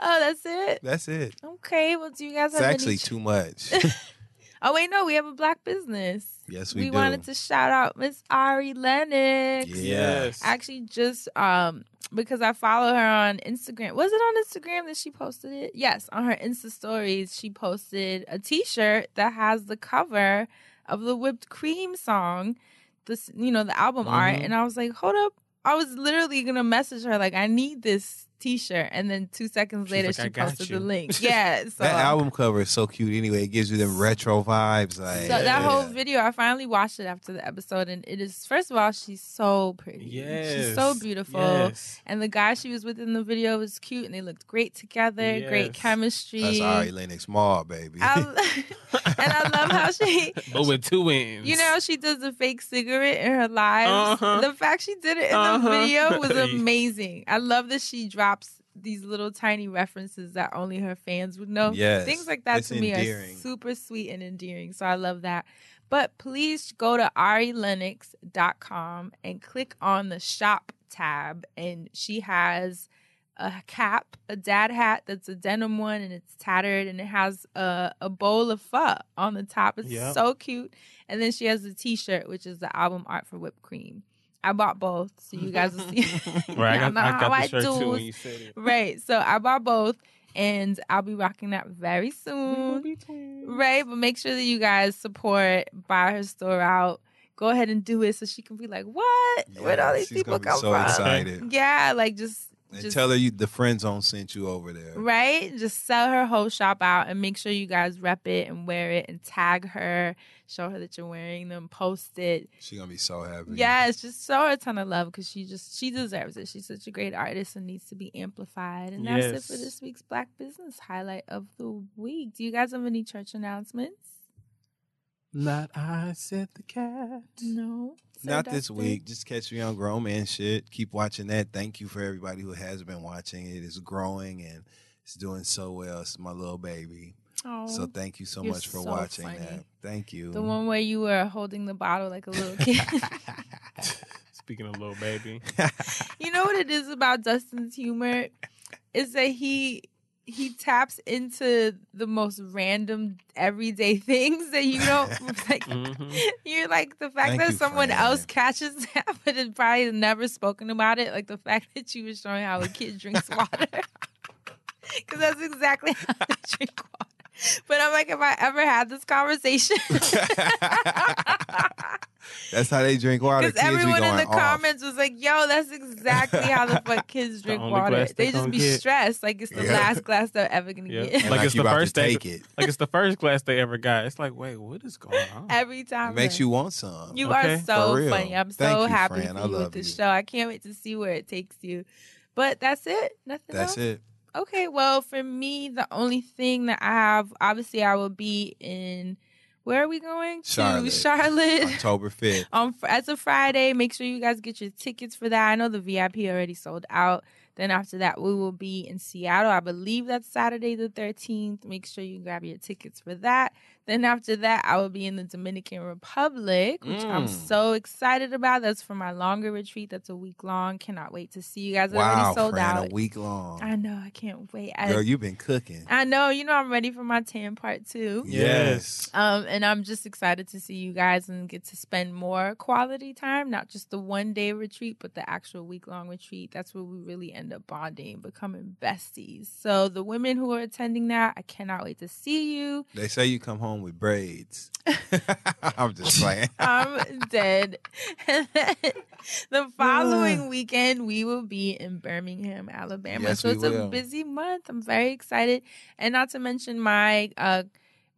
oh, that's it. That's it. Okay. Well, do you guys It's actually any? too much. Oh wait, no, we have a black business. Yes, we do. We wanted to shout out Miss Ari Lennox. Yes. Actually, just um because I follow her on Instagram. Was it on Instagram that she posted it? Yes, on her Insta stories, she posted a T-shirt that has the cover of the whipped cream song, this you know the album art, Mhm. and I was like, hold up. I was literally gonna message her like, I need this T-shirt, and then two seconds later like, she got posted you." the link. Yeah, so that album cover is so cute. Anyway, it gives you them retro vibes. Like So that whole video, I finally watched it after the episode, and it is first of all, she's so pretty. Yeah, she's so beautiful, yes. and the guy she was with in the video was cute, and they looked great together. Great chemistry. that's Ari Lennox Mall, baby. I, and I love how she, But with two ends. you know, she does the fake cigarette in her lives. Uh-huh. The fact she did it in Uh-huh. the video was amazing. I love that she drops these little tiny references that only her fans would know. Yes. Things like that It's to me are super sweet and endearing. So I love that. But please go to arilennox.com and click on the shop tab. And she has a cap, a dad hat that's a denim one and it's tattered and it has a, a bowl of pho on the top. It's Yep. so cute. And then she has a t shirt, which is the album art for whipped cream. I bought both, so you guys will see. Right, I got- know I got how the shirt too when do. you said it. Right, so I bought both, and I'll be rocking that very soon. Right, but make sure that you guys support, buy her store out. Go ahead and do it so she can be like, "What? Where'd all these she's people gonna be come so from?" excited. Yeah, like just And just tell her you the friend zone sent you over there. right? Just sell her whole shop out and make sure you guys rep it and wear it and tag her, show her that you're wearing them, post it. She's gonna be so happy. Yes, just show her a ton of love because she just she deserves it. She's such a great artist and needs to be amplified. And that's it for this week's Black Business highlight of the week. Do you guys have any church announcements? Not I said the cat. No. Sir Not this week. Just catch me on Grown Man Shit. Keep watching that. Thank you for everybody who has been watching. It is growing and it's doing so well. It's my little baby. Oh, so thank you so much for so watching funny. that. Thank you. The one where you were holding the bottle like a little kid. Speaking of little baby, you know what it is about Dustin's humor is that he he taps into the most random everyday things that you don't like. Mm-hmm. You're like the fact Thank that someone else catches that, but has probably never spoken about it. Like the fact that you were showing how a kid drinks water, because that's exactly how they drink water. But I'm like, if I ever had this conversation, That's how they drink water. because Kids be everyone in the off. comments was like, "Yo, that's exactly how the fuck kids drink only water. they They just be get." stressed, like it's the Yeah. last glass they're ever gonna yeah, get." Like, like it's the first they, take it. like it's the first glass they ever got. It's like, wait, what is going on? Every time It makes though. you want some. You Okay. are so funny. I'm Thank so you, happy Fran. I for you with love this you. show. I can't wait to see where it takes you. But that's it. Nothing That's else. it. Okay, well, for me, the only thing that I have, obviously, I will be in. Where are we going? Charlotte. To Charlotte. October 5th. on fr- as a Friday. Make sure you guys get your tickets for that. I know the VIP already sold out. Then after that, we will be in Seattle. I believe that's Saturday the 13th. Make sure you grab your tickets for that. Then after that, I will be in the Dominican Republic, which I'm Mm. so excited about. That's for my longer retreat. That's a week long. Cannot wait to see you guys. Wow, already sold Fran, out. a week long. I know. I can't wait. I, Girl, you've been cooking. I know. You know, I'm ready for my tan part two. Yes. Um, and I'm just excited to see you guys and get to spend more quality time, not just the one day retreat, but the actual week long retreat. That's where we really end up bonding, becoming besties. So the women who are attending that, I cannot wait to see you. They say you come home with braids. I'm just playing. I'm dead. And then the following weekend, we will be in Birmingham, Alabama. Yes, so it's will. a busy month. I'm very excited. And not to mention my uh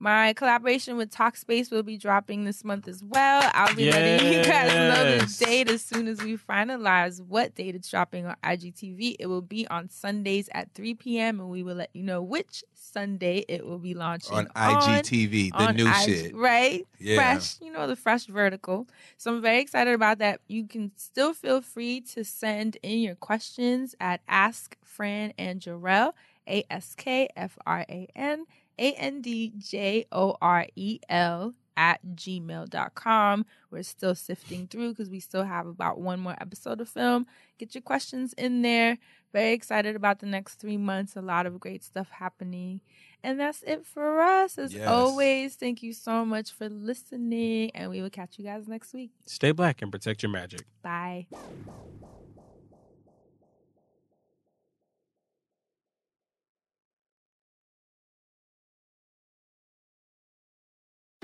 my collaboration with Talkspace will be dropping this month as well. I'll be letting you guys know the date as soon as we finalize what date it's dropping on IGTV. It will be on Sundays at 3 p.m. and we will let you know which Sunday it will be launching On IGTV, the on new IG shit. right? Yeah. Fresh, you know, the fresh vertical. So I'm very excited about that. You can still feel free to send in your questions at Ask Fran and Jorel, A S K F R A N A N D J O R E L at gmail.com. We're still sifting through because we still have about one more episode of film. Get your questions in there. Very excited about the next three months. A lot of great stuff happening. And that's it for us. As Yes. always, thank you so much for listening. And we will catch you guys next week. Stay black and protect your magic. Bye.